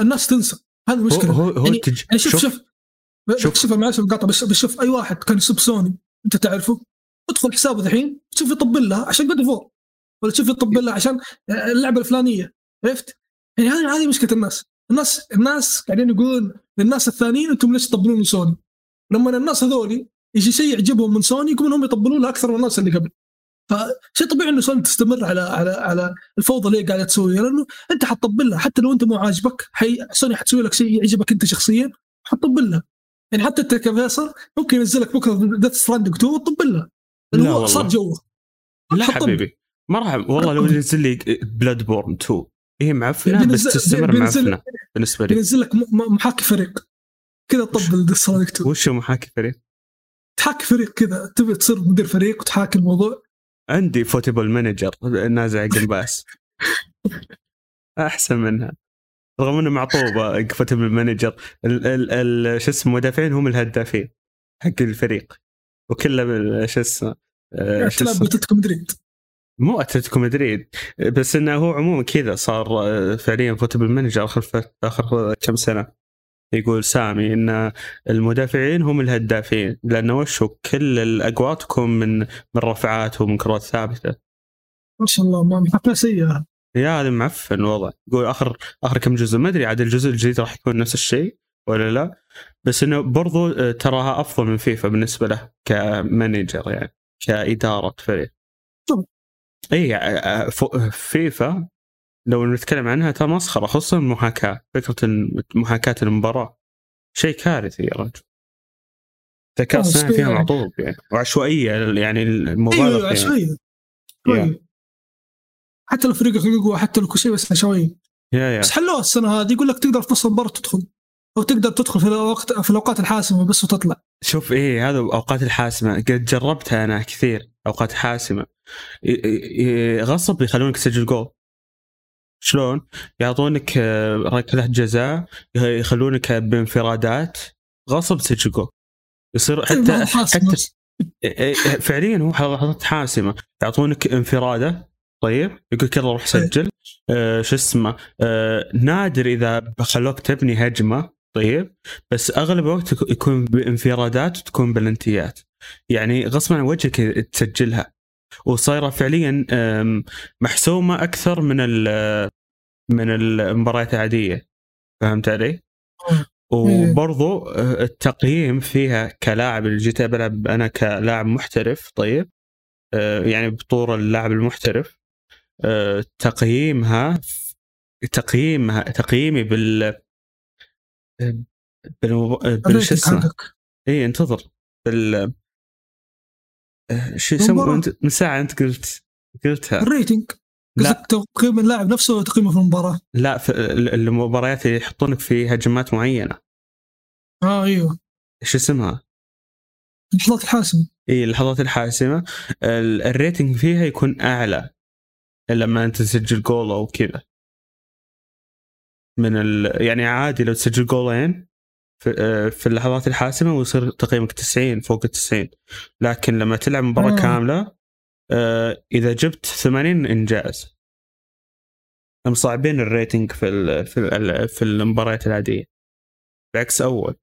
الناس تنسى. هذه هو المشكلة هو هو يعني- التج... يعني شوف شوف. شوف. شوف. معلش بس بس شوف أي واحد كان يسب سوني أنت تعرفه؟ ادخل حسابه الحين شوف يطبل لها عشان God of War ولا شوف يطبل لها عشان اللعبة الفلانية. عرفت؟ يعني هذه هذه مشكلة الناس. الناس الناس قاعدين يقولون للناس الثانيين أنتم ليش تطبلون لسوني؟ لما الناس هذولي يجي شيء يعجبهم من سوني يقومون هم يطبلون أكثر من الناس اللي قبل. فشيء طبيعي انه سوني تستمر على على على الفوضى اللي هي قاعدة تسويها لأنه أنت حتطبل لها. حتى لو أنت مو عاجبك حي سوني حتسوي لك شيء يعجبك أنت شخصيا حتطبل لها. يعني حتى انت كفيصل ممكن ينزل لك بكرة Death Stranding 2 وتطبل لها. هو صار جوه لا حبيبي. ما راح والله لو ينزل لي Bloodborne 2 هي معفنه بس تستمر معفنه بالنسبة لي. بينزل لك محاكي فريق. كذا طبل Death Stranding 2 وش محاكي فريق؟ تحاكي فريق كذا. تبي تصير مدير فريق وتحاكي الموضوع؟ عندي Football Manager نازع جنباس أحسن منها. رغم إنه معطوبه Football Manager. شو اسمه المدافعين هم الهدافين حق الفريق. وكله شو اسمه تلعب اتلتيكو مدريد. مو أتلتيكو مدريد بس إنه هو عموما كذا صار آه، فعليا Football Manager آخر آخر كم سنة. يقول سامي إن المدافعين هم الهدافين لأنه وشو كل الاقوان تكون من من رفعات ومن كرات ثابتة. ما شاء الله ما حفله سيئة. يا هذا معفن الوضع يقول اخر آخر كم جزء ما أدري عاد الجزء الجديد راح يكون نفس الشيء. ولا لا؟ بس إنه برضو آه، تراها أفضل من فيفا بالنسبة له ك manager يعني كإدارة فريق. إي آه، آه، فيفا لو نتكلم عنها ترى مسخرة خصوصا المحاكاة فكرة محاكاة المباراة شيء كارثي يا رجل. الذكاء الصناعي فيها معطوب يعني وعشوائية يعني المبالغ أيوة عشوائية يعني. حتى لو فريقك يقوى حتى لو كل شيء بس عشوائية. بس حلوها السنة هذه يقول لك تقدر في نص المباراه تدخل أو تقدر تدخل في الوقت في الأوقات الحاسمة بس وتطلع. شوف إيه هذا أوقات الحاسمة. قد جربتها أنا كثير أوقات حاسمة. غصب يخلونك تسجل جول شلون؟ يعطونك آه، ركلة جزاء يخلونك بانفرادات. غصب تسجل جول يصير حتى حتى فعليا هو لحظات حاسمة. يعطونك انفرادة. طيب يقول يلا روح سجل. آه شو اسمه؟ آه نادر إذا خلوك تبني هجمة. طيب بس أغلب الوقت يكون بانفرادات وتكون بلنتيات. يعني غصبا عن وجهك تسجلها. وصايرة فعليا محسومة أكثر من من المباريات العادية. فهمت علي؟ وبرضو آه، التقييم فيها كلاعب اللي جيت بلعب أنا كلاعب محترف طيب. آه، يعني بطور اللاعب المحترف. آه، تقييمها تقييمها تقييمي بال بال شو اسمه؟ اي انتظر. بال شو يسمونه؟ انت من ساعة انت قلت قلتها. ال rating. لا. تقييم اللاعب نفسه ولا تقييمه في المباراة؟ لا في المباريات يحطونك في هجمات معينة. آه أيوه. إيش اسمها؟ اللحظات الحاسمة. اي اللحظات الحاسمة. ال rating فيها يكون أعلى لما أنت تسجل جول أو كذا. من ال... يعني عادي لو تسجل جولين في, آه، في اللحظات الحاسمة ويصير تقييمك 90 فوق ال 90 لكن لما تلعب مباراة آه. كاملة آه إذا جبت 80 انجاز. مصعبين الريتنج في ال في ال في المباريات العادية. بعكس أول.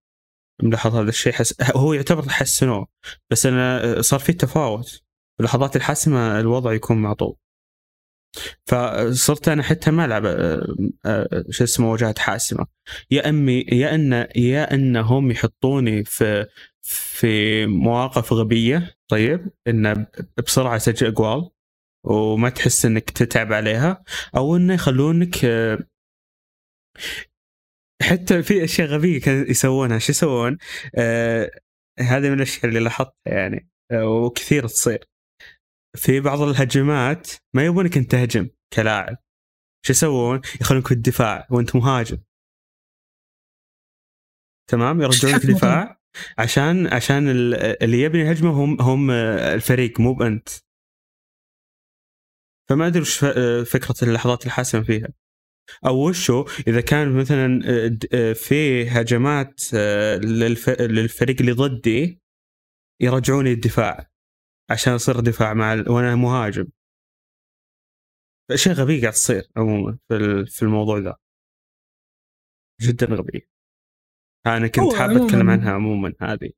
ملاحظ هذا الشيء حس... هو يعتبر حسنوه بس أنا صار في تفاوت. في اللحظات الحاسمة الوضع يكون معطوب فصرت أنا حتى ما ألعب آه، آه، شو اسمه مواجهات حاسمة. يا أمي يا أن يا أنهم يحطوني في في مواقف غبية طيب انه بسرعة أسجل أقوال وما تحس إنك تتعب عليها أو إنه يخلونك آه، حتى في أشياء غبية كانوا يسوونها. شو يسوون؟ آه هذه من الأشياء اللي لاحظتها يعني آه وكثير تصير. في بعض الهجمات ما يبونك أنت تهجم كلاعب. شو يسوون؟ يخلونك في الدفاع وأنت مهاجم. تمام؟ يرجعونك دفاع عشان عشان اللي يبني الهجمه هم هم الفريق مو بأنت. فما أدري وش فكرة اللحظات الحاسمه فيها. أو وشو؟ إذا كان مثلا في هجمات للفريق اللي ضدي يرجعوني الدفاع عشان أصير دفاع مع وأنا مهاجم. اشياء غبيه قاعد تصير عموما في الموضوع ذا. جدا غبيه أنا كنت حاب أتكلم عنها عموما هذه.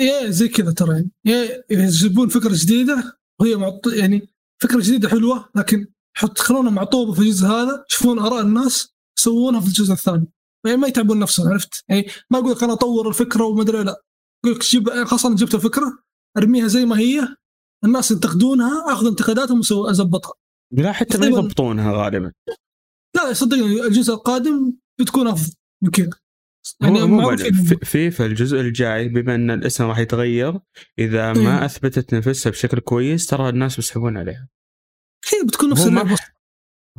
يا زي كذا ترى. يعني يا إذا يجيبون فكرة جديدة وهي معط... يعني فكرة جديدة حلوة لكن حط خلونا معطوبة في الجزء هذا يشوفون آراء الناس يسوونها في الجزء الثاني. يعني ما يتعبون نفسهم عرفت؟ يعني ما أقول لك أنا أطور الفكرة وما أدري لأ. أقول لك جيب خلاص أنا جبت الفكرة أرميها زي ما هي. الناس ينتقدونها آخذ انتقاداتهم واظبطها لا حتى ما يضبطونها غالبا. لا صدقني الجزء القادم بتكون أفضل من كذا يعني مو في, في في الجزء الجاي بما أن الاسم راح يتغير إذا ما إيه. أثبتت نفسها بشكل كويس ترى الناس بيسحبون عليها. هي بتكون نفس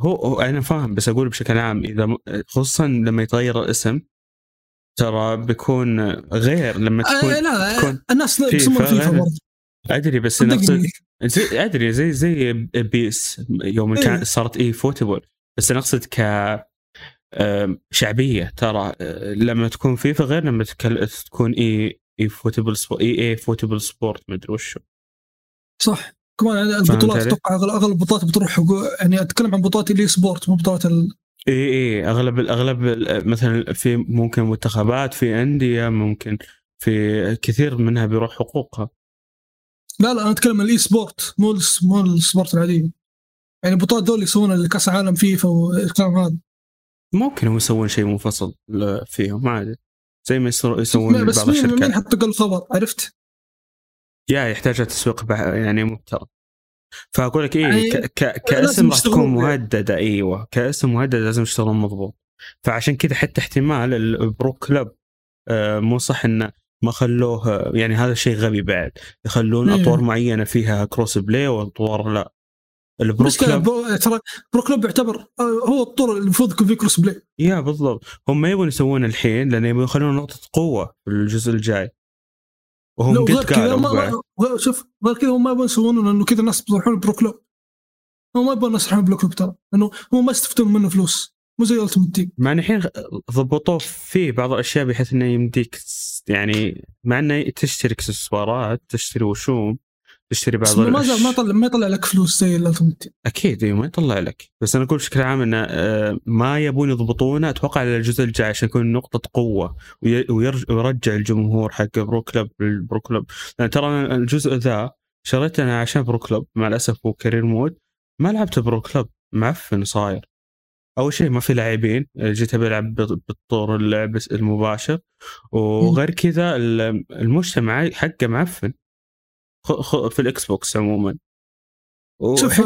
هو, هو أنا فاهم بس أقول بشكل عام إذا خصوصا لما يتغير الاسم ترى بيكون غير لما آه، تكون آه لا تكون الناس يسمون فيفا برضه. أدري بس نقصد زي أدري زي زي PES يوم إيه؟ كان صارت eFootball. بس نقصد ك شعبية. ترى آه، لما تكون فيفا غير لما تكون EA football sport EA football sport ما أدري وشو. صح. كمان البطولات أتوقع اغلب البطولات بتروح يعني أتكلم عن بطولات ال esport مو بطولات ال... اي اي أغلب أغلب مثلا في ممكن منتخبات في أندية ممكن في كثير منها بيروح حقوقها. لا لا أنا أتكلم عن ال e-sport مو مو ال sport العادي يعني البطولات دول يسوون كاس العالم فيفا والكلام هذا. ممكن هم يسوون شيء منفصل فيهم عادي زي ما يسوون بس بعض الشركات. مين حط الخبر عرفت؟ يا يحتاج تسويق يعني محترم. فأقول لك إيه يعني كاسم راح تكون مهددة إيوه. كاسم مهدد لازم يشتغلون مضبوط. فعشان كذا حتى احتمال ال pro club آه مو صح إنه ما خلوه يعني هذا شيء غبي بعد. يخلون إيه. أطوار معينة فيها cross play وأطوار لا. البرو كلب ترى برو كلب يعتبر آه، هو الطور اللي المفروض يكون فيه كروس بلاي يا بالضبط. هم ما يبون يسوون الحين لأن يبون يخلون نقطة قوة في الجزء الجاي. وهم قد قالوا ما شوف غير كذا هم ما يبون يسوونه لأنه كذا الناس بيروحون pro clubs هم ما يبون الناس يروحون pro clubs ترى. لأنه هم ما يستفيدون منه فلوس. مو زي ultimate team مع ان الحين ضبطوه فيه بعض الأشياء بحيث إنه يمديك يعني مع إنه تشتري اكسسوارات تشتري وشوم. تشتري بعض ما زال ما يطلع ما يطلع لك فلوس زي ال ultimate team أكيد أيوه ما يطلع لك. بس أنا أقول بشكل عام انه آه، ما يبون يضبطونه. أتوقع على الجزء الجاي عشان يكون نقطة قوة ويرجع الجمهور حق pro club لل pro club. لأن ترى الجزء ذا شريته أنا عشان pro club. مع الأسف هو career mode. ما لعبت pro club. معفن صاير. أول شيء ما في لاعبين. جيت بلعب بالطور اللعب المباشر. وغير كذا المجتمع حقه معفن. في الاكس بوكس عموما شوف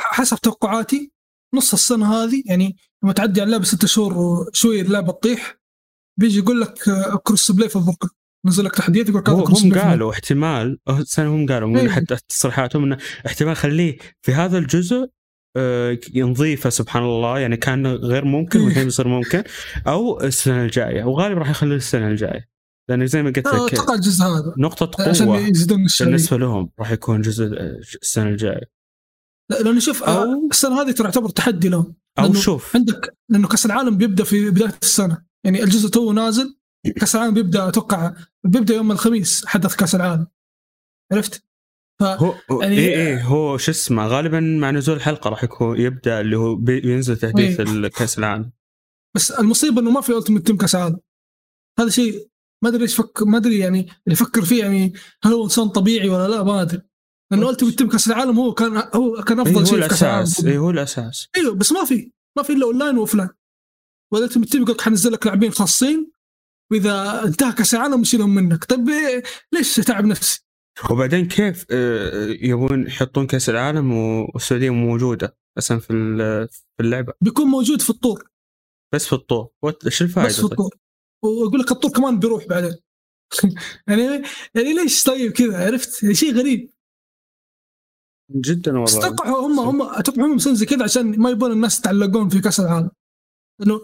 حسب توقعاتي نص السنة هذه يعني لما تعدي على اللعبة ست شهور وشوي اللعبة تطيح بيجي يقول لك cross play في البركه نزل لك تحديات يقول لك هم قالوا احتمال هم قالوا من إيه. حتى تصريحاتهم إنه احتمال خليه في هذا الجزء آه، نضيفه سبحان الله. يعني كان غير ممكن إيه. والحين بيصير ممكن أو السنة الجاية وغالبا راح يخليه السنة الجاية. لأن زي ما قلت لك أتوقع الجزء هذا. نقطة قوة عشان يزيدون بالنسبة لهم راح يكون جزء السنة الجاية. لأنه شوف أو السنة هذه ترى تعتبر تحدي لهم. أو شوف. عندك لأنه كأس العالم بيبدأ في بداية السنة. يعني الجزء تو نازل كأس العالم بيبدأ أتوقع بيبدأ يوم الخميس حدث كأس العالم. عرفت؟ ف هو يعني اي اي هو شو اسمه غالبا مع نزول الحلقة راح يكون يبدأ اللي هو بينزل تحديث إيه. الكاس العالم. بس المصيبة إنه ما في ultimate team كأس العالم. هذا شيء ما أدري إيش يفك ما أدري يعني اللي يفكر فيه يعني هل هو إنسان طبيعي ولا لا ما أدري. لأنه ultimate team كأس العالم هو كان هو كان أفضل إيه شيء في كأس العالم. اي هو الأساس. أيوه بس ما في ما في إلا online و offline. والالتيمت تيم يقول لك حنزل لك لاعبين خاصين وإذا انتهى كأس العالم نشيلهم منك. طيب ليش تعب نفسي؟ وبعدين كيف آه، يبون يحطون كأس العالم والسعودية موجودة أصلا في في اللعبة؟ بيكون موجود في الطور. بس في الطور. إيش الفائدة بس في الطور. ويقول لك الطور كمان بيروح بعدين يعني يعني ليش طيب كذا؟ عرفت؟ يعني شيء غريب. جدا والله. أتوقع هم هم أتوقع هم مسوين زي كذا عشان ما يبون الناس يتعلقون في كأس العالم. لأنه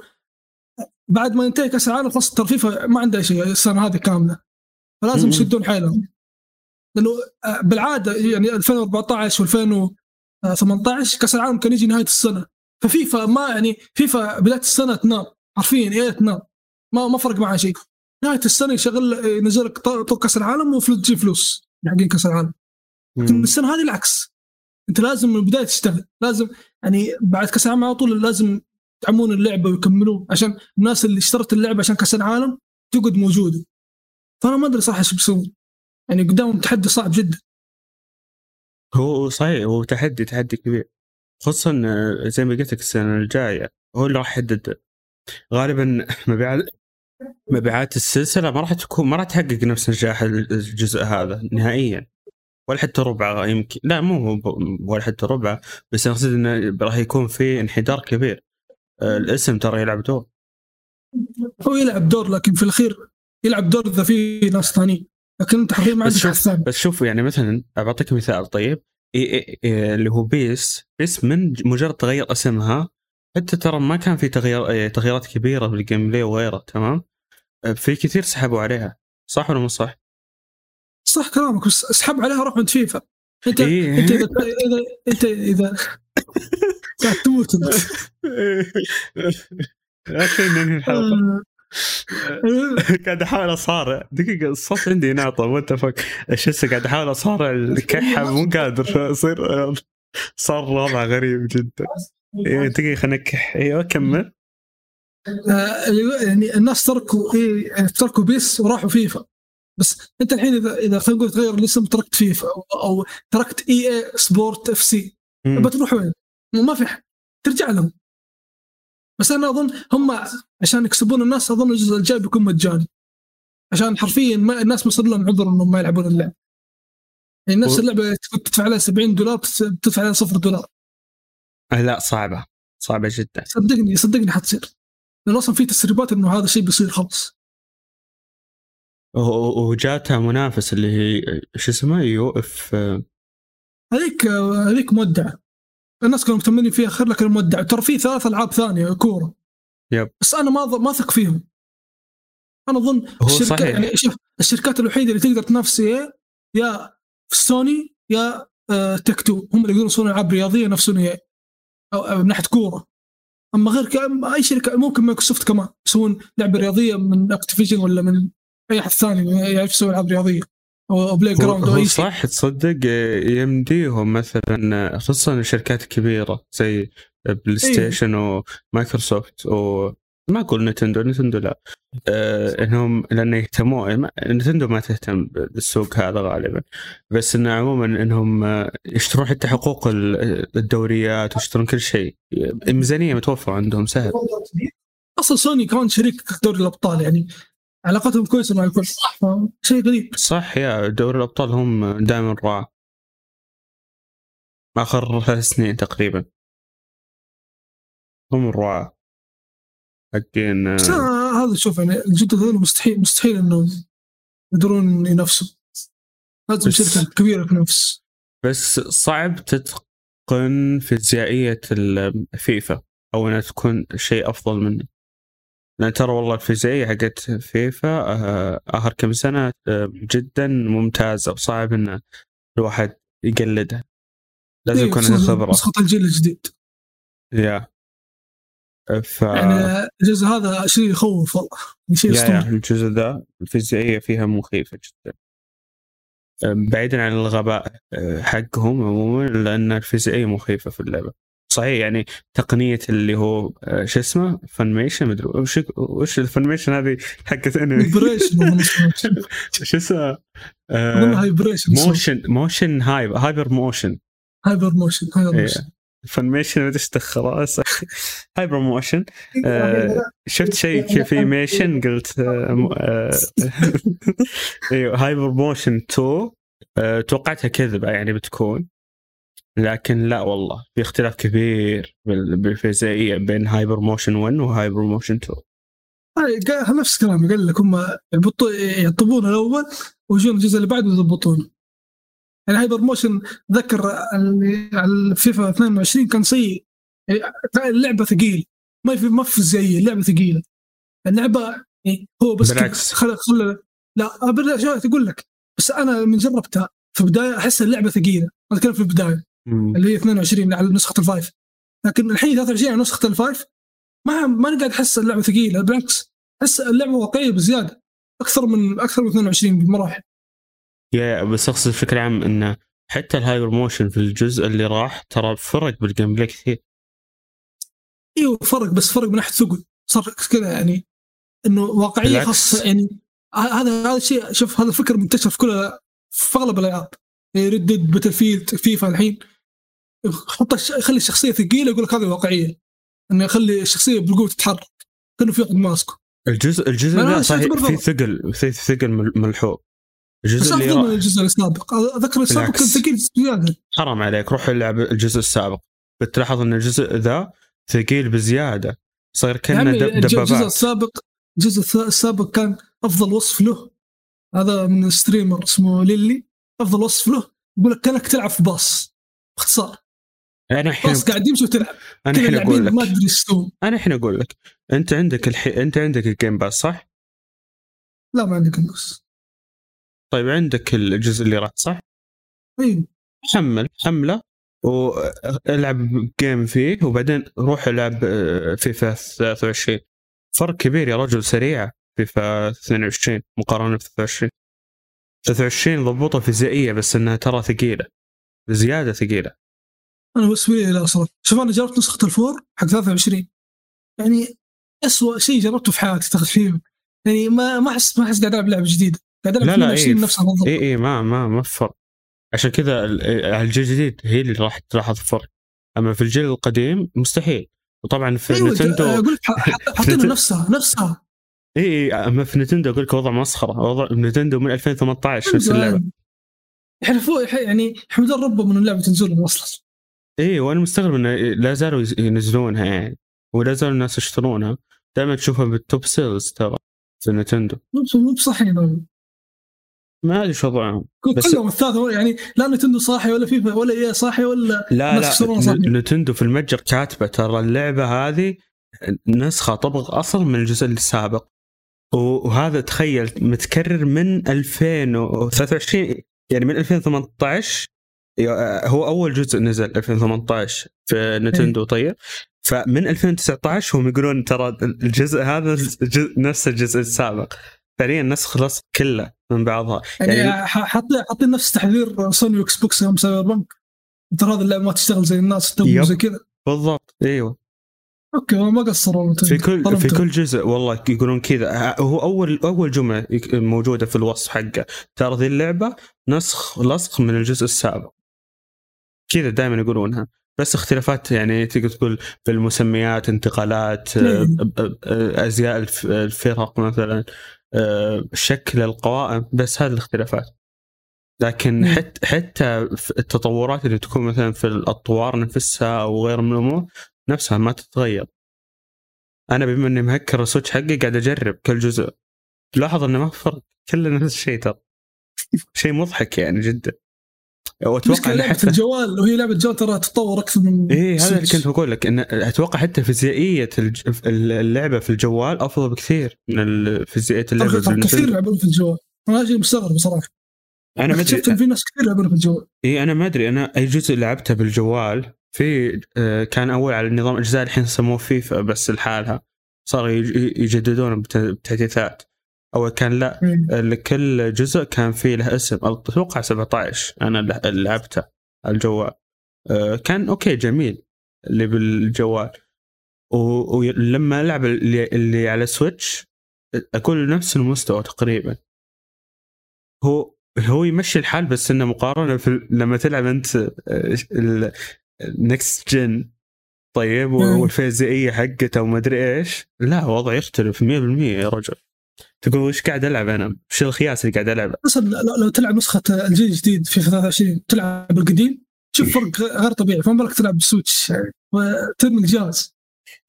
بعد ما ينتهي كأس العالم خلاص الترفيه ما عنده شيء السنة هذه كاملة. فلازم يشدون حيلهم. لأنه آه، بالعادة يعني 2014 و2018 كأس العالم كان يجي نهاية السنة. ففيفا ما يعني فيفا بداية السنة تنام. حرفيا إيه تنام. ما ما فرق معها شيء. نهاية السنة يشغل ينزل لك طوق كأس العالم وفلوس تجي فلوس حقين كأس العالم. لكن السنة هذه العكس. أنت لازم من البداية تشتغل. لازم يعني بعد كأس العالم على طول لازم يدعمون اللعبة ويكملون عشان الناس اللي اشترت اللعبة عشان كأس العالم تقعد موجودة. فأنا ما أدري صراحة إيش بيسوون. يعني قدامهم تحدي صعب جدا. هو صحيح هو تحدي تحدي كبير. خصوصا زي ما قلت لك السنة الجاية هو اللي راح يحدد غالبا مبيعات مبيعات السلسلة ما راح تكون ما راح تحقق نفس نجاح الجزء هذا نهائيا. ولا حتى ربع يمكن لا مو ولا حتى ربع بس أقصد إنه راح يكون في انحدار كبير. آه، الاسم ترى يلعب دور. هو يلعب دور لكن في الأخير يلعب دور إذا في ناس ثانيين. لكن أنت حرفيا ما عندك شوف بس شوف يعني مثلا بعطيك مثال طيب. اللي هو بيس. بيس من مجرد تغير اسمها حتى ترى ما كان في تغيير تغييرات كبيرة بال gameplay وغيره تمام؟ آه، في كثير سحبوا عليها صح ولا مو صح؟ صح كلامك بس اسحب عليها روح عند فيفا. انت إيه؟ انت اذا انت إذا قاعد تموت أنت. أخي ننهي الحلقة. قاعد أحاول أصارع. دقيقة الصوت عندي ناطه وانت فك إيش هسه قاعد أحاول أصارع الكحة؟ مو قادر. اصير صار وضع غريب جدا. إيه دقيقة خلينا إيوه كمل. آه، يعني الناس تركوا إيه يعني تركوا بيس وراحوا فيفا. بس أنت الحين إذا إذا خلينا نقول تغير الاسم تركت فيفا أو, أو تركت EA Sports FC بتروح وين؟ ما في ترجع لهم. بس أنا أظن هم عشان يكسبون الناس أظن الجزء الجاي بيكون مجاني. عشان حرفيا ما الناس ما صار لهم عذر إنهم ما يلعبون اللعبه يعني نفس. اللعبة تدفع عليها 70 دولار بتدفع عليها صفر دولار. لا صعبة. صعبة جدا. صدقني صدقني حتصير. لأن أصلا في تسريبات إنه هذا الشيء بيصير خلاص. وجاتها منافس اللي هي شو اسمه يو إف هذيك هذيك مودعه الناس كانوا مهتمين فيها خير لكن مودع. ترى في ثلاث ألعاب ثانية كورة. يب. بس أنا ما ما اثق فيهم. أنا اظن هو الشركات صحيح. يعني شوف الشركات الوحيدة اللي تقدر تنافس يا يا سوني يا آه Take-Two هم اللي يقدرون يسوون ألعاب رياضية نفس سوني أو, أو من ناحية كورة أما غير أي شركة ممكن مايكروسوفت كمان يسوون لعبة رياضية من Activision ولا من أي أحد ثاني يعرف يسوي ألعاب رياضية أو Playground أو أي صح تصدق يمديهم مثلا خصوصا الشركات الكبيرة زي بلاي ستيشن إيه؟ ومايكروسوفت و ما أقول نتندو نتندو لا. آه إنهم لأن يهتمون نتندو ما تهتم بالسوق هذا غالبا. بس إنه عموما إنهم يشترون حتى حقوق الدوريات ويشترون كل شيء. الميزانية متوفرة عندهم سهل. أصلا سوني كمان شريك دوري الأبطال يعني علاقتهم كويسة مع الكل. شيء غريب. صح يا دوري الأبطال هم دائما رعاه آخر ثلاث سنين تقريبا. هم الرعاه حقين هذا شوف يعني الجدد هذول مستحيل مستحيل إنهم يقدرون ينافسوا. لازم شركة كبيرة تنافس بس صعب تتقن فيزيائية الفيفا أو إنها تكون شيء أفضل منه. لأن ترى والله الفيزيائية حقت فيفا آه، آخر كم سنة آه، جدا ممتازة وصعب ان الواحد يقلدها. لازم إيه، يكون عنده خبرة. نسخه الجيل الجديد. يا. ف يعني الجزء هذا شيء يخوف والله. شيء يا الجزء ذا الفيزيائية فيها مخيفه جدا. بعيدا عن الغباء آه، حقهم عموما لأن الفيزيائية مخيفه في اللعبة. صحيح يعني تقنية اللي هو آه، شو اسمه؟ فنميشن مدري وش وش الفنميشن هذه حقت انمي شو اسمه؟ هايبريشن موشن موشن هايب هايبر موشن هايبر موشن هايبر موشن فنميشن ما تستخر هايبر موشن آه شفت شيء كيف ميشن قلت آه آه أيوه هايبر موشن 2 آه توقعتها كذبة يعني بتكون. لكن لا والله في اختلاف كبير بالفيزيائية بين هايبر موشن 1 وهايبر موشن 2 نفس كلامي قال لك هم يعطبون الأول ويجون الجزء اللي بعده يضبطونه يعني hyper motion ذكر على الفيفا 22 كان سيء. اللعبه ثقيل ما في ما في زي اللعبه ثقيلة. اللعبة يعني هو بس بالعكس. خل لا برجع أقول لك؟ بس أنا من جربتها. في البداية أحس اللعبة ثقيلة. أنا أتكلم في البداية. اللي هي 22 على نسخة ال five. لكن الحين 23 على نسخة ال five ما ما قاعد أحس اللعبة ثقيلة. بالعكس أحس اللعبة واقعية بزيادة. أكثر من أكثر من 22 بمراحل. يا بس أقصد بشكل عام انه حتى ال hyper motion في الجزء اللي راح ترى فرق بال gameplay كثير. إيوه فرق بس فرق من ناحية ثقل صار كذا يعني. إنه واقعية خاصة يعني هذا هذا الشيء شوف هذا الفكر منتشر في كل في أغلب الألعاب. ردد Battlefield فيفا الحين. حط خلي الشخصية ثقيلة يقول لك هذه واقعية. إنه يخلي الشخصية بالقوة تتحرك كأنه في واحد ماسكه. الجزء الجزء ذا صحيح. في ثقل في ثقل مل- ملحوظ. الجزء اللي را- الجزء السابق. أذكر السابق كان. ثقيل زياده حرام عليك روح العب الجزء السابق. بتلاحظ إن الجزء ذا ثقيل بزيادة. صاير يا كأنه عمي دب- الج- الجزء دبابات. السابق الجزء السابق كان أفضل وصف له. هذا من streamer اسمه ليلي. أفضل وصف له. يقول لك كأنك تلعب في باص. باختصار. أنا الحين باص قاعد يمشي وتلعب. أنا الحين أقول اللاعبين ما لك ادري أنا الحين أقول لك. أنت عندك الحين أنت عندك ال Game Pass صح؟ لا ما عندي قنوس طيب عندك الجزء اللي راح صح؟ أيوه حمل حملة والعب game فيه وبعدين روح العب آه، فيفا 23 فرق كبير يا رجل سريعه فيفا 22 مقارنة ب 23 23 ضبطها فيزيائية بس إنها ترى ثقيلة. زيادة ثقيلة. أنا بالنسبة لي لا صراحة شوف أنا جربت نسخة الفور حق 23 يعني اسوء شيء جربته في حياتي تقريبا يعني ما ما أحس ما أحس قاعد ألعب لعبة جديدة. ألعب لا لا 22 اي نفسها بالضبط اي اي ما ما ما في فرق. عشان كذا على الجيل الجديد هي اللي راح تلاحظ فرق. أما في الجيل القديم مستحيل. وطبعا في أيوه نتندو أقول لك حاطين نفسها نفسها. اي اي أما في نتندو أقول لك وضع مسخرة. وضع نتندو من 2018 نفس اللعبة. يحلفوا يعني يحمدون ربهم ان اللعبة تنزل لهم أصلا. اي وأنا مستغرب إنه لا زالوا ينزلونها يعني. ولا زالوا الناس يشترونها. دائما تشوفها بال top sales ترى في نتندو. مو مو بصاحي ما أدري شو وضعهم. بس- كلهم الثلاثه يعني لا نتندو صاحي ولا فيفا ولا EA صاحي ولا لا لا نتندو في المتجر كاتبه ترى اللعبة هذه نسخة طبق أصل من الجزء السابق. وهذا تخيل متكرر من 2023 يعني من 2018 هو أول جزء نزل 2018 في نتندو طيب؟ فمن 2019 هم يقولون ترى الجزء هذا نفس الجزء السابق. فعليا نسخ لصق كله من بعضها. يعني, يعني- حاطين حاطين نفس تحذير سوني واكس بوكس يوم سايبر بانك. ترى هذه اللعبة ما تشتغل زي الناس. زي كذا؟ بالضبط. أيوه. أوكي ما قصروا. في كل في طلبته. كل جزء والله يقولون كذا. هو اول أول جملة موجودة في الوصف حقه. ترى ذي اللعبة نسخ لصق من الجزء السابق. كذا دائما يقولونها. بس اختلافات يعني تقدر تقول في المسميات انتقالات آه، أزياء الف- الفرق مثلا. شكل القوائم بس هذه الاختلافات. لكن. حتى حتى التطورات اللي تكون مثلا في الأطوار نفسها أو غير من الأمور نفسها ما تتغير. أنا بما إني مهكر السويتش حقي قاعد أجرب كل جزء. لاحظ إنه ما في فرق. كله نفس الشيء ترى. شيء مضحك يعني جدا. واتوقع إن حتى الجوال وهي لعبة الجوال ترى تتطور أكثر من إيه هذا اللي. كنت بقول لك إن أتوقع حتى فيزيائية اللعبة في الجوال أفضل بكثير من فيزيائية اللعبة في كثير. يلعبون في الجوال. أنا شيء مستغرب بصراحة. أنا ما شفت في ناس كثير يلعبون في الجوال. اي أنا ما أدري. أنا أي جزء لعبته بالجوال في آه، كان أول على النظام اجزاء الحين سموه فيفا بس لحالها صاروا يج- يجددون بت- بتحديثات. اول كان لا إيه. لكل جزء كان في له اسم. أتوقع 17 أنا اللي لعبته على الجوال. آه، كان أوكي جميل اللي بالجوال. ولما ألعب اللي, اللي على سويتش أقول نفس المستوى تقريبا. هو هو يمشي الحال بس إنه مقارنة في لما تلعب أنت ال next gen طيب مم. والفيزيائية حقته وما أدري إيش. لا وضع يختلف 100% يا رجل. تقول وش قاعد ألعب أنا؟ وش الخياس اللي قاعد ألعبه؟ أصلا لو, تلعب نسخة الجيل الجديد في 23 تلعب القديم شوف فرق غير طبيعي فما بالك تلعب بالسويتش وترمي الجهاز.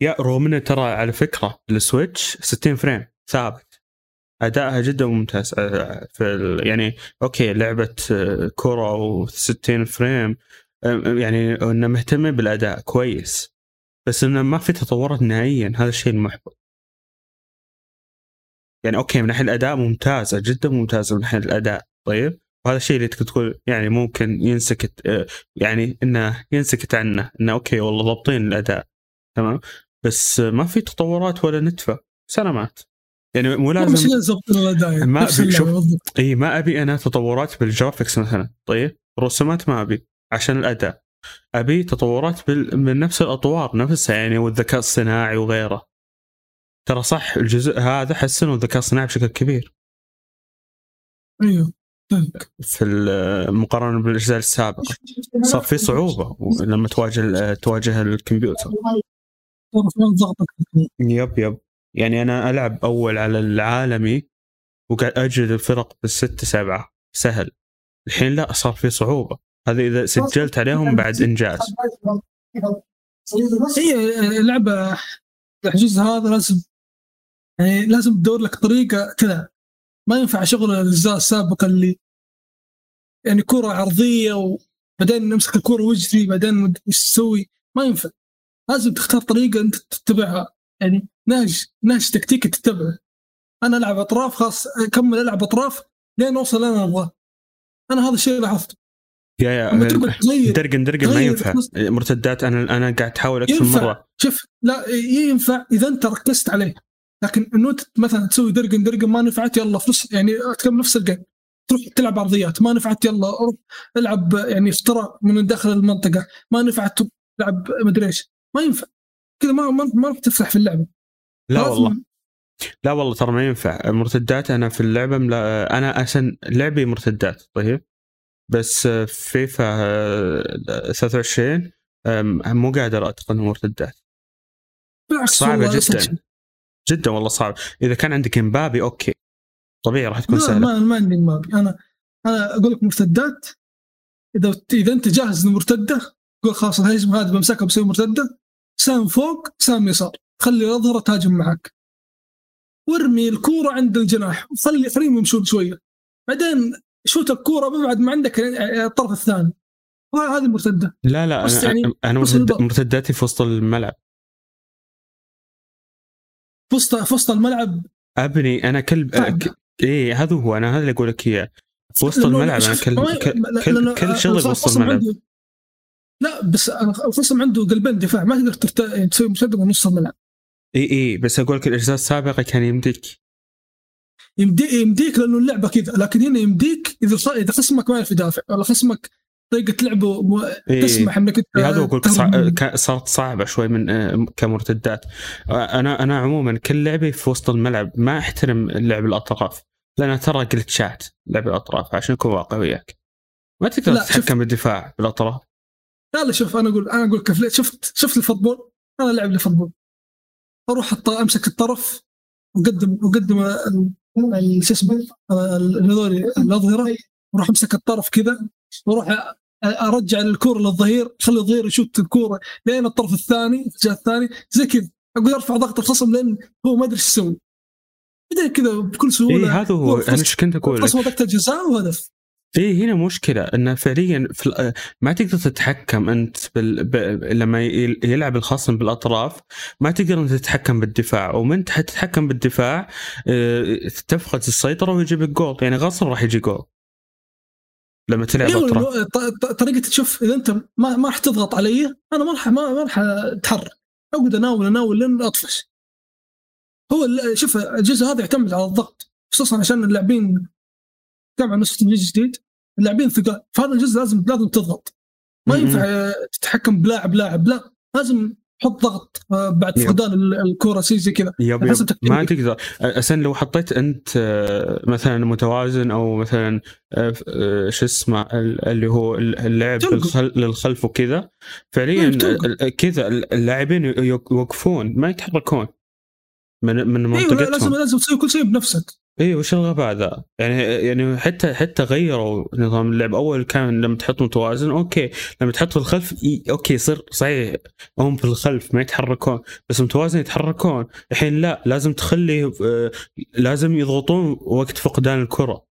يا رغم انه ترى على فكرة السويتش 60 frame ثابت. ادائها جدا ممتاز. آه، في يعني أوكي لعبة آه، كره و60 frame آه، يعني إنه مهتم بالأداء كويس بس إنه ما في تطورات نهائيا. هذا الشيء المحبط. يعني أوكي من ناحية الأداء ممتازه جدا ممتازه من ناحية الأداء. طيب؟ وهذا الشيء اللي تقدر تقول يعني ممكن ينسكت آه، يعني إنه ينسكت عنه إنه أوكي والله ضابطين الأداء. تمام؟ بس ما في تطورات ولا نتفة. سلامات. يعني مو لازم يظبط الأداء. يعني ما أبي- شوف. إي ما أبي أنا تطورات بال graphics مثلا. طيب؟ رسومات ما أبي عشان الأداء. أبي تطورات بال... من نفس الأطوار نفسها يعني والذكاء الصناعي وغيره. ترى صح الجزء هذا حسنوا الذكاء الصناعي بشكل كبير. أيوه. في المقارنه بالأجزاء السابقة. صار في صعوبة لما تواجه تواجه الكمبيوتر. يب يب. يعني أنا ألعب أول على العالمي وقاعد اجلد الفرق بالستة سبعة. سهل. الحين لا صار في صعوبة. هذا إذا سجلت عليهم بعد إنجاز. هي لعبة الحجوز هذا لازم يعني لازم تدور لك طريقة كذا. ما ينفع شغل الأجزاء السابقة اللي يعني كرة عرضية وبعدين نمسك الكرة وجري بعدين إيش تسوي. ما ينفع. لازم تختار طريقة أنت تتبعها. يعني ناج ناج تكتيك تتبعه. أنا ألعب أطراف خلاص أكمل ألعب أطراف لين أوصل أنا أبغاه. أنا هذا الشيء لاحظته. يا يا درقن درقن ما ينفع. مرتدات أنا أنا قاعد أحاول أكثر مرة. شوف لا ينفع إذا أنت ركزت عليه. لكن إنه أنت مثلا تسوي درقن درقن ما نفعت يلا فلوس يعني تكمل نفس الجيم. تروح تلعب عرضيات. ما نفعت يلا روح العب يعني افتراء من داخل المنطقة. ما نفعت تلعب مدري إيش. ما ينفع. كذا ما ما, ما راح تفلح في اللعبة. لا والله. لا والله ترى ما ينفع. مرتدات أنا في اللعبة ملا... أنا أصلا لعبي مرتدات طيب؟ بس فيفا 23 مو قادر أتقن مرتدات. صعبة جدا. جدا والله صعب. إذا كان عندك إمبابي أوكي. طبيعي راح تكون سهلة. ما, ما عندي إمبابي. أنا أنا أقول لك مرتدات. إذا إذا أنت جاهز للمرتدة قول خلاص الهجم هذا بمسكها بسوي مرتدة. سام فوق سام يسار. خلي الاظهره تهاجم معك. وارمي الكورة عند الجناح. وخلي خليهم يمشون شوية. بعدين شوت الكورة ببعد ما عندك الطرف الثاني. هذه مرتده لا لا أنا يعني أنا مرتداتي في وسط الملعب. في وسط في وسط الملعب. أبني أنا كلب ك... إيه هذا هو أنا هذا اللي أقول لك إياه. في وسط الملعب أنا كل كل, كل, في وسط الملعب. لا بس الخصم عنده قلبين دفاع ما تقدر ترت... يعني تسوي مسدد نص الملعب. إي إي بس أقول لك الأجزاء السابقة كان يمديك. يمدي يمديك لأنه اللعبة كذا لكن هنا يمديك إذا. إذا خصمك ما يعرف يدافع ولا خصمك طريقة لعبه م... إيه. تسمح إنك أنت هذا أقول لك صارت صعبة شوي من آه، كمرتدات. أنا أنا عموما كل لعبة في وسط الملعب ما أحترم لعب الأطراف لانها ترى جلتشات لعب الأطراف عشان اكون واقعي وياك. ما تقدر تتحكم بالدفاع بالأطراف. لا لا شوف أنا أقول أنا أقول كيف. شفت شفت الفوتبول؟ أنا لعب الفوتبول أروح أمسك الطرف وقدم وقدم شو اسمه هذول الأظهرة وأروح أمسك الطرف كذا. وأروح أرجع الكوره للظهير خلي الظهير يشوت الكورة لين الطرف الثاني الاتجاه الثاني زي كذا. أقول أرفع ضغط الخصم لأن هو ما أدري إيش يسوي. بعدين كذا بكل سهولة إيه هذا هو. أنا إيش كنت أقول لك؟ ضغط الجزاء وهدف. إيه هنا مشكلة انه فعليا في ما تقدر تتحكم أنت بال... ب... لما يلعب الخصم بالأطراف ما تقدر أنت تتحكم بالدفاع. ومن تتحكم بالدفاع آه... تفقد السيطرة ويجيب الجول. يعني غصب راح يجي جول. لما تلعب أيوة أطراف. طريقة تشوف إذا أنت ما ما راح تضغط علي أنا ما راح ما راح أتحرك. أقعد اناول أناول لين أطفش. هو شوف الجزء هذا يعتمد على الضغط خصوصا عشان اللاعبين طبعا نسخه الجزء الجديد اللاعبين ثقال. فهذا الجزء لازم لازم تضغط. ما ينفع تتحكم بلاعب لاعب لا لازم حط ضغط آه، بعد فقدان الكورة شيء زي كذا. ما تقدر. أساسا لو حطيت أنت آه، مثلا متوازن أو مثلا آه، شو اسمه اللي هو اللعب للخلف وكذا. فعليا كذا اللاعبين يوقفون ما يتحركون. من من أيوة، منطقتهم. أيوة لازم لازم تسوي كل شيء بنفسك. اي وش الغباء ذا؟ يعني يعني حتى حتى غيروا نظام اللعب. أول كان لما تحط متوازن أوكي. لما تحط في الخلف أوكي يصير صحيح. هم في الخلف ما يتحركون بس متوازن يتحركون. الحين لا لازم تخلي آه، لازم يضغطون وقت فقدان الكرة.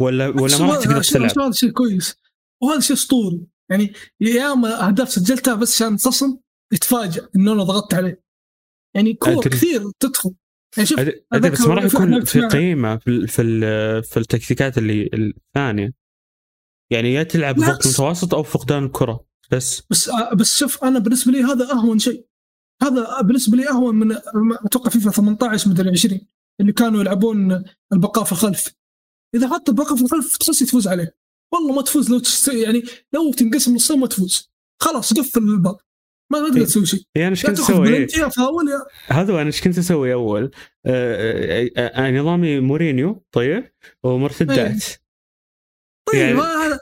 ولا ولا ما راح تقدر تلعب. هذا شيء كويس. وهذا شيء أسطوري. يعني ياما أهداف سجلتها بس عشان خصم يتفاجئ إنه أنا ضغطت عليه. يعني كور كثير تدخل. يعني شوف بس ما راح يكون في قيمة في في, في التكتيكات اللي الثانية. يعني يا تلعب ضغط متوسط أو فقدان الكره بس. بس آه، بس شوف أنا بالنسبة لي هذا أهون شيء. هذا بالنسبة لي أهون من أتوقع فيفا 18 مدري 20 اللي كانوا يلعبون البقاء في الخلف. إذا حط البقاء في الخلف تحس تفوز عليه. والله ما تفوز لو يعني لو تنقسم نصين ما تفوز. خلاص قفل الباب. ما تقدر إيه. تسوي شيء. يعني إيش كنت أسوي؟ هذا أنا إيش كنت أسوي أول؟ آه آه آه نظامي مورينيو طيب ومرتدات. طيب يعني هذا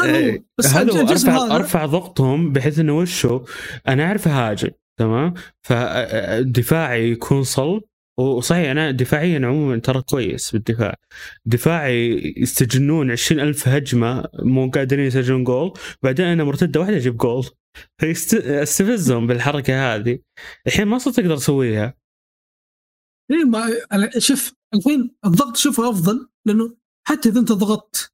هذا هو. بس ارفع أرفع ضغطهم بحيث إنه وشو؟ أنا أعرف اهاجم تمام؟ فدفاعي يكون صلب وصحيح أنا دفاعيا عموما ترى كويس بالدفاع. دفاعي يستجنون عشرين ألف هجمة مو قادرين يسجلون جول. بعدين أنا مرتدة واحدة أجيب جول. فاستفزهم بالحركة هذه. الحين ما صرت أقدر اسويها اي ما شوف الحين الضغط شوفه أفضل لأنه حتى إذا أنت ضغطت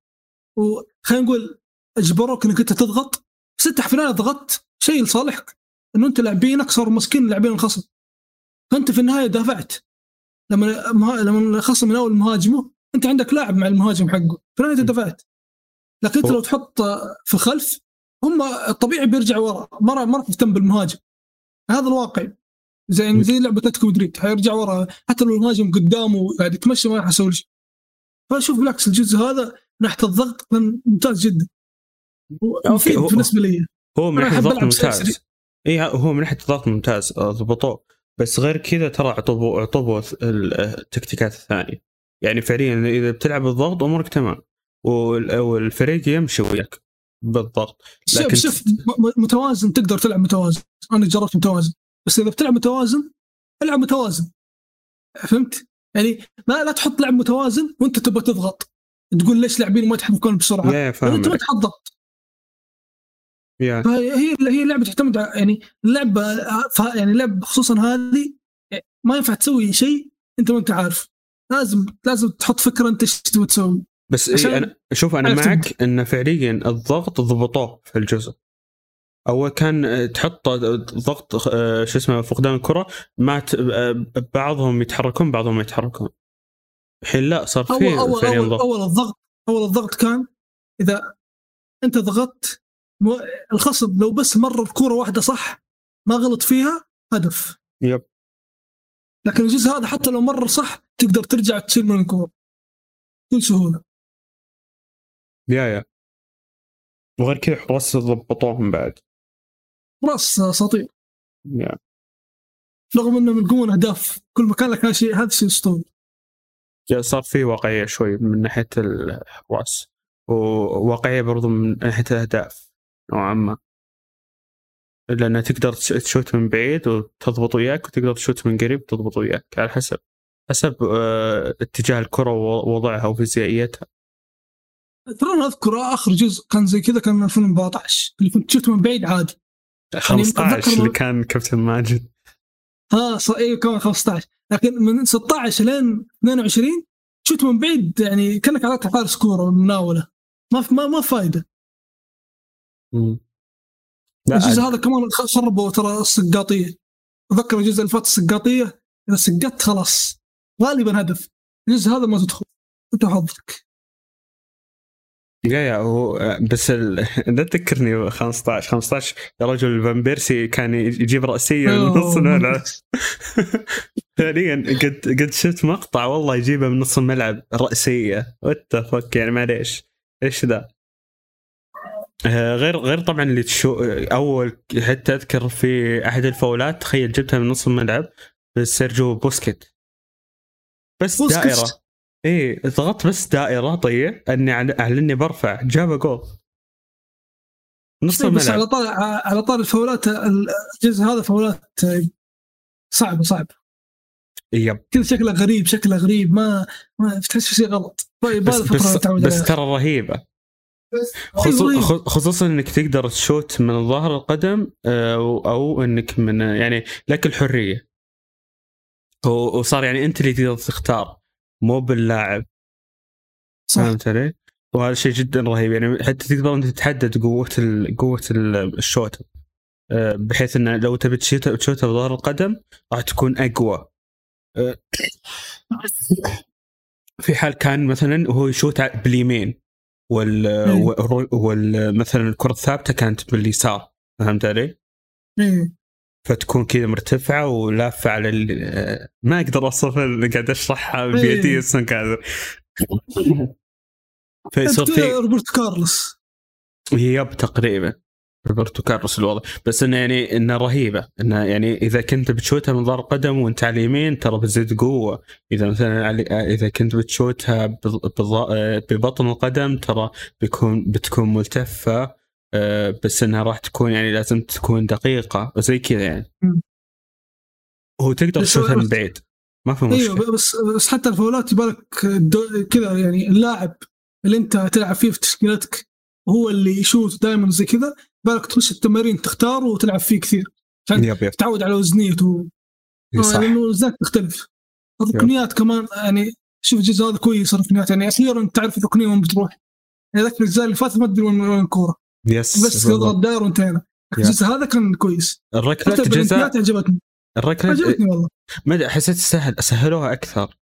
وخلينا نقول اجبروك إنك أنت تضغط بس أنت في ضغطت شيء لصالحك إنه أنت لاعبينك صاروا مسكين لاعبين الخصم. فأنت في النهاية دافعت. لما لما الخصم يناول مهاجمه أنت عندك لاعب مع المهاجم حقه. في النهاية دفعت. لكن أنت لو تحط في الخلف هم الطبيعي بيرجع ورا. ما ما راح تهتم بالمهاجم. هذا الواقع. زي زي لعبة أتلتيكو مدريد. حيرجع ورا. حتى لو المهاجم قدامه قاعد يتمشى ما راح يسوي شيء. فاشوف بالعكس الجزء هذا ناحيه الضغط كان ممتاز جدا. مفيد بالنسبة لي. هو من ناحية الضغط ممتاز. اي هو من ناحية الضغط ممتاز. ضبطوه. بس غير كذا ترى اعطوه اعطوه التكتيكات الثانية. يعني فعليا إذا بتلعب بالضغط أمورك تمام. والفريق يمشي وياك بالضغط. لكن شوف متوازن تقدر تلعب متوازن. أنا جربت متوازن. بس إذا بتلعب متوازن العب متوازن. فهمت؟ يعني ما لا تحط لعب متوازن وأنت تبغى تضغط. تقول ليش لاعبين ما يتحركون بسرعة؟ فاهم أنت ما تحط yeah. فهي هي لعبة تعتمد يعني اللعبه يعني لعبة خصوصا هذه ما ينفع تسوي شيء أنت ما أنت عارف. لازم لازم تحط فكرة أنت إيش تبغى تسوي. بس إيه أنا شوف أنا معك إن فعليا الضغط ضبطوه في الجزء. اول كان تحط ضغط آه، شو اسمه فقدان الكرة ما آه، بعضهم يتحركون بعضهم ما يتحركون. الحين لا صار في أول, أول, أول, أول الضغط أول الضغط كان إذا أنت ضغطت الخصم لو بس مر الكوره واحدة صح ما غلط فيها هدف. يب. لكن الجزء هذا حتى لو مر صح تقدر ترجع تشيل من الكورة. بكل سهولة. يا يا. وغير كذا حراس ضبطوهم بعد. حراس أساطير. يا. رغم انهم يلقون أهداف كل مكان لكن شيء هذا شيء أسطوري. صار في واقعية شوي من ناحية الحراس وواقعية برضو من ناحية الأهداف. نوعا ما. لأن تقدر تشوت من بعيد وتضبط وياك وتقدر تشوت من قريب وتضبط وياك على حسب. حسب آه اتجاه الكرة ووضعها وفيزيائيتها. ترى أنا أذكر آخر جزء كان زي كذا كان 2014 اللي كنت تشوت من بعيد عادي. 15 يعني اللي كان كابتن ماجد. ص... أيوه كمان 15 لكن من 16 لين 22 تشوت من بعيد يعني كأنك على حارس كورة مناوله ما ما ما فايدة. الجزء هذا كمان خربوا ترى السقاطية. أتذكر الجزء اللي فات السقاطية إذا سقطت خلاص. غالبا هدف. الجزء هذا ما تدخل. أنت حظك. يا يا هو بس لا تذكرني 15 15 يا رجل فان بيرسي كان يجيب رأسية من نص الملعب فعليا قد قد شفت مقطع والله يجيبه من نص الملعب رأسية. وات فك يعني؟ معليش. إيش ذا؟ غير غير طبعا اللي تشو أول حتى اذكر في أحد الفاولات تخيل جبتها من نص الملعب سيرجيو بوسكيت. بس بوسكت. دائرة. إيه ضغطت بس دائرة طيب أني على اني برفع. جاب جول. نص الملعب بس على طار على طار الفاولات الجزء هذا فاولات صعبه صعبه يب. كذا شكله غريب شكله غريب ما ما تحس في شيء غلط. طيب بس بس, بس ترى رهيبة. خصوصا إنك تقدر تشوت من ظهر القدم آه، أو إنك من يعني لك الحرية. وصار يعني أنت اللي تقدر تختار مو باللاعب. صح. فهمت علي؟ وهذا شيء جدا رهيب. يعني حتى تقدر أنت تحدد قوة ال قوة الشوت. آه، بحيث انه لو تبي تشوتها بظهر القدم راح تكون أقوى. آه، في حال كان مثلا وهو يشوت باليمين. وال, وال مثلا الكرة الثابتة كانت باليسار فهمت علي؟ مم. فتكون كذا مرتفعة ولافة على ما أقدر أوصف اللي قاعد أشرحها بيدي ما قادر فيصير في روبرت كارلوس. يب تقريبا. روبرتو كارلوس الوضع. بس إنه يعني إنه رهيبة. إنه يعني إذا كنت بتشوتها من ظهر قدم وأنت على اليمين ترى بتزيد قوة. إذا مثلا إذا كنت بتشوتها ببطن القدم ترى بيكون بتكون ملتفة. آه، بس إنها راح تكون يعني لازم تكون دقيقة. وزي كذا يعني. هو تقدر تشوتها من بعيد. ما في مشكلة. أيوه بس بس حتى الفاولات يبالك كذا يعني اللاعب اللي أنت تلعب فيه في تشكيلتك هو اللي يشوت دائما زي كذا. بالك تخش التمارين تختار وتلعب فيه كثير. عشان يب تتعود على وزنيته. صح. لأنه وزنك تختلف. الركنيات كمان يعني شوف الجزء هذا كويس الركنيات. يعني أخيرا تعرف الركنية وين بتروح. يعني ذاك الجزء اللي فات ما تدري وين وين الكورة. يس بس. تضغط داير وانتهينا. الجزء هذا كان كويس. الركلة حتى جزاء البلنتيات عجبتني. الركلة عجبتني والله. ما حسيت سهل سهلوها أكثر.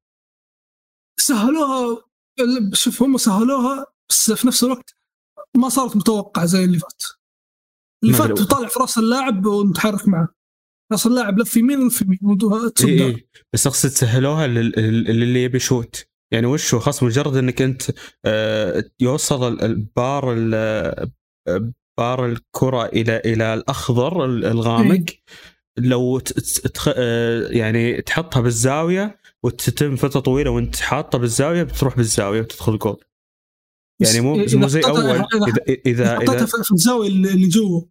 سهلوها شوف هم سهلوها بس في نفس الوقت ما صارت متوقعة زي اللي فات. أدري. تطالع في رأس اللاعب ومتحرك معه. رأس اللاعب لف يمين ولف يمين داير. اي بس أقصد سهلوها لل- لل- للي يبي يشوت. يعني وش هو؟ خلاص مجرد إنك أنت آه، يوصل ال- البار ال- بار الكرة إلى إلى الأخضر ال- الغامق. لو ت- ت- تخ- آه، يعني تحطها بالزاوية وتتم فترة طويلة وأنت حاطه بالزاوية بتروح بالزاوية وتدخل جول يعني مو إذا مو زي أول. إذا- اذا إذا إذا, حطيتها إذا في الزاوية اللي اللي جوا.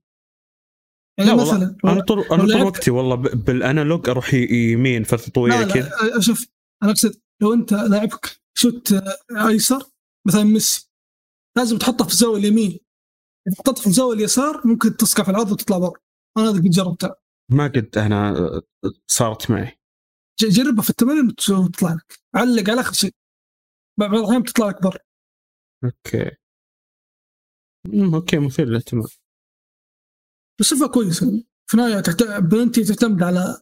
يعني لا والله مثلا أنا طول أنا طول لعبت- وقتي والله بالأنالوج أروح يمين فتره طويله كذا. شوف أنا أقصد لو أنت لاعبك شوت أيسر مثلا ميسي لازم تحطه في الزاوية اليمين. إذا حطيته في الزاوية اليسار ممكن تسقع في العرض وتطلع برا أنا هذا قد جربته. ما قد أنا صارت معي. جربها في التمرين وت- وتطلع لك. علق على آخر شيء. بعض الأحيان بتطلع لك برا okay. okay مثير للاهتمام. بس شوفها كويس يعني في النهاية تحت... بلنتي تعتمد على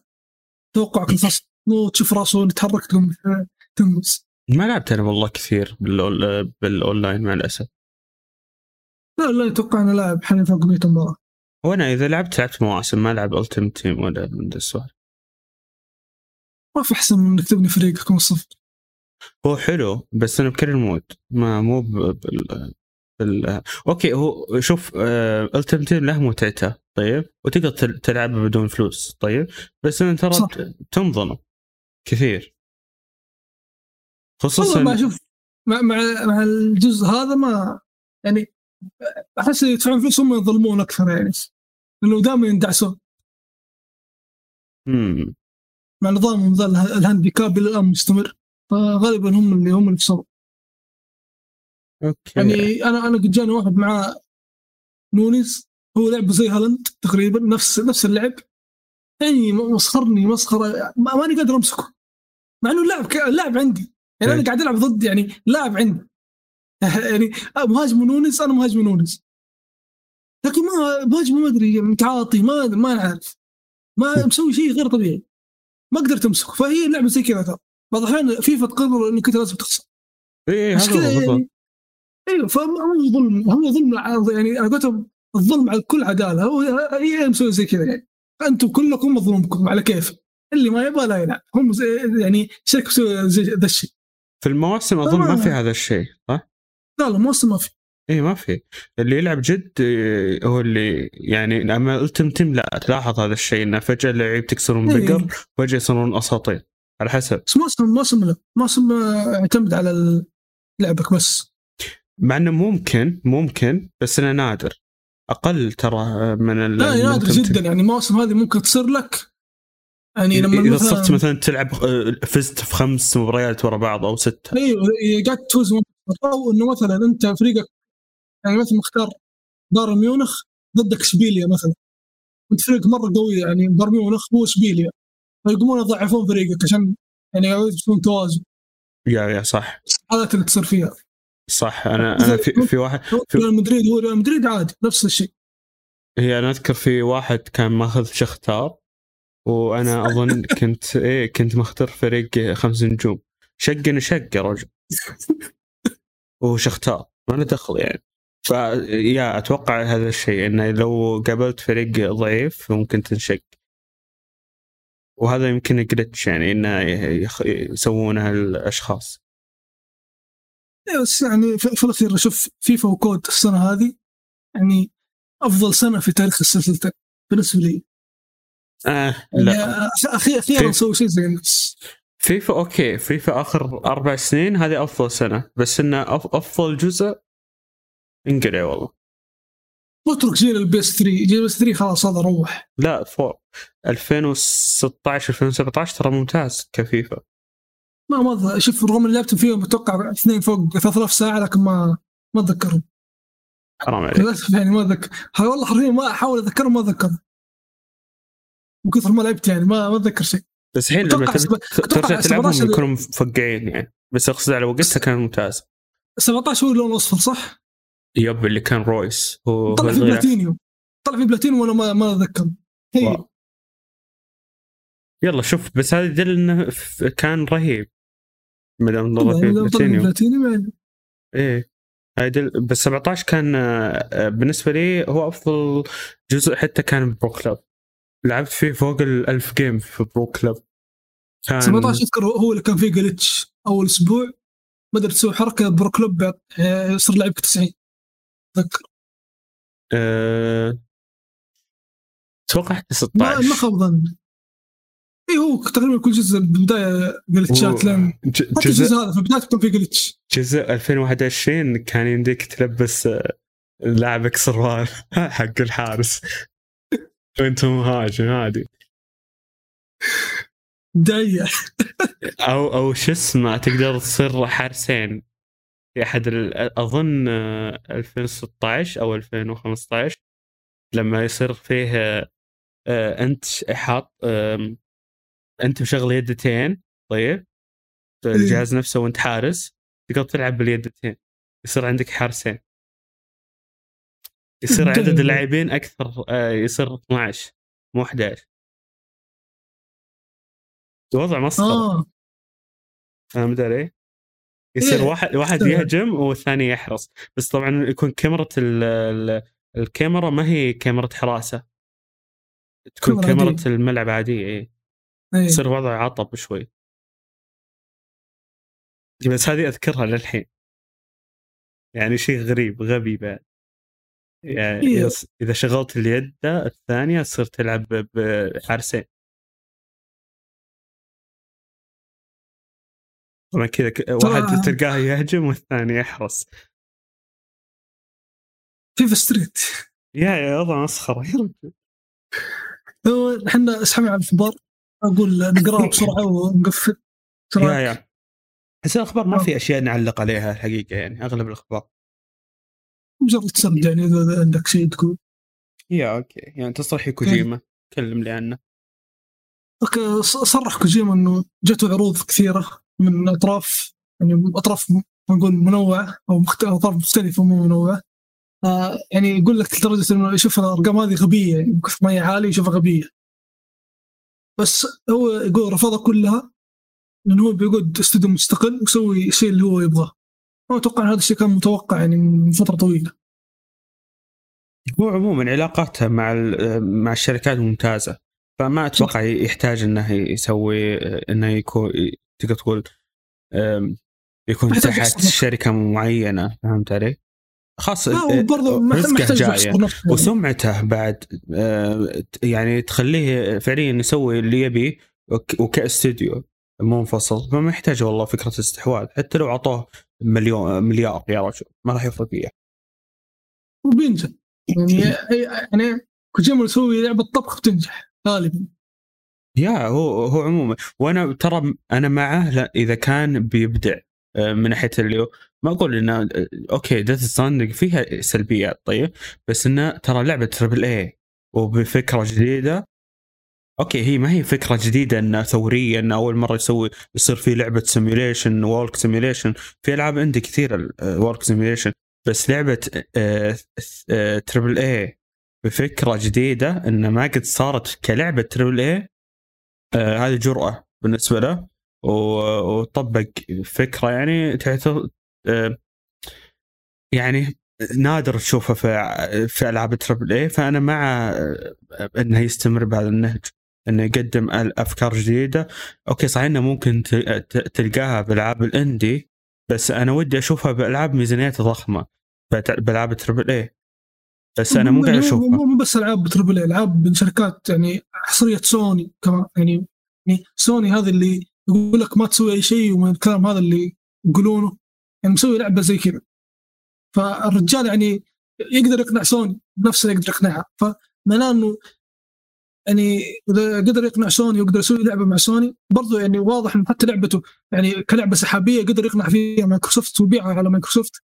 توقعك الفصل مو تشوف راسه يتحرك تقوم تنقز. ما لعبت أنا والله كثير بالأول... بالأونلاين مع الأسف. لا لا أتوقع انه لاعب حاليا فوق 100 مباراة. وأنا إذا لعبت لعبت مواسم ما العب Ultimate Team ولا من ذا السؤال ما في أحسن من إنك تبني فريقك من الصفر هو حلو بس أنا بكرر mode ما مو. بال... بال... okay هو شوف Ultimate Team له متعته طيب؟ وتقدر تل- تلعبه بدون فلوس طيب؟ بس انت ترى تنظلم كثير. خصوصا ما أشوف مع مع مع الجزء هذا ما يعني أحس يدفعون فلوس هم يظلمون أكثر يعني لأنه دائما يندعسون. مم. مع نظام اله- ال handicap إلى الآن مستمر فغالبا هم اللي هم اللي يخسرون okay. يعني أنا أنا قد جاني واحد مع نونيز هو لعبه زي هالاند تقريبا نفس نفس اللعب. يعني مسخرني مسخرة ما- ماني قادر أمسكه. مع إنه اللاعب ك- اللاعب عندي. يعني أنا إيه. قاعد ألعب ضد يعني لاعب عندي. يعني مهاجم نونيز أنا مهاجم نونيز. لكن ما مهاجم ما أدري متعاطي ما ما نعرف ما مسوي شيء غير طبيعي. ما قدرت أمسكه. فهي اللعبه زي كذا ترى. بعض الأحيان فيفا تقرر انك انت لازم تخسر. اي عشان هذا يعني أيوه فهو ظلم هو ظلم يعني على قولتهم الظلم على الكل عدالة. هو هي مسوي زي كذا يعني. أنتم كلكم مظلومكم على كيف؟ اللي ما يبغى لا يلعب هم يعني شركة ذا الشيء. في المواسم أظن ما. في هذا الشيء صح؟ لا لا موسم ما في. اي ما في. اللي يلعب جد إيه، هو اللي يعني اما التم تيم لا تلاحظ هذا الشيء إنه فجأة اللعيب تكسرون إيه. بقر فجأة يصيرون أساطير. على حسب. بس موسم موسم لا موسم يعتمد على لعبك بس. مع إنه ممكن ممكن بس إنه نادر. أقل ترى من لا نادر جدا. يعني المواسم هذه ممكن تصير لك. يعني لما إذا مثلا صرت مثلا تلعب فزت في خمس مباريات ورا بعض أو ستة. أيوه قاعد تفوز. أو إنه مثلا أنت فريقك يعني مثلا مختار بايرن ميونخ ضدك إشبيليا مثلا. أنت فريق مرة قوي يعني بايرن ميونخ هو إشبيليا. فيقومون يضعفون فريقك عشان يعني يكون توازن. يا يا صح. الحالات اللي تصير فيها. صح أنا أنا في, في واحد في- ريال مدريد هو ريال مدريد عادي نفس الشيء. هي أنا أذكر في واحد كان ماخذ شختار وأنا أظن كنت إيه كنت مختار فريق خمس نجوم. شقني شق يا رجل. وهو شختار ما له دخل يعني. فيا أتوقع هذا الشيء إنه لو قابلت فريق ضعيف ممكن تنشق. وهذا يمكن جلتش يعني إنه يسوونه الأشخاص. بس يعني في الأخير أشوف فيفا وكود السنة هذه يعني أفضل سنة في تاريخ السلسلتين بالنسبة لي. آه يعني لا. أخيرا أخيرا في- نسوي شيء زي الناس فيفا okay فيفا آخر أربع سنين هذه أفضل سنة بس إنه أف- أفضل جزء انقلع والله. اترك جيل ال PS 3 جيل ال PS 3 خلاص هذا روح. لا فوق. 2016 2017 ترى ممتاز كفيفا. ما ما شوف رغم اللي لعبت فيهم أتوقع اثنين فوق 3000 ساعة لكن ما ما أتذكرهم. حرام عليك. للأسف يعني ما اتذكر والله حرفيا ما أحاول أتذكرهم ما اتذكر من كثر ما لعبت يعني ما ما أتذكر شيء. بس الحين لما ترجع تلعبهم 17 يكونوا مفقعين يعني. بس أقصد على وقتها كان ممتاز. 17 هو اللون الأصفر صح؟ yep اللي كان رويس. هو طلع في الغلاف. بلاتينيوم. طلع في بلاتينيوم وأنا ما ما اتذكر هي. wow. يلا شوف بس هذا يدل إنه ف- كان رهيب. ما دام ضرب فيه يعني لو طلع في بلاتينيوم يعني. إيه. هاي يدل بس 17 كان آه، آه، بالنسبة لي هو أفضل جزء حتى كان Pro Clubs. لعبت فيه فوق ال 1000 game في Pro Clubs. كان 17 أذكر هو اللي كان فيه glitch أول أسبوع. ما قدرت تسوي حركة Pro Club آه، يصير لعبك 90 أتذكر. أه... أتوقع حتى ما 16 ما خاب ظني. اي هو تقريبا كل جزء بالبدايه جلتشات لين ج- حتى جزء الجزء هذا في البدايه كان فيه جلتش جزء 2021 كان يمديك تلبس آه، لاعبك سروال حق الحارس. وانت مهاجم هذه دايع أو أو شو اسمه تقدر تصير حارسين. في أحد أظن آه، 2016 أو 2015 لما يصير فيه آه، آه، أنت حاط أنت مشغل يدتين طيب الجهاز نفسه وأنت حارس تقدر تلعب باليدتين يصير عندك حارسين يصير عدد. اللاعبين أكثر آه، يصير 12 مو 11 وضع مسخره آه فهمت علي؟ يصير إيه. واحد واحد. يهجم والثاني يحرس بس طبعا يكون كاميرا ال- ال- الكاميرا ما هي كاميرا حراسة تكون كاميرا. الملعب عادية اي إيه. يصير وضع عطب شوي. بس هذه أذكرها للحين. يعني شيء غريب غبي بعد يعني إيه. إذا شغلت اليد الثانية تصير تلعب بحارسين طبعا كذا واحد تلقاه يهجم والثاني يحرس. FIFA Street يا يا وضع مسخرة. يا رجل إحنا أسحبنا على الاخبار أقول نقراها بسرعة ونقفل. yeah yeah. بس الأخبار ما في أشياء نعلق عليها الحقيقة يعني أغلب الأخبار. مجرد سرد يعني إذا عندك شيء تقول. yeah okay. يعني تصريح كوجيما كلم لي عنه. أوكي صرح كوجيما إنه جاته عروض كثيرة من أطراف يعني أطراف نقول منوعة أو مخت... أطراف مختلفة مو منوعة. آه يعني يقول لك لدرجة إنه يشوف الأرقام هذه غبية يعني ما هي عالية يشوفها غبية. بس هو يقول رفضها كلها لأنه هو بيقعد استوديو مستقل ويسوي الشيء اللي هو يبغاه أنا أتوقع هذا الشيء كان متوقع يعني من فترة طويلة هو عموما علاقاته مع مع الشركات ممتازة فما أتوقع يحتاج إنه يسوي إنه يكون تقدر تقول يكون تحت. شركة معينة فهمت علي؟ خاص لا وبرضه ما رزقه يعني. وسمعته بعد آه، يعني تخليه فعليا يسوي اللي يبيه وك- وكاستوديو منفصل. فما يحتاج والله فكرة استحواذ. حتى لو أعطوه مليون مليار يا رجل ما راح يفرق فيه وبينجح. يعني يعني كوجيما يسوي لعبة طبخ بتنجح غالبا. yeah هو هو عموما. وأنا ترى أنا معه لا إذا كان بيبدع آه، من ناحية اللي ما أقول آه، okay Death Stranding فيها سلبيات طيب بس إنه ترى لعبة triple A وبفكرة جديدة. okay هي ما هي فكرة جديدة إنه ثورية إنه أول مرة يسوي يصير في لعبة simulation walk simulation في ألعاب عندي كثير walk simulation بس لعبة آه، triple A بفكرة جديدة إنه ما قد صارت كلعبة triple A آه هذه جرأة بالنسبة له وطبق فكرة يعني آه يعني نادر تشوفها في في ألعاب triple A فأنا مع آه، إنه يستمر بهذا النهج إنه يقدم أفكار جديدة. okay صحيح إنه ممكن تلقاها بألعاب ال indie بس أنا ودي أشوفها بألعاب ميزانيتها ضخمة بألعاب triple A بس أنا مو قاعد أشوفها. مو بس ألعاب triple A، ألعاب من شركات يعني حصرية سوني كمان يعني يعني سوني هذا اللي يقول لك ما تسوي أي شيء ومن الكلام هذا اللي يقولونه. يعني مسوي لعبة زي كذا. فالرجال يعني يقدر يقنع سوني نفسه يقدر يقنعها. فمعناه إنه يعني إذا قدر يقنع سوني ويقدر يسوي لعبة مع سوني برضو يعني واضح إنه حتى لعبته يعني كلعبة سحابية قدر يقنع فيها مايكروسوفت ويبيعها على مايكروسوفت.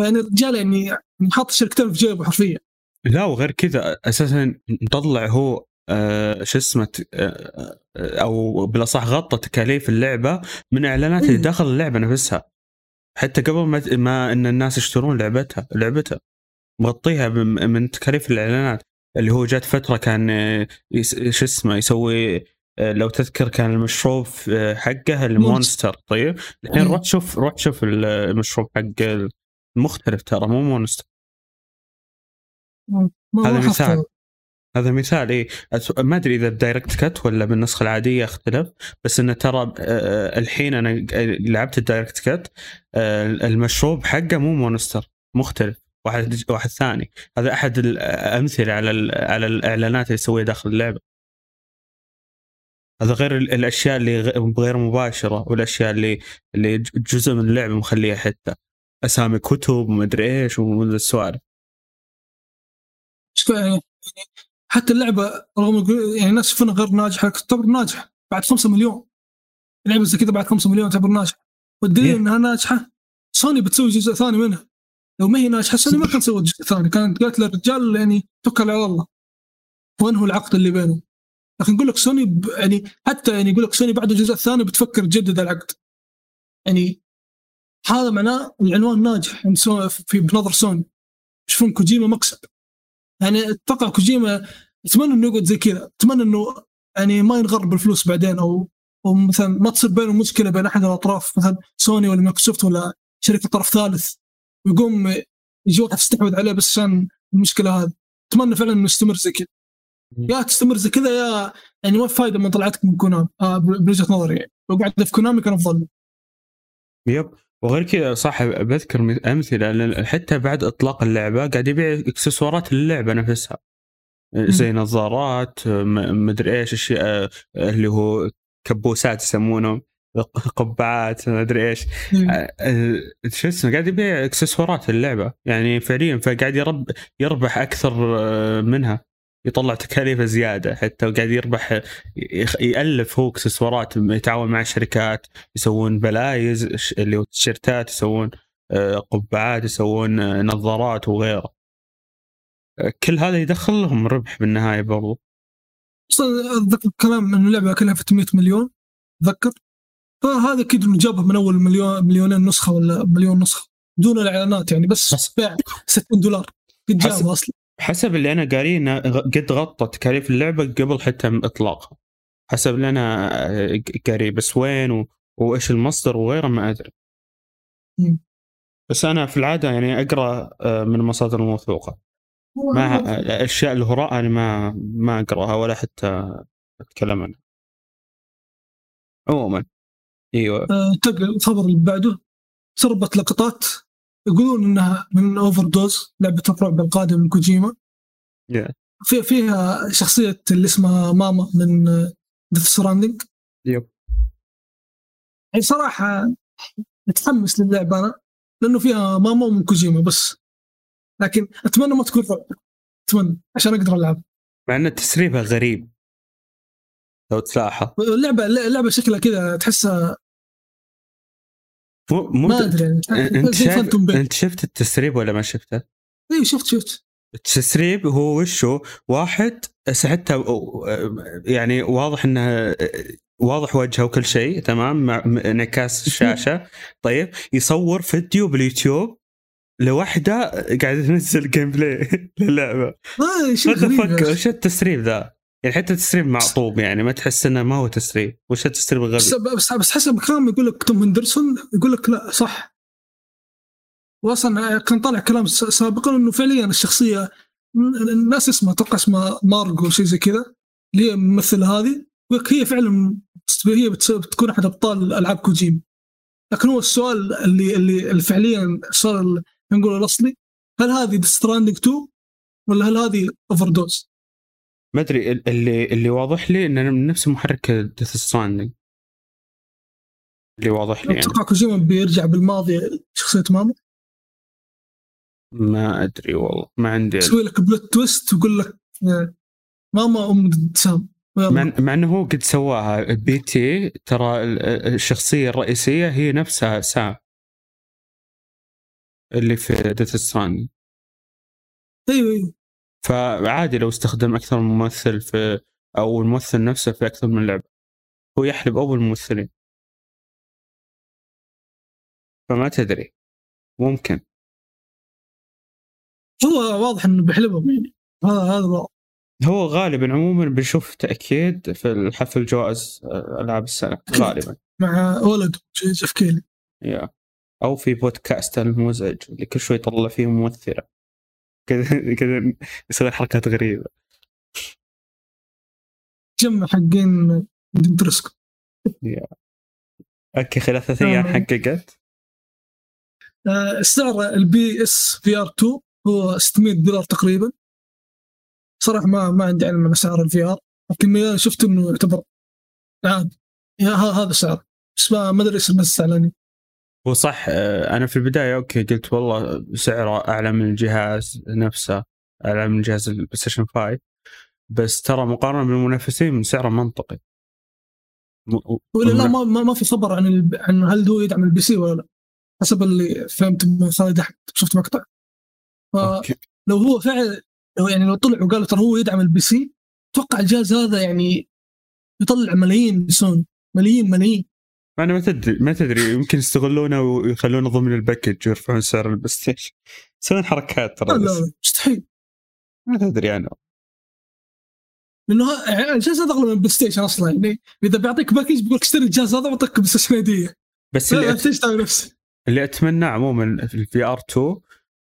فيعني الرجال يعني يعني حاط الشركتين في جيبه حرفيا. لا وغير كذا أساسا مطلع هو آه شو اسمه آه أو بالأصح غطى تكاليف اللعبة من إعلانات اللي إيه. داخل اللعبة نفسها. حتى قبل ما ما إن الناس يشترون لعبتها لعبتها. مغطيها من تكاليف الإعلانات. اللي هو جات فترة كان شو اسمه يسوي آه، لو تذكر كان المشروب آه، حقه ال Monster. طيب؟ الحين إيه. روح شوف روح شوف المشروب حق المختلف ترى مو Monster. هذا مثال. هذا مثال أت- ما أدري إذا ب Director's Cut ولا بالنسخه العادية اختلف بس انه ترى آه، الحين أنا لعبت ال Director's Cut آه، المشروب حقه مو مونستر مختلف واحد واحد ثاني. هذا أحد الامثله على على الإعلانات اللي يسويها داخل اللعبة. هذا غير ال- الأشياء اللي غير مباشرة والأشياء اللي اللي جزء من اللعبة مخليها حتة أسامي كتب ومدري إيش ومن السوالف. حتى اللعبة رغم يعني الناس يشوفونها غير ناجحة تعتبر ناجحة. بعد 5 مليون. لعبة زي كذا بعد 5 مليون تعتبر ناجحة. والدليل Yeah. إنها ناجحة سوني بتسوي جزء ثاني منها. لو ما هي ناجحة سوني ما كان سوت جزء ثاني. كانت قالت للرجال يعني توكل على الله. وانهوا العقد اللي بينهم؟ لكن يقول لك سوني ب... يعني حتى يعني يقول لك سوني بعد الجزء الثاني بتفكر تجدد العقد. يعني هذا معناه العنوان ناجح. سو- في بنظر سوني. يشوفون كوجيما مكسب. يعني أتوقع كوجيما أتمنى إنه يقعد زي كذا. أتمنى إنه يعني ما ينغر بالفلوس بعدين أو أو مثلا ما تصير بينهم مشكلة بين أحد الأطراف مثلا سوني ولا مايكروسوفت ولا شركة طرف ثالث ويقوم يجي واحد تستحوذ عليه بس عشان المشكلة هذه. أتمنى فعلا إنه يستمر زي كذا. يا تستمر زي كذا يا يعني ما في فائده من طلعتك من كونامي. آه بوجهة نظري يعني. لو قعدت في كونامي كان أفضل. Yep. وغير كذا صح بذكر مث- أمثلة لأن حتى بعد إطلاق اللعبة قاعد يبيع إكسسوارات اللعبه نفسها. زي نظارات مدري إيش أشياء اللي هو كبوسات يسمونه قبعات ما ادري إيش شو اسمه قاعد يبيع إكسسوارات اللعبه يعني فعليا فقاعد يرب يربح أكثر آه، منها. يطلع تكاليفه زيادة حتى وقاعد يربح يألف هو إكسسوارات يتعاون مع شركات يسوون بلايز اللي هو تيشيرتات يسوون آه، قبعات يسوون آه، نظارات وغيره. آه، كل هذا يدخل لهم ربح بالنهاية برضو. أتذكر كلام انه اللعبة كلفت 100 مليون أتذكر؟ فهذا أكيد إنه جابها من أول مليون مليونين نسخة ولا مليون نسخة دون الإعلانات يعني بس بيع 60 دولار. قد جابها أصلا. حسب اللي أنا قاريه إنه قد غطى تكاليف اللعبة قبل حتى إطلاقها. حسب اللي أنا آه، قاريه بس وين و... وإيش المصدر وغيره ما أدري. بس أنا في العادة يعني أقرأ آه، من المصادر الموثوقة. ما الأشياء الهراء أنا ما ما أقرأها ولا حتى أتكلم عنها. عموما. أيوه. آه، تلقى الخبر اللي بعده. سربت لقطات. يقولون إنها من Overdose لعبة الرعب القادم من كوجيما. Yeah. في فيها شخصية اللي اسمها ماما من Death Stranding Yep. يعني صراحة متحمس للعبة أنا لأنه فيها ماما ومن كوجيما بس. لكن أتمنى ما تكون رعب. أتمنى عشان أقدر ألعب. مع إن تسريبها غريب. لو تلاحظ. اللعبة اللعبة شكلها كذا تحسها مو مو ما أدري انت شايف انت شفت التسريب ولا ما شفته؟ اي شفت شفت. التسريب هو وشو؟ واحد حتى يعني واضح إنه واضح وجهه وكل شيء تمام؟ مع انعكاس الشاشة. طيب يصور فيديو باليوتيوب لوحده قاعد تنزل gameplay للعبة. آه شيء غريب. وش التسريب ذا؟ يعني حتى التسريب معطوب يعني ما تحس إنه ما هو تسريب وش التسريب بس الغبي؟ بس بس حسب كلام يقول لك توم هندرسون يقول لك لا صح واصلا كان طالع كلام سابقا إنه فعليا الشخصية الناس اسمها أتوقع اسمها مارجو شيء زي كذا اللي هي الممثله هذه يقول هي فعلا هي بتكون أحد أبطال ألعاب كوجيما لكن هو السؤال اللي اللي, فعليا السؤال نقول الأصلي هل Death Stranding 2 ولا هل هذه Overdose؟ ما أدري اللي اللي واضح لي انه من نفس محرك Death Stranding اللي واضح لي يعني. أتوقع كوجيما بيرجع بالماضي شخصية ماما ما أدري والله ما عندي يسوي لك plot twist ويقول لك ماما أم سام. مع, إنه هو قد سواها. P T ترى ال- ال- الشخصية الرئيسية هي نفسها سام. اللي في Death Stranding أيوه أيوه. فعادي لو استخدم أكثر من ممثل في أو الممثل نفسه في أكثر من لعبة. هو يحلب اول الممثلين. فما تدري. ممكن. هو واضح إنه بيحلبهم يعني. هذا هذا. هو غالبا عموما بنشوف تأكيد في الحفل جوائز آه، ألعاب السنة. غالبا. مع ولد جيف كيلي. يا أو في بودكاست المزعج اللي كل شوي يطلع فيه ممثلة. كذا كذا يسوي حركات غريبة. جمع حقين ديمترسكو okay خلال ثلاث أيام آه. حققت؟ آه، سعر ال PS VR 2 هو 600 دولار تقريبا. صراحة ما ما عندي علم عن أسعار ال VR لكن شفت إنه يعتبر عادي. هذا سعر. بس ما أدري إيش بس اعلاني هو صح آه، أنا في البداية okay قلت والله سعره أعلى من الجهاز نفسه أعلى من جهاز البلاي ستيشن 5 بس ترى مقارنة بالمنافسين سعره منطقي. ولا لا ما, ما, في خبر عن الب... عن هل هو يدعم ال PC ولا لا حسب اللي فهمت من خالد احمد شفت مقطع؟ فلو. هو فعلا لو يعني لو طلع وقال ترى هو يدعم ال PC أتوقع الجهاز هذا يعني يطلع ملايين لسوني ملايين ملايين. أنا ما تدري ما تدري يمكن يستغلونه ويخلونه ضمن ال package ويرفعون سعر البلاي ستيشن يسوون حركات ترى لا مستحيل. ما تدري أنا. لأنه يعني الجهاز هذا اغلى من البلاي ستيشن أصلا يعني إذا بيعطيك package بيقول لك اشتري الجهاز هذا وأعطيك بلاي ستيشن هديه بس اللي نفسك. اللي اتمناه عموما في ال VR 2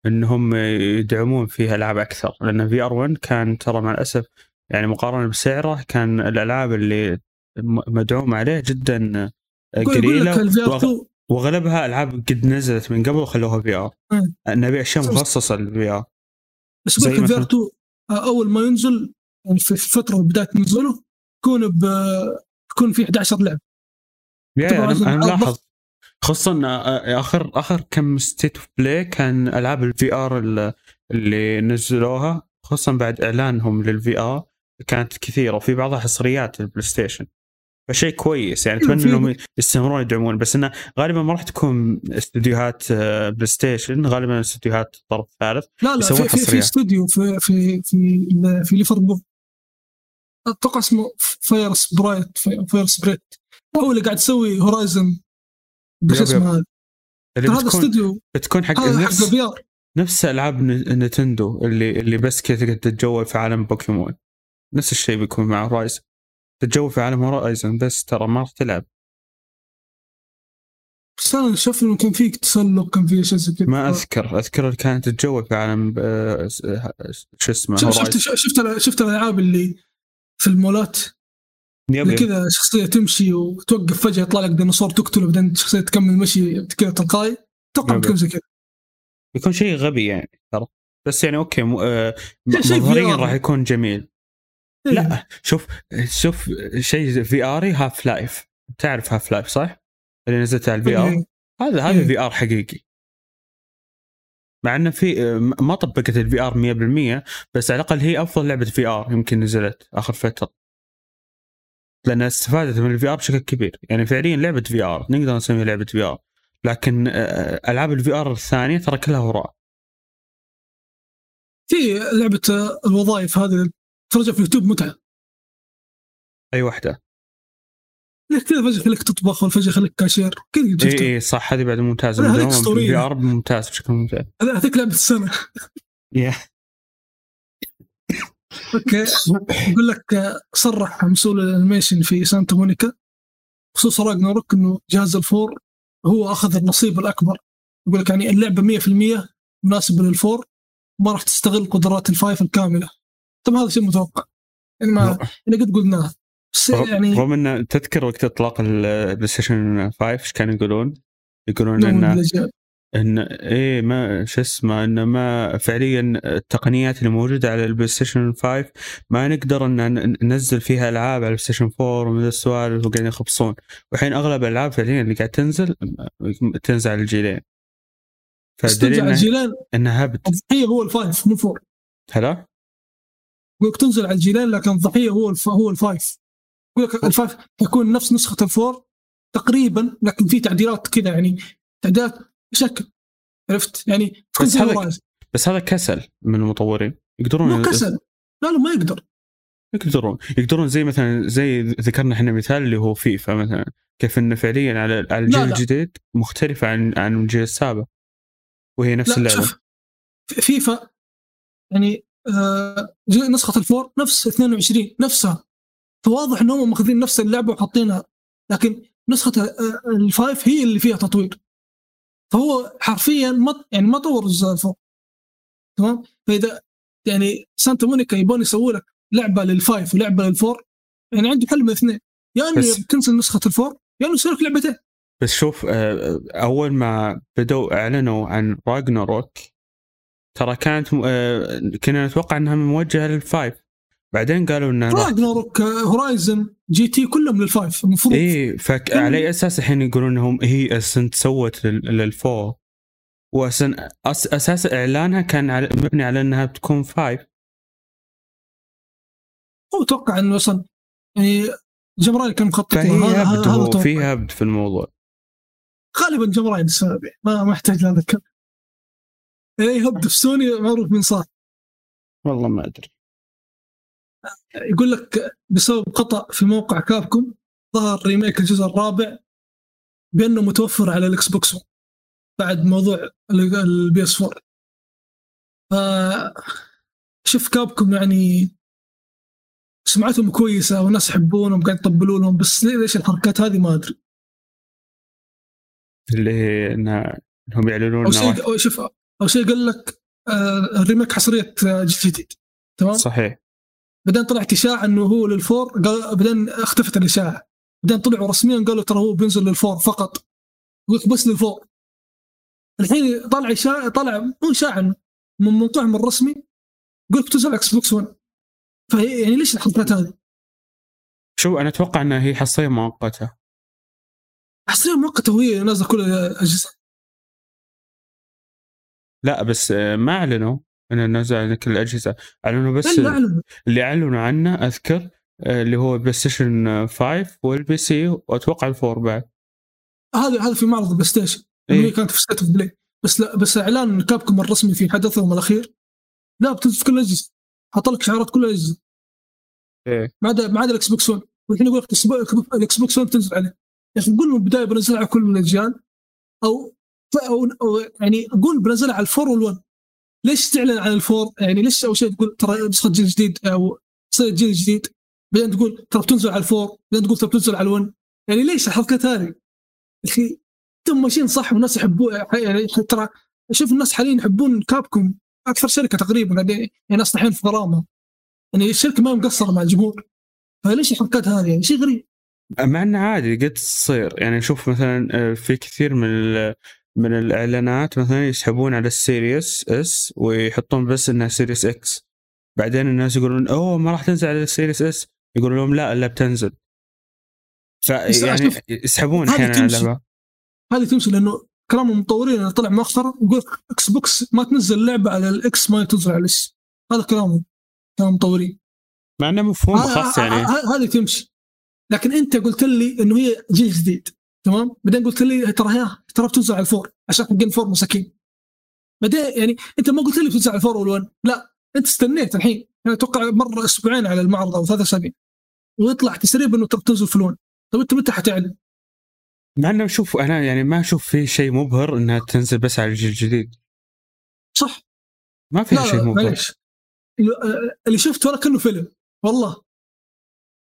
إنهم يدعمون فيها ألعاب أكثر لأن VR 1 كان ترى مع الأسف يعني مقارنة بسعره كان الألعاب اللي مدعوم عليه جدا قليله لك ال VR وأغ- 2 واغلبها ألعاب قد نزلت من قبل وخلوها VR مم. نبي اشياء. مخصصه لل VR بس يقول زي لك ال VR مثلاً؟ 2 آه، أول ما ينزل يعني في فترة بداية نزوله يكون ب يكون في 11 لعبة أنا. ملاحظ خصوصا آه، آخر آخر كم State of Play كان ألعاب ال VR اللي نزلوها خصوصا بعد إعلانهم لل VR كانت كثيرة وفي بعضها حصريات للبلاي ستيشن فشيء كويس. يعني أتمنى إنهم يستمرون يدعمون بس إنه غالبا ما راح تكون استديوهات آه، بلاي ستيشن غالبا استديوهات الطرف الثالث لا لا في في, في. استوديو في في في في ليفربول. أتوقع اسمه Firesprite Firesprite هو اللي قاعد يسوي Horizon شو اسمه هذا. هذا استوديو. بتكون حق نفس نفس ألعاب نينتندو اللي اللي بس كذا تقدر تتجول في عالم بوكيمون. نفس الشيء بيكون مع Horizon تتجول في عالم Horizon بس ترى ما راح تلعب بس أنا شوف إنه كان فيك تسلق كان في أشياء زي كذا ما أذكر أذكر كانت تتجول في عالم آه، شو اسمه شفت شفت شفت شفت الألعاب اللي في المولات yep. كذا شخصية تمشي وتوقف فجأة يطلع لك ديناصور تقتله بعدين شخصية تكمل مشي كذا تلقائي أتوقع. بتكون زي كذا بيكون شيء غبي يعني ترى بس يعني okay م- آه، مظهريا. راح يكون جميل. لا شوف شوف شيء في اري Half-Life تعرف Half-Life صح؟ اللي نزلت على ال VR. هذا هذا. VR حقيقي. مع إنه في ما طبقت ال VR 100% بس على الأقل هي أفضل لعبة VR يمكن نزلت آخر فترة. لأن استفادت من ال VR بشكل كبير. يعني فعليا لعبة VR نقدر نسميها لعبة VR لكن آه، ألعاب ال VR الثانية ترى كلها هراء في لعبة الوظائف هذه ترجع في اليوتيوب متعة. أي واحدة ليه كذا فجأة يخليك تطبخ وفجأة يخليك كاشير كذا إي إي صح هذه بعد ممتازة. بال VR ممتاز بشكل ممتاز. هذا- هذيك لعبة السنة. يا. Okay. يقول لك صرح مسؤول ال animation في سانتا مونيكا. خصوصا Ragnarok إنه جهاز ال four هو أخذ النصيب الأكبر. يقول لك يعني اللعبة 100% مناسبة لل four. ما راح تستغل قدرات ال five الكاملة. طبعا هذا شيء متوقع. يعني ما يعني قد قلناه. بس يعني رغم إن تذكر وقت إطلاق البلاي ستيشن 5 إيش كانوا يقولون؟ يقولون إن. إن إيه ما شو اسمه إن ما فعليا التقنيات اللي موجودة على البلاي ستيشن 5 ما نقدر إن ننزل فيها ألعاب على البلاي ستيشن 4 ومن السوالف وقاعدين يخبصون. والحين أغلب الألعاب فعليا اللي قاعد تنزل تنزل على الجيلين. فدليل إنه- الجيلان إنها هبد الضحيه هو ال five مو four هلا؟ يقول لك تنزل على الجيلان لكن الضحية هو الف... هو ال five. يقول لك ال five حيكون نفس نسخة ال four تقريبا لكن في تعديلات كذا يعني تعديلات بشكل عرفت؟ يعني تكون بس هذا بس هذا كسل من المطورين. يقدرون مو كسل. لا لا ما يقدر. يقدرون. يقدرون زي مثلا زي ذكرنا إحنا مثال اللي هو فيفا مثلا. كيف إنه فعليا على على الجيل لا. الجديد مختلفة عن عن الجيل السابق. وهي نفس اللعبة. فيفا يعني نسخة ال four نفس 22 نفسها. فواضح إنهم مأخذين نفس اللعبة وحاطينها. لكن نسخة آه، ال five هي اللي فيها تطوير. فهو حرفيا ما يعني ما طور الجزء ال four تمام؟ فإذا يعني سانتا مونيكا يبون يسووا لك لعبة لل five ولعبة لل four يعني عنده حل من الاثنين يا إنه بس- تنزل نسخة ال four يا إنه يسوي لك لعبتين. بس شوف آه، أول ما بدوا إعلنوا عن Ragnarok ترى كانت آه، كنا نتوقع إنها موجهة لل five. بعدين قالوا انها راح Ragnarok Horizon GT كلهم لل five المفروض. اي فعلى أي أساس الحين يقولون إنهم هي أساسا سوت لل- للفور؟ واساسا أس- أساس إعلانها كان على مبني على إنها بتكون فايف. هو أتوقع إنه أصلا يعني جمراين كان مخطط فهي له هذا أتوقع. في الموضوع. غالبا جمراين السبب ما أحتاج لهذا الكلام. في سوني معروف من صار والله ما أدري. يقول لك بسبب خطأ في موقع كابكم ظهر remake الجزء الرابع بأنه متوفر على الإكس بوكس بعد موضوع ال PS 4 ف شوف كابكم يعني سمعتهم كويسة والناس يحبونهم قاعد يطبلوا لهم بس ليش الحركات هذه ما أدري. اللي هي إنها إنهم يعلنون أو شيء شوف أو شيء قال لك آه، ال remake حصرية آه، جديد. تمام؟ صحيح. بعدين طلعت اشاعه إنه هو لل four قال بعدين اختفت الإشاعة. بعدين طلعوا رسميا قالوا ترى هو بينزل لل four فقط. يقول بس لل four. الحين طلع إشاعة طلع مو إشاعة من موقعهم الرسمي يقول لك تنزل على إكس بوكس 1 فهي يعني ليش الحركات هذه؟ شوف أنا أتوقع إنها هي حصرية مؤقتة. حصرية مؤقتة وهي نازلة كل الاجهزه لا بس ما أعلنوا انه نزل على كل الأجهزة. أعلنوا بس اللي أعلنوا عنه أذكر اللي هو بلاي ستيشن 5 وال PC وأتوقع ال four بعد. هذا هذا في معرض البلاي ستيشن إيه. هي كانت في State of Play بس لا بس إعلان كابكم الرسمي في حدثهم الأخير. لا بتنزل في كل الاجهزه حط لك شعارات كل الاجهزه إيه. ما عدا ما عدا الإكس بوكس 1 والحين يقول لك الإكس بوكس 1 تنزل عليه. يا أخي قول من البداية بنزلها على كل الأجيال أو يعني قول بنزلها على ال Four وال One ليش تعلن عن ال Four يعني ليش أول شيء تقول ترى نسخة جيل جديد أو صيغه جيل جديد؟ بعدين تقول ترى بتنزل على ال Four بعدين تقول ترى بتنزل على ال One يعني ليش الحركات هذه؟ أخي أنتم ماشيين صح والناس يحبون يعني ترى شوف الناس حاليا يحبون Capcom أكثر شركة تقريبا يعني يعني ناس الحين في غرامة. يعني الشركة ما مقصرة مع الجمهور. فليش الحركات هذه؟ يعني شيء غريب. مع إنه عادي قد تصير. يعني شوف مثلا آه، في كثير من من الإعلانات مثلا يسحبون على ال Series S ويحطون بس إنها Series X بعدين الناس يقولون أوه ما راح تنزل على ال Series S يقولون لهم لا إلا بتنزل. فيعني شوف، يسحبون هذه أحيانا على هذه تمشي لأنه كلام المطورين اللي طلع مؤخرا يقول Xbox ما تنزل لعبة على ال X ما تنزل على ال S هذا كلامهم. كلام المطورين مع إنه مفهوم خاص يعني. هذه تمشي. لكن أنت قلت لي إنه هي جيل جديد. تمام؟ بعدين قلت لي ترى هي ترى بتنزل على ال Four. عشان حقين ال Four مساكين. بعدين يعني أنت ما قلت لي بتنزل على ال Four وال One لا أنت استنيت الحين. يعني أتوقع مر أسبوعين على المعرض أو ثلاث أسابيع. ويطلع تسريب إنه ترى بتنزل في ال One طيب أنت متى حتعلن؟ مع إنه شوف أنا يعني ما أشوف في شيء مبهر إنها تنزل بس على الجيل الجديد. صح. ما في شيء مبهر. معليش. اللي- آه، اللي شفته ولا كأنه فيلم. والله.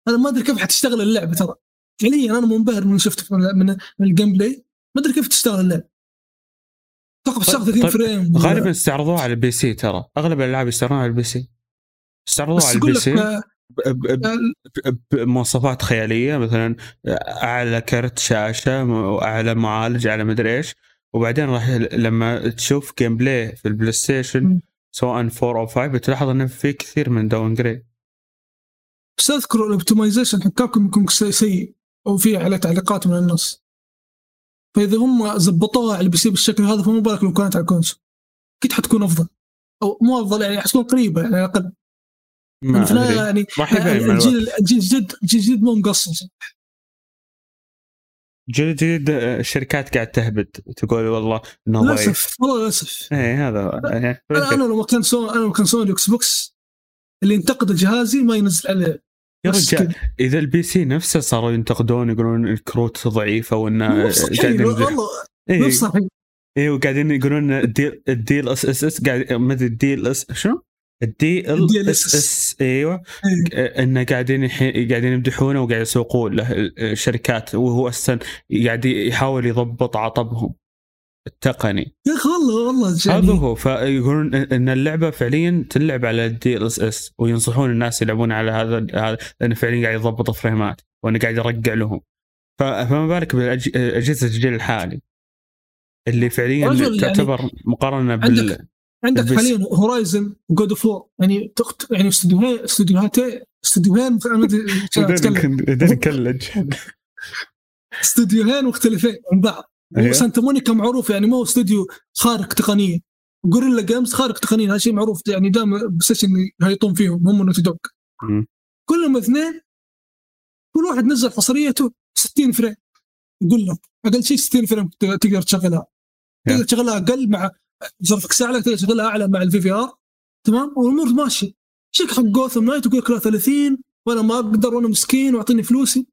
أنا ما أدري كيف حتشتغل اللعبة ترى. فعليا أنا منبهر من شفته من من ال gameplay ما أدري كيف تشتغل اللعبه أتوقع بتشتغل 30 طيب، frame غالبا استعرضوها على ال PC ترى. أغلب الألعاب يستعرضونها على ال PC. استعرضوها على ال PC. آه، آه، بمواصفات خيالية مثلا أعلى كرت شاشة واعلى معالج أعلى مدري إيش. وبعدين راح لما تشوف gameplay في ال PlayStation. سواء 4 أو 5 بتلاحظ انه في كثير من downgrade بس أذكر ال optimization حق Capcom يكون سي- سيء. أو في عليه تعليقات من الناس. فإذا هم زبطوها على ال PC بالشكل هذا فما بالك لو كانت على ال console. أكيد حتكون أفضل. أو مو أفضل يعني حتكون قريبة يعني على الأقل. ما يعني. يعني مع الجيل. الجيل الجديد الجيل الجديد مو مقصر جيل جديد آه، الشركات قاعد تهبد. تقول والله إنه للأسف والله للأسف. إيه هذا أنا لو كان سوني أنا لو كان سوني إكس بوكس اللي ينتقد جهازي ما ينزل عليه. يا رجال. إذا البي سي نفسه صاروا ينتقدون يقولون الكروت ضعيفه وانه مو قاعد صحيح يمزح والله مو صحيح وقاعدين يقولون الديل الديل اس اس اس قاعد ما أدري الديل اس شنو؟ الدي ال اس اس أيوه إيه. انه قاعدين قاعدين يمدحونه وقاعد يسوقون له الشركات وهو أصلا قاعد يحاول يضبط عطبهم التقني. يا أخي والله والله هذا هو فيقولون إن اللعبة فعليا تلعب على ال DLSS وينصحون الناس يلعبون على هذا هذا لأنه فعليا قاعد يضبط فريمات وأنه قاعد يرقع لهم. فما بالك بالاجهزه الجيل الحالي اللي فعليا يعني تعتبر مقارنة بال عندك عندك. حاليا Horizon و God of War يعني تخت يعني استديوهين استديوهاتين استديوهين استديوهين مختلفين عن بعض. أيوه. Santa Monica معروف يعني مو استوديو خارق تقنيا. Guerrilla Games خارق تقنيا. هذا شيء معروف يعني دائما PlayStation يهيطون فيهم هم Naughty Dog مم. كلهم اثنين كل واحد نزل حصريته 60 frame. يقول لك أقل شيء 60 frame تقدر تشغلها. تقدر تشغلها أقل مع ظرفك ساعة تقدر تشغلها أعلى مع ال VRR. تمام؟ والأمور ماشية. شيك حق Gotham Knights يقول لك لا 30 وأنا ما أقدر وأنا مسكين وأعطيني فلوسي.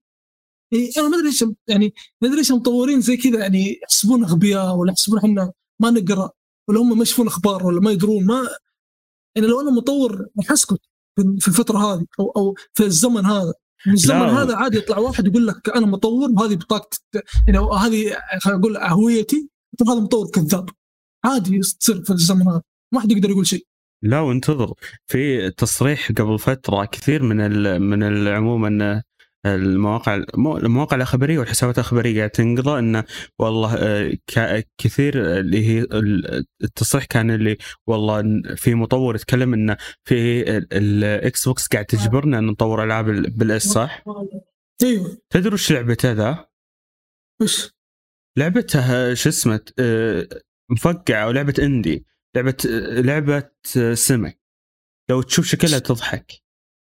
يعني أنا ما أدري ليش يعني ما أدري ليش المطورين زي كذا يعني يحسبون أغبياء ولا يحسبون إحنا ما نقرأ ولا هم ما يشوفون أخبار ولا ما يدرون. ما يعني لو أنا مطور راح أسكت في الفترة هذه أو أو في الزمن هذا. من الزمن لا. هذا عادي يطلع واحد يقول لك أنا مطور وهذه بطاقة يعني هذه خلينا نقول هويتي هذا مطور كذاب. عادي تصير في الزمن هذا. ما حد يقدر يقول شيء. لا وانتظر. في تصريح قبل فترة كثير من ال من ال- عموما المواقع مو- المواقع الأخبارية والحسابات الأخبارية قاعد تنقضى انه والله آه، كثير اللي هي ال- التصريح كان اللي والله في مطور يتكلم انه في ال- ال Xbox قاعد تجبرنا إن نطور ألعاب ال- بال S صح؟ أيوه. تدري وش لعبته ذا؟ وش؟ لعبته شو اسمه آه، مفقعة أو لعبة اندي لعبة آه، لعبة آه، سمك لو تشوف شكلها تضحك.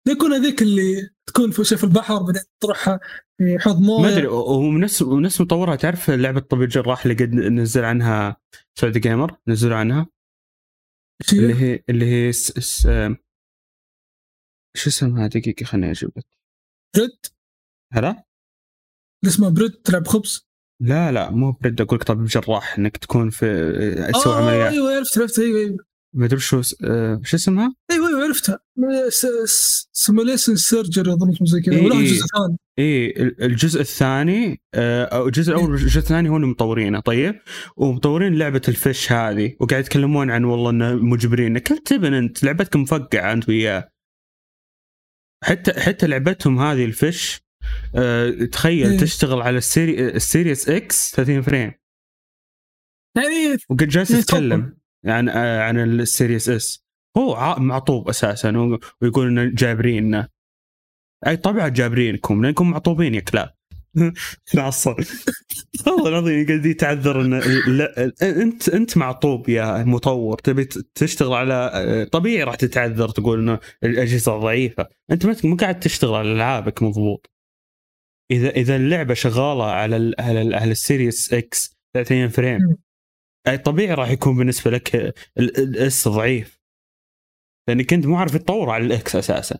يكون هذيك اللي تكون في في البحر بعدين تروح في حوض مويه. ما أدري ونفس ونفس مطورها. تعرف لعبة طبيب الجراح اللي قد نزل عنها سعودي جيمر؟ نزلوا عنها. اللي هي اللي هي س... س... آه، شو اسمها؟ دقيقة خليني أجيب لك. بريد؟ هلا؟ اللي اسمه بريد تلعب خبز؟ لا لا مو برد أقول لك طبيب جراح إنك تكون في آه، تسوي آه عمليات. أيوه عرفت عرفت أيوه أيوه. ما أدري شو آه، شو اسمها؟ أيوه أيوه عرفتها. سيموليشن سيرجري أظن اسمه زي كذا إيه، ولا إيه. جزء ثاني ال- الجزء الثاني آه، أو الجزء الأول والجزء الثاني هم مطورينه طيب؟ ومطورين لعبة الفش هذه وقاعد يتكلمون عن والله إنه مجبرين. كل تبن أنت لعبتك مفقعة أنت وياه. حتى حتى لعبتهم هذه ال Fish آه، تخيل إيه. تشتغل على ال Seri ال Series X 30 frame. يعني وقد جالس إيه، يتكلم. عن آه، عن ال Series S هو معطوب أساسا ويقول إنه جابريننا أي طبعا جابرينكم لأنكم معطوبين يا كلاب. العصر والله العظيم قاعد يتعذر ان لا أنت أنت معطوب يا مطور. تبي تشتغل على طبيعي راح تتعذر تقول إنه الأجهزة ضعيفه أنت ما قاعد تشتغل على العابك مضبوط. إذا إذا اللعبة شغالة على ال على ال على ال Series X 30 frame. أي طبيعي راح يكون بالنسبة لك ال- ال S ضعيف. لانك انت مو عارف تطور على ال X أساسا.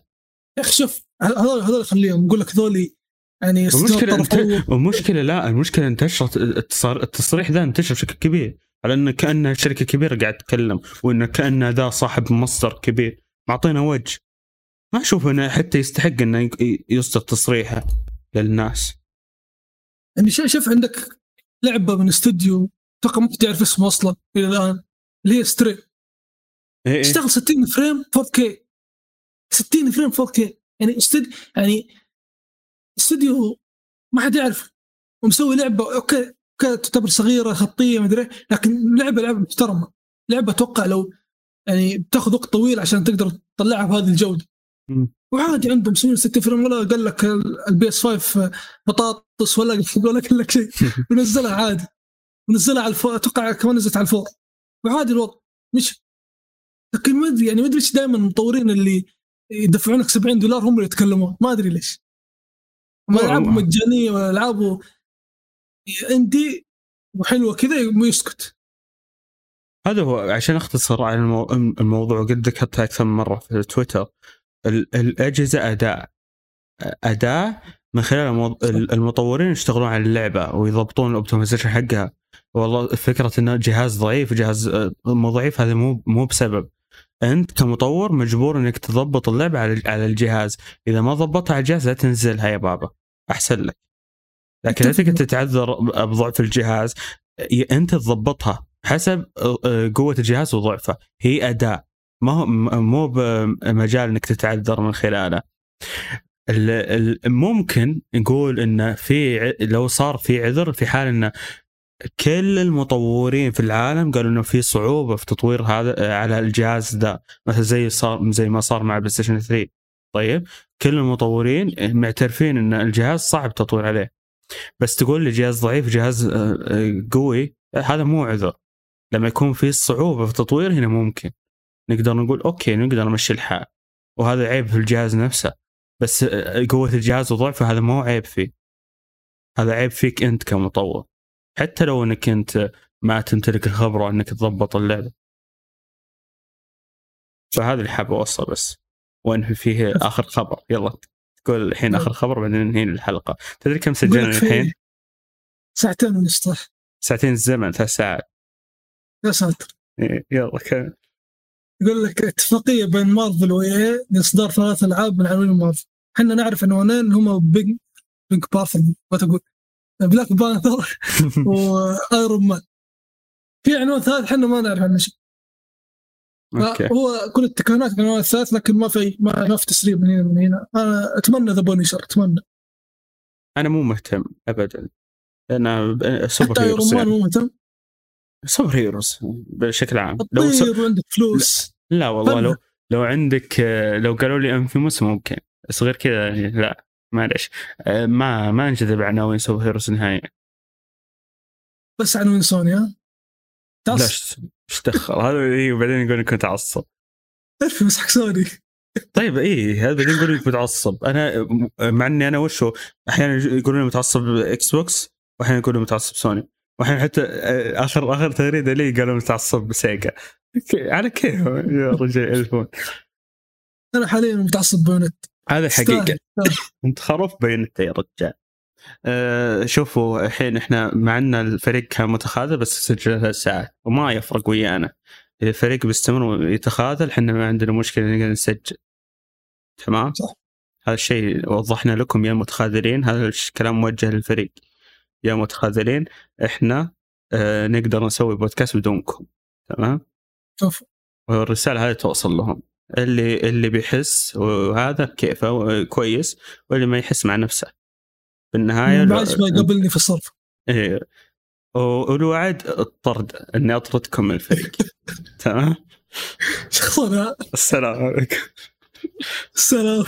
يا أخي شوف هذول هذول خليهم نقول لك ذولي يعني المشكلة. انت... المشكلة لا المشكلة انتشرت التصار... التصريح ذا انتشر بشكل كبير. على إنه كانها شركة كبيرة قاعد تتكلم وإنه كأنه ذا صاحب مصدر كبير. معطينا وجه. ما أشوف إنه حتى يستحق إنه يصدر تصريحه للناس. يعني شوف عندك لعبة من استوديو أتوقع ما تعرف اسمه أصلا إلى الآن. اللي هي Stray إيه. تشتغل 60 frame 4K 60 frame 4K يعني استوديو يعني استوديو ما حد يعرف ومسوي لعبة okay تعتبر صغيرة خطية مدري لكن لعبة لعبة محترمة. لعبة أتوقع لو يعني بتاخذ وقت طويل عشان تقدر تطلعها بهذه الجودة. وعادي عندهم مسوين 60 frame ولا قال لك ال PS 5 بطاطس ولا ولا لك شيء. ونزلها عادي. ونزلها على ال four أتوقع كمان نزلت على ال four. وعادي الوضع. مش لكن ما أدري يعني ما أدري إيش دائما المطورين اللي يدفعونك 70 دولار هم اللي يتكلمون. ما أدري ليش. العاب مجانية ولا العاب عندي وحلوة كذا يسكت. هذا هو عشان أختصر على المو... الموضوع قد ذكرت أكثر من مرة في تويتر. الأجهزة أداء. أداء من خلال المطورين يشتغلون على اللعبة ويضبطون الاوبتمايزيشن حقها. والله فكرة إنه جهاز ضعيف جهاز آه، مو ضعيف هذا مو مو بسبب. أنت كمطور مجبور إنك تضبط اللعبة على على الجهاز. إذا ما ضبطها على الجهاز لا تنزلها يا بابا أحسن لك. لكن لا تقدر تتعذر بضعف الجهاز أنت تضبطها حسب آه، آه، قوة الجهاز وضعفه هي اداء ما هو مو بمجال إنك تتعذر من خلاله ممكن نقول انه في لو صار في عذر في حال انه كل المطورين في العالم قالوا إنه في صعوبة في تطوير هذا على الجهاز ذا. مثلا زي صار زي ما صار مع بلاي ستيشن 3 طيب؟ كل المطورين معترفين إن الجهاز صعب تطوير عليه. بس تقول لي جهاز ضعيف جهاز آه، آه، قوي هذا مو عذر. لما يكون في صعوبة في التطوير هنا ممكن. نقدر نقول okay نقدر نمشي الحال. وهذا عيب في الجهاز نفسه. بس آه، قوة الجهاز وضعفه هذا مو عيب فيه. هذا عيب فيك أنت كمطور. حتى لو إنك أنت ما تمتلك الخبرة إنك تضبط اللعبة. فهذا اللي حاب اوصل بس. وانهي فيه آخر خبر. يلا تقول الحين آخر خبر بعدين ننهي الحلقة. تدري كم سجلنا الحين؟ ساعتين ونص ساعتين الزمن ثلاث ساعات. يا ساتر. يلا كم؟ يقول لك اتفاقية بين مارفل وإي لاصدار ثلاث ألعاب من عناوين مارفل. إحنا نعرف عنوانين هم بينك بينك بارفل ما تقول. Black Panther و Iron Man في عنوان ثالث إحنا ما نعرف عنه شيء. هو كل التكهنات العنوان الثالث لكن ما في ما في تسريب من هنا من هنا. أنا أتمنى The Punisher أتمنى. أنا مو مهتم ابدا. أنا سوبر حتى Iron Man مو مهتم. super heroes بشكل عام. لو. عندك فلوس. لا, لا والله لو لو عندك لو قالوا لي inFamous ممكن. بس غير كذا لا معلش آه، ما ما انجذب عناوين super heroes نهائيا. بس عناوين سوني ها؟ تعصب إيش دخل. هذا اي وبعدين يقول إنك متعصب. تعرف بس حق سوني. طيب اي هذا بعدين يقول إنك متعصب. أنا مع إني أنا وشو أحيانا يقولون متعصب Xbox واحيانا يقولون متعصب سوني. واحيانا حتى آه، آخر آخر تغريدة لي قالوا متعصب بسيجا على كيف يا رجال؟ الفون أنا حاليا متعصب بونت. هذا حقيقة. انت خروف بينت يا رجال. أه شوفوا الحين إحنا مع ان الفريق كان متخاذل بس سجل ثلاث ساعات وما يفرق ويانا إذا الفريق بيستمر ويتخاذل إحنا ما عندنا مشكلة نقدر نسجل. تمام؟ صح. هذا الشيء وضحنا لكم يا متخاذلين. هذا الكلام موجه للفريق. يا متخاذلين إحنا آه نقدر نسوي بودكاست بدونكم. تمام؟ شوف والرسالة هذه توصل لهم. اللي اللي بيحس وهذا كيفه كويس واللي ما يحس مع نفسه. في النهايه ما يقبلني في الصرف. إيه. والوعد الطرد إني أطردكم من الفريق. تمام؟ شخصنا. السلام عليكم. السلام.